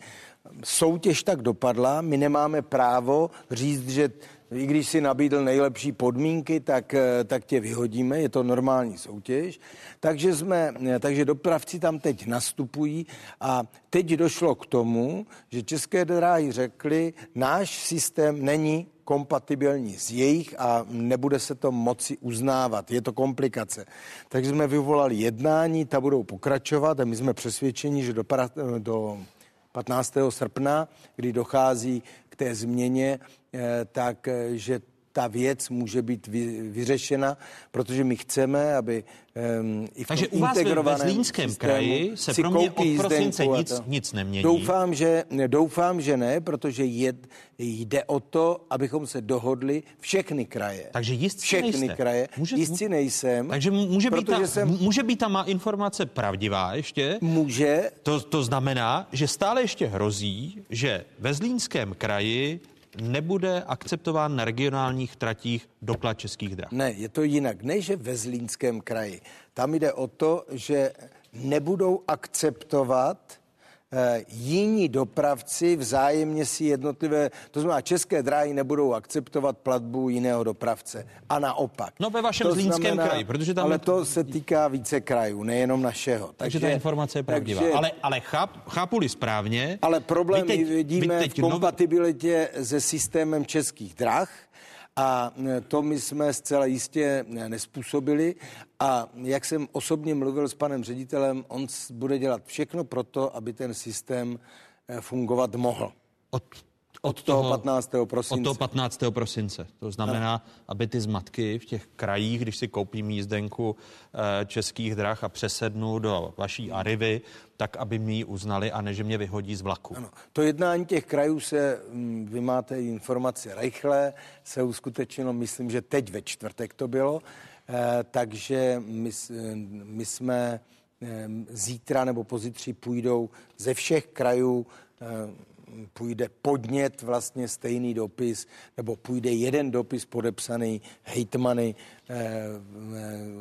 Soutěž tak dopadla, my nemáme právo říct, že i když si nabídl nejlepší podmínky, tak, eh, tak tě vyhodíme, je to normální soutěž. Takže, jsme, takže dopravci tam teď nastupují a teď došlo k tomu, že české dráhy řekly, náš systém není kompatibilní s jejich a nebude se to moci uznávat. Je to komplikace. Takže jsme vyvolali jednání, ta budou pokračovat a my jsme přesvědčeni, že do, do 15. srpna, kdy dochází té změně, eh, tak eh, že ta věc může být vy, vyřešena, protože my chceme, aby um, i v Takže tom u vás ve- Zlínském kraji se pro mě od prosince nic- nic nemění. Doufám, že, doufám, že ne, protože je, jde o to, abychom se dohodli všechny kraje. Takže jistci všechny nejste. kraje. Může- jistci nejsem. Takže může být, ta, jsem, může být ta má informace pravdivá ještě? Může. To, to znamená, že stále ještě hrozí, že ve Zlínském kraji nebude akceptován na regionálních tratích doklad českých drah. Ne, je to jinak. Ne, že ve Zlínském kraji. Tam jde o to, že nebudou akceptovat jiní dopravci vzájemně si jednotlivé, to znamená české dráhy nebudou akceptovat platbu jiného dopravce a naopak. No ve vašem To Zlínském kraji, protože tam Ale to se týká více krajů, nejenom našeho. Takže, ta informace je pravdivá. takže- Ale, ale cháp, chápu-li správně... ale problém teď, vidíme teď v kompatibilitě se systémem českých drah A to my jsme zcela jistě nespůsobili. A jak jsem osobně mluvil s panem ředitelem, on bude dělat všechno pro to, aby ten systém fungovat mohl. Od od toho 15. prosince. Od toho 15. prosince. To znamená, no. aby ty zmatky v těch krajích, když si koupím jízdenku e, českých drah a přesednu do vaší Arivy, tak aby mi ji uznali a ne, že mě vyhodí z vlaku. Ano. To jednání těch krajů se, mm, vy máte informace rychle, se uskutečnilo, myslím, že teď ve čtvrtek to bylo, e, takže my, my jsme e, zítra nebo pozítří půjdou ze všech krajů půjde podnět, vlastně stejný dopis, nebo půjde jeden dopis podepsaný hejtmany eh,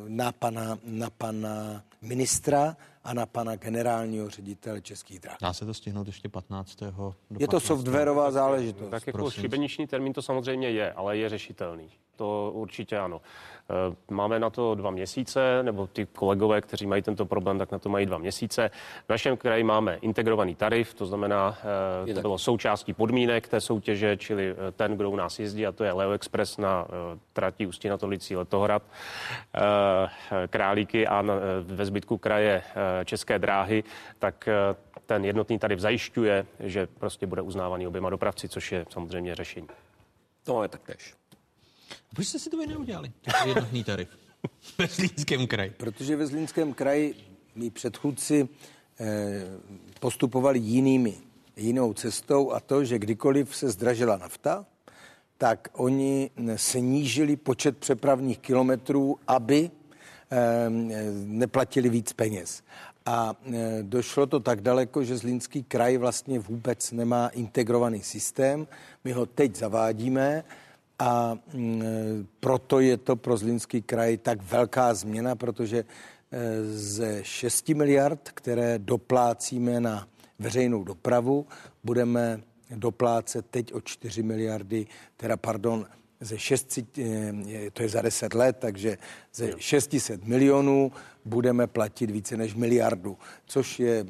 na pana, na pana ministra a na pana generálního ředitele Českých drah. Dá se to stihnout ještě 15. Do je to softwarová záležitost. Tak jako šibeniční termín to samozřejmě je, ale je řešitelný. To určitě ano. Eh, máme na to dva měsíce, nebo ty kolegové, kteří mají tento problém, tak na to mají dva měsíce. V našem kraji máme integrovaný tarif, to znamená, eh, to bylo součástí podmínek té soutěže, čili eh, ten, kdo u nás jezdí, a to je Leo Express na trati Ústí na Tolicí Letohrad, Králíky a ve zbytku kraje České dráhy, tak ten jednotný tarif zajišťuje, že prostě bude uznávaný oběma dopravci, což je samozřejmě řešení. To máme taktéž. Proč jste si to vy neudělali? Jednotný tarif. Ve Zlínském kraji. Protože ve Zlínském kraji mý předchůdci eh, postupovali jinými, jinou cestou a to, že kdykoliv se zdražila nafta, tak oni snížili počet přepravních kilometrů, aby eh, neplatili víc peněz. A eh, došlo to tak daleko, že Zlínský kraj vlastně vůbec nemá integrovaný systém. My ho teď zavádíme a mm, proto je to pro Zlínský kraj tak velká změna, protože e, ze 6 miliard, které doplácíme na veřejnou dopravu, budeme doplácet teď o 4 miliardy, teda pardon, ze 6, e, to je za 10 let, takže ze 600 milionů budeme platit více než miliardu, což je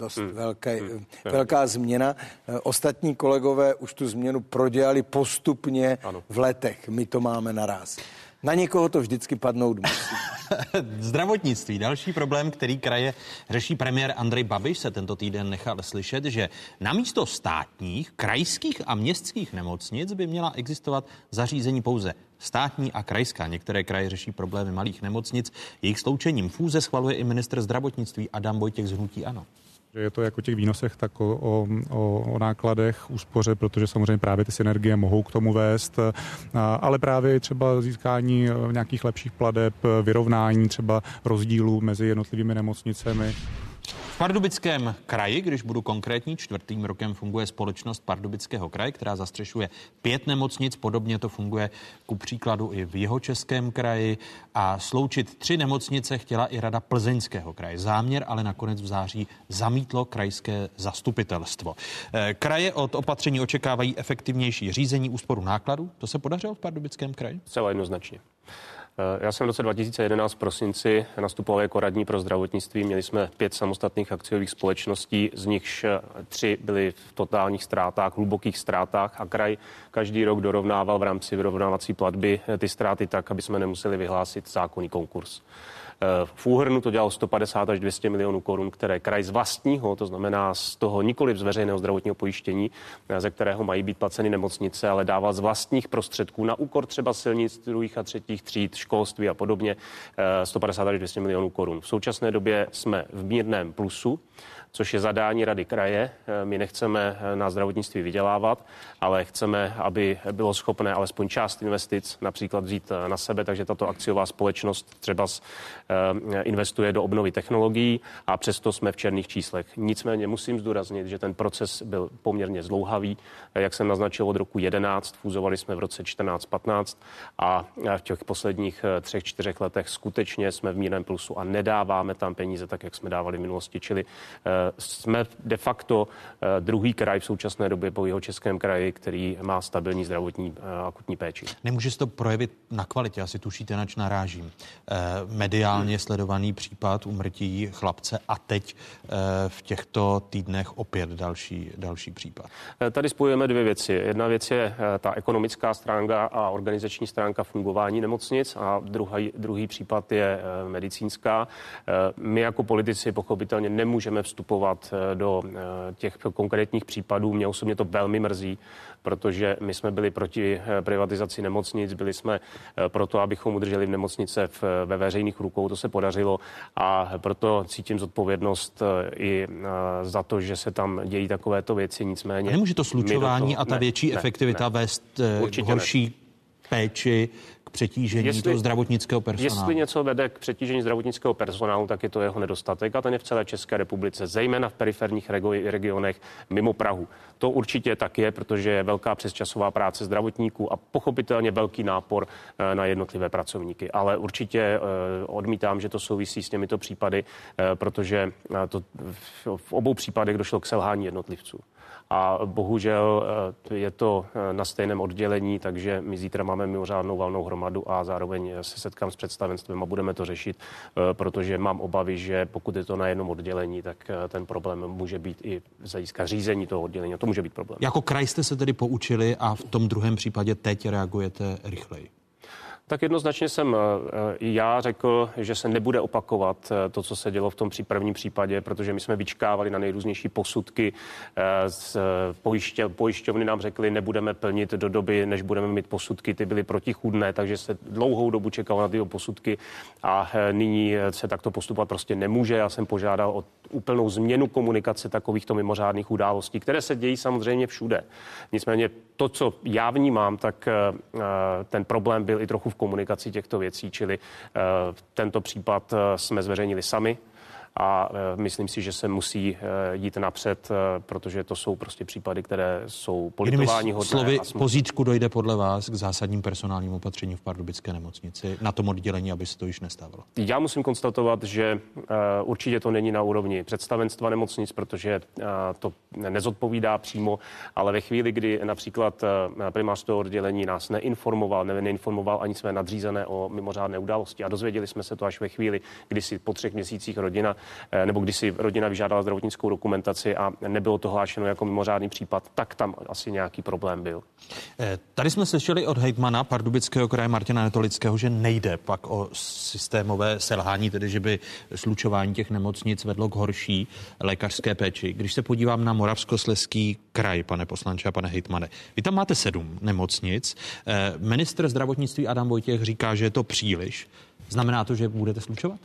dost hmm. velké, hmm. velká změna. Eh, ostatní kolegové už tu změnu prodělali postupně ano. v letech. My to máme naraz. Na někoho to vždycky padnout musí. Zdravotnictví. Další problém, který kraje řeší premiér Andrej Babiš, se tento týden nechal slyšet, že na místo státních, krajských a městských nemocnic by měla existovat zařízení pouze státní a krajská. Některé kraje řeší problémy malých nemocnic. Jejich sloučením fůze schvaluje i minister zdravotnictví Adam Vojtěch z Hnutí Ano. Že je to jako těch výnosech, tak o, o, o nákladech, úspoře, protože samozřejmě právě ty synergie mohou k tomu vést, ale právě třeba získání e, nějakých lepších pladeb, vyrovnání třeba rozdílů mezi jednotlivými nemocnicemi. Pardubickém kraji, když budu konkrétní, čtvrtým rokem funguje společnost Pardubického kraje, která zastřešuje pět nemocnic. Podobně to funguje ku příkladu i v jeho českém kraji. A sloučit tři nemocnice chtěla i rada Plzeňského kraje. Záměr ale nakonec v září zamítlo krajské zastupitelstvo. Eh, kraje od opatření očekávají efektivnější řízení úsporu nákladů. To se podařilo v Pardubickém kraji? Celé jednoznačně. Eh, já jsem v roce 2011 v prosinci nastupoval jako radní pro zdravotnictví. Měli jsme pět samostatných akciových společností, z nichž eh, tři byly v totálních ztrátách, hlubokých ztrátách a kraj každý rok dorovnával v rámci vyrovnávací platby eh, ty ztráty tak, aby jsme nemuseli vyhlásit zákonný konkurs. V úhrnu to dělalo 150 až 200 milionů korun, které kraj z vlastního, to znamená z toho nikoli z veřejného zdravotního pojištění, ze kterého mají být placeny nemocnice, ale dával z vlastních prostředků na úkor třeba silnic druhých a třetích tříd, školství a podobně 150 až 200 milionů korun. V současné době jsme v mírném plusu což je zadání Rady kraje. Eh, my nechceme eh, na zdravotnictví vydělávat, ale chceme, aby bylo schopné alespoň část investic například vzít eh, na sebe, takže tato akciová společnost třeba investuje do obnovy technologií a přesto jsme v černých číslech. Nicméně musím zdůraznit, že ten proces byl poměrně zlouhavý. Jak jsem naznačil od roku 11, fúzovali jsme v roce 14-15 a v těch posledních třech, čtyřech letech skutečně jsme v mírném plusu a nedáváme tam peníze tak, jak jsme dávali v minulosti. Čili jsme de facto druhý kraj v současné době po jeho českém kraji, který má stabilní zdravotní akutní péči. Nemůže se to projevit na kvalitě, asi tušíte, nač narážím. Mediálně sledovaný případ umrtí chlapce a teď v těchto týdnech opět další, další případ. Tady spojujeme dvě věci. Jedna věc je ta ekonomická stránka a organizační stránka fungování nemocnic a druhý, druhý případ je eh, medicínská. Eh, my jako politici pochopitelně nemůžeme vstupovat eh, do těch konkrétních případů. Mě osobně to velmi mrzí, protože my jsme byli proti privatizaci nemocnic, byli jsme proto, abychom udrželi v nemocnice v, ve veřejných rukou, to se podařilo a proto cítím zodpovědnost i za to, že se tam dějí takovéto věci. Nicméně. A nemůže to slučování toho, a ta ne, větší ne, efektivita ne, vést k horší ne péči, k přetížení jestli, toho zdravotnického personálu. Jestli něco vede k přetížení zdravotnického personálu, tak je to jeho nedostatek a ten je v celé České republice, zejména v periferních regionech mimo Prahu. To určitě tak je, protože je velká přesčasová práce zdravotníků a pochopitelně velký nápor eh, na jednotlivé pracovníky. Ale určitě eh, odmítám, že to souvisí s těmito případy, eh, protože to v obou případech došlo k selhání jednotlivců a bohužel eh, je to eh, na stejném oddělení, takže my zítra máme mimořádnou valnou hromadu a zároveň se setkám s představenstvem a budeme to řešit, eh, protože mám obavy, že pokud je to na jednom oddělení, tak ten problém může být i z hlediska řízení toho oddělení. A to může být problém. Jako kraj jste se tedy poučili a v tom druhém případě teď reagujete rychleji. Tak jednoznačně jsem eh, i já řekl, že se nebude opakovat eh, to, co se dělo v tom prvním případě, protože my jsme vyčkávali na nejrůznější posudky. Eh, z pojiště, pojišťovny nám řekli, nebudeme plnit do doby, než budeme mít posudky. Ty byly protichudné, takže se dlouhou dobu čekalo na ty posudky a nyní se takto postupovat prostě nemůže. Já jsem požádal o úplnou změnu komunikace takovýchto mimořádných událostí, které se dějí samozřejmě všude. Nicméně to, co já vnímám, tak ten problém byl i trochu v komunikaci těchto věcí, čili eh, tento případ eh, jsme zveřejnili sami a e, myslím si, že se musí e, jít napřed, e, protože to jsou prostě případy, které jsou politování hodné. Slovy, pozítku dojde podle vás k zásadním personálním opatřením v Pardubické nemocnici na tom oddělení, aby se to již nestávalo? Já musím konstatovat, že určitě to není na úrovni představenstva nemocnic, protože to nezodpovídá přímo, ale ve chvíli, kdy například primář toho oddělení nás neinformoval, ne, neinformoval ani své nadřízené o mimořádné události a dozvěděli jsme se to až ve chvíli, kdy si po třech měsících rodina nebo když si rodina vyžádala zdravotnickou dokumentaci a nebylo to hlášeno jako mimořádný případ, tak tam asi nějaký problém byl. Eh, tady jsme slyšeli od hejtmana Pardubického kraje Martina Netolického, že nejde pak o systémové selhání, tedy že by slučování těch nemocnic vedlo k horší lékařské péči. Když se podívám na Moravskosleský kraj, pane poslanče a pane hejtmane, vy tam máte sedm nemocnic. Eh, minister zdravotnictví Adam Vojtěch říká, že je to příliš. Znamená to, že budete slučovat?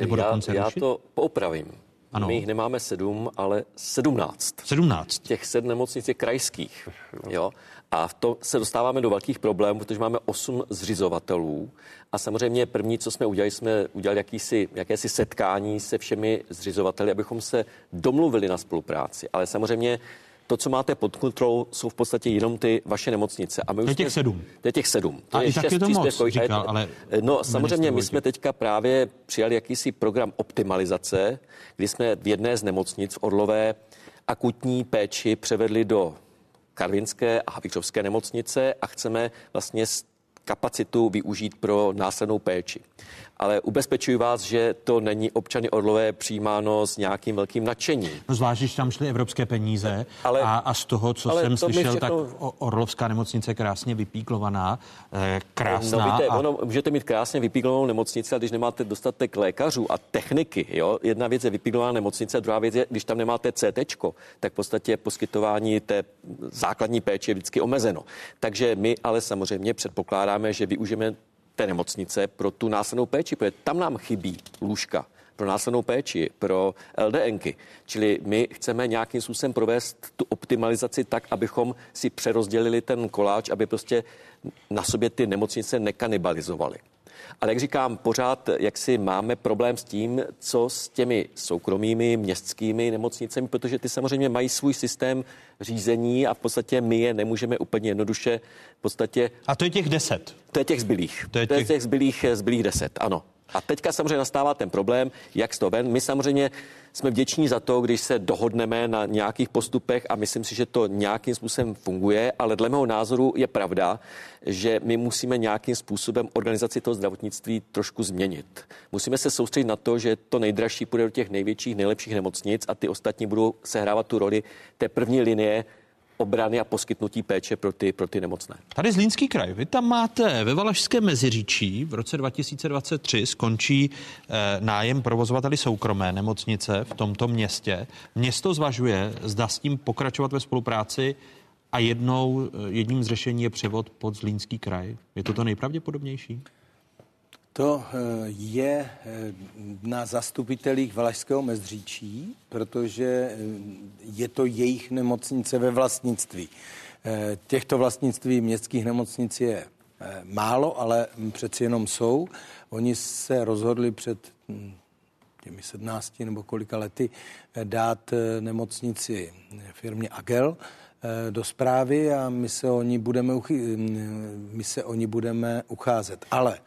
Nebo já, já to poupravím. Ano. My jich nemáme sedm, ale sedmnáct. Sedmnáct. Těch sedm nemocnic je krajských. Jo? A v to se dostáváme do velkých problémů, protože máme osm zřizovatelů. A samozřejmě první, co jsme udělali, jsme udělali jakýsi, jakési setkání se všemi zřizovateli, abychom se domluvili na spolupráci. Ale samozřejmě to, co máte pod kontrolou, jsou v podstatě jenom ty vaše nemocnice. A my už je těch sedm. Je těch sedm. To a je i tak je to moc, říkal, ale No samozřejmě my jsme teďka právě přijali jakýsi program optimalizace, kdy jsme v jedné z nemocnic v Orlové akutní péči převedli do Karvinské a Havlíčovské nemocnice a chceme vlastně kapacitu využít pro následnou péči ale ubezpečuji vás, že to není občany Orlové přijímáno s nějakým velkým nadšením. No zvlášť, když tam šly evropské peníze ale, a, a z toho, co jsem to slyšel, všechno... tak Orlovská nemocnice krásně vypíklovaná, eh, krásná. No víte, a... ono, můžete mít krásně vypíklovanou nemocnici, a když nemáte dostatek lékařů a techniky, jo, jedna věc je vypíklovaná nemocnice, druhá věc je, když tam nemáte CT, tak v podstatě poskytování té základní péče je vždycky omezeno. Takže my ale samozřejmě předpokládáme, že využijeme té nemocnice pro tu následnou péči, protože tam nám chybí lůžka pro následnou péči, pro LDNky. Čili my chceme nějakým způsobem provést tu optimalizaci tak, abychom si přerozdělili ten koláč, aby prostě na sobě ty nemocnice nekanibalizovaly. Ale jak říkám, pořád jak si máme problém s tím, co s těmi soukromými městskými nemocnicemi, protože ty samozřejmě mají svůj systém řízení a v podstatě my je nemůžeme úplně jednoduše v podstatě... A to je těch deset? To je těch zbylých. To je těch, to je těch zbylých, zbylých deset, ano. A teďka samozřejmě nastává ten problém, jak z toho ven. My samozřejmě jsme vděční za to, když se dohodneme na nějakých postupech a myslím si, že to nějakým způsobem funguje, ale dle mého názoru je pravda, že my musíme nějakým způsobem organizaci toho zdravotnictví trošku změnit. Musíme se soustředit na to, že to nejdražší půjde do těch největších, nejlepších nemocnic a ty ostatní budou sehrávat tu roli té první linie obrany a poskytnutí péče pro ty, pro ty nemocné. Tady Zlínský kraj, vy tam máte ve Valašském Meziříčí v roce 2023 skončí eh, nájem provozovateli soukromé nemocnice v tomto městě. Město zvažuje, zda s tím pokračovat ve spolupráci a jednou, eh, jedním z řešení je převod pod Zlínský kraj. Je to to nejpravděpodobnější? To eh, je eh, na zastupitelích Valašského mezříčí, protože eh, je to jejich nemocnice ve vlastnictví. Těchto vlastnictví městských nemocnic je málo, ale přeci jenom jsou. Oni se rozhodli před hm, těmi 17 nebo kolika lety dát nemocnici firmě Agel do zprávy a my se o ní budeme, hm, my se o ní budeme ucházet. Ale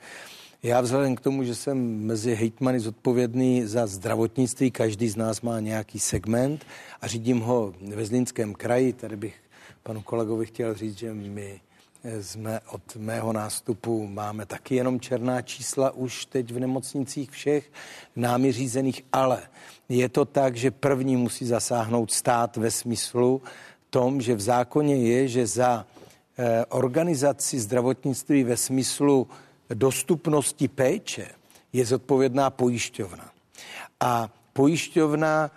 já vzhledem k tomu, že jsem mezi hejtmany zodpovědný za zdravotnictví, každý z nás má nějaký segment a řídím ho ve Zlínském kraji, tady bych panu kolegovi chtěl říct, že my jsme od mého nástupu máme taky jenom černá čísla už teď v nemocnicích všech námi řízených, ale je to tak, že první musí zasáhnout stát ve smyslu tom, že v zákoně je, že za eh, organizaci zdravotnictví ve smyslu dostupnosti péče je zodpovědná pojišťovna. A pojišťovna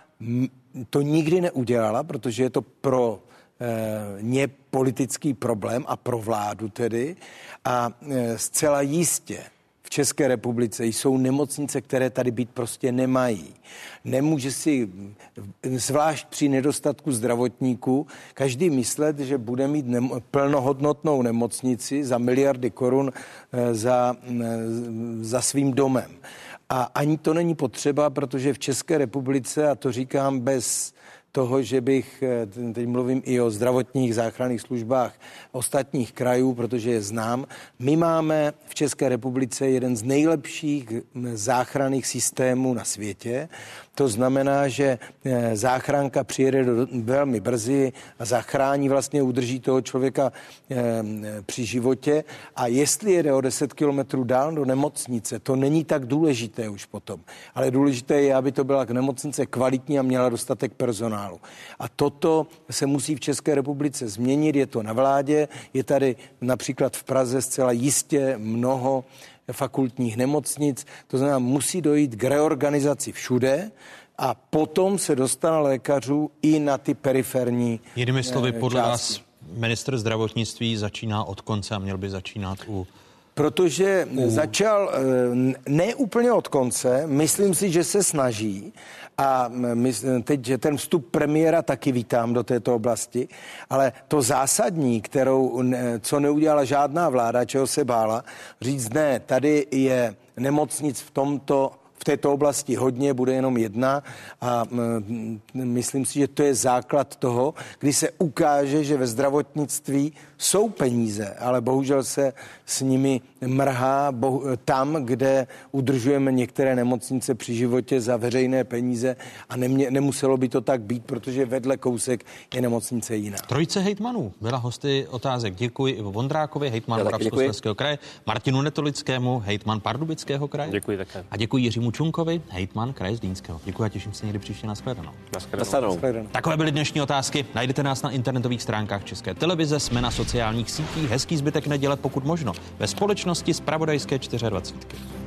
to nikdy neudělala, protože je to pro e, ně politický problém a pro vládu tedy. A e, zcela jistě České republice jsou nemocnice, které tady být prostě nemají. Nemůže si, zvlášť při nedostatku zdravotníků, každý myslet, že bude mít nemo, plnohodnotnou nemocnici za miliardy korun eh, za, eh, za svým domem. A ani to není potřeba, protože v České republice, a to říkám bez toho, že bych, eh, teď mluvím i o zdravotních záchranných službách ostatních krajů, protože je znám, my máme v České republice jeden z nejlepších záchranných systémů na světě. To znamená, že eh, záchranka přijede do, velmi brzy a zachrání, vlastně udrží toho člověka eh, při životě. A jestli jede o 10 kilometrů dál do nemocnice, to není tak důležité už potom. Ale důležité je, aby to byla nemocnice kvalitní a měla dostatek personálu. A toto se musí v České republice změnit, je to na vládě, je tady například v Praze zcela jistě mnoho fakultních nemocnic. To znamená, musí dojít k reorganizaci všude a potom se dostane lékařů i na ty periferní Jinými slovy, eh, podle části. vás minister zdravotnictví začíná od konce a měl by začínat u Protože u... začal eh, ne úplně od konce, myslím si, že se snaží, a my, teď ten vstup premiéra taky vítám do této oblasti, ale to zásadní, kterou, co neudělala žádná vláda, čeho se bála, říct ne, tady je nemocnic v tomto v této oblasti hodně, bude jenom jedna a myslím si, že to je základ toho, kdy se ukáže, že ve zdravotnictví jsou peníze, ale bohužel se s nimi mrhá bohu, tam, kde udržujeme některé nemocnice při životě za veřejné peníze a nemě, nemuselo by to tak být, protože vedle kousek je nemocnice jiná. Trojice hejtmanů byla hosty otázek. Děkuji Ivo Vondrákovi, hejtman Moravskoslezského kraje, Martinu Netolickému, hejtman Pardubického kraje. Děkuji také. A děkuji Jiřímu Čunkovi, hejtman kraje Zlínského. Děkuji a těším se někdy příště na shledanou. Takové byly dnešní otázky. Najdete nás na internetových stránkách České televize, jsme na sociálních sítích. Hezký zbytek neděle, pokud možno, ve společnosti z Pravodajské 24.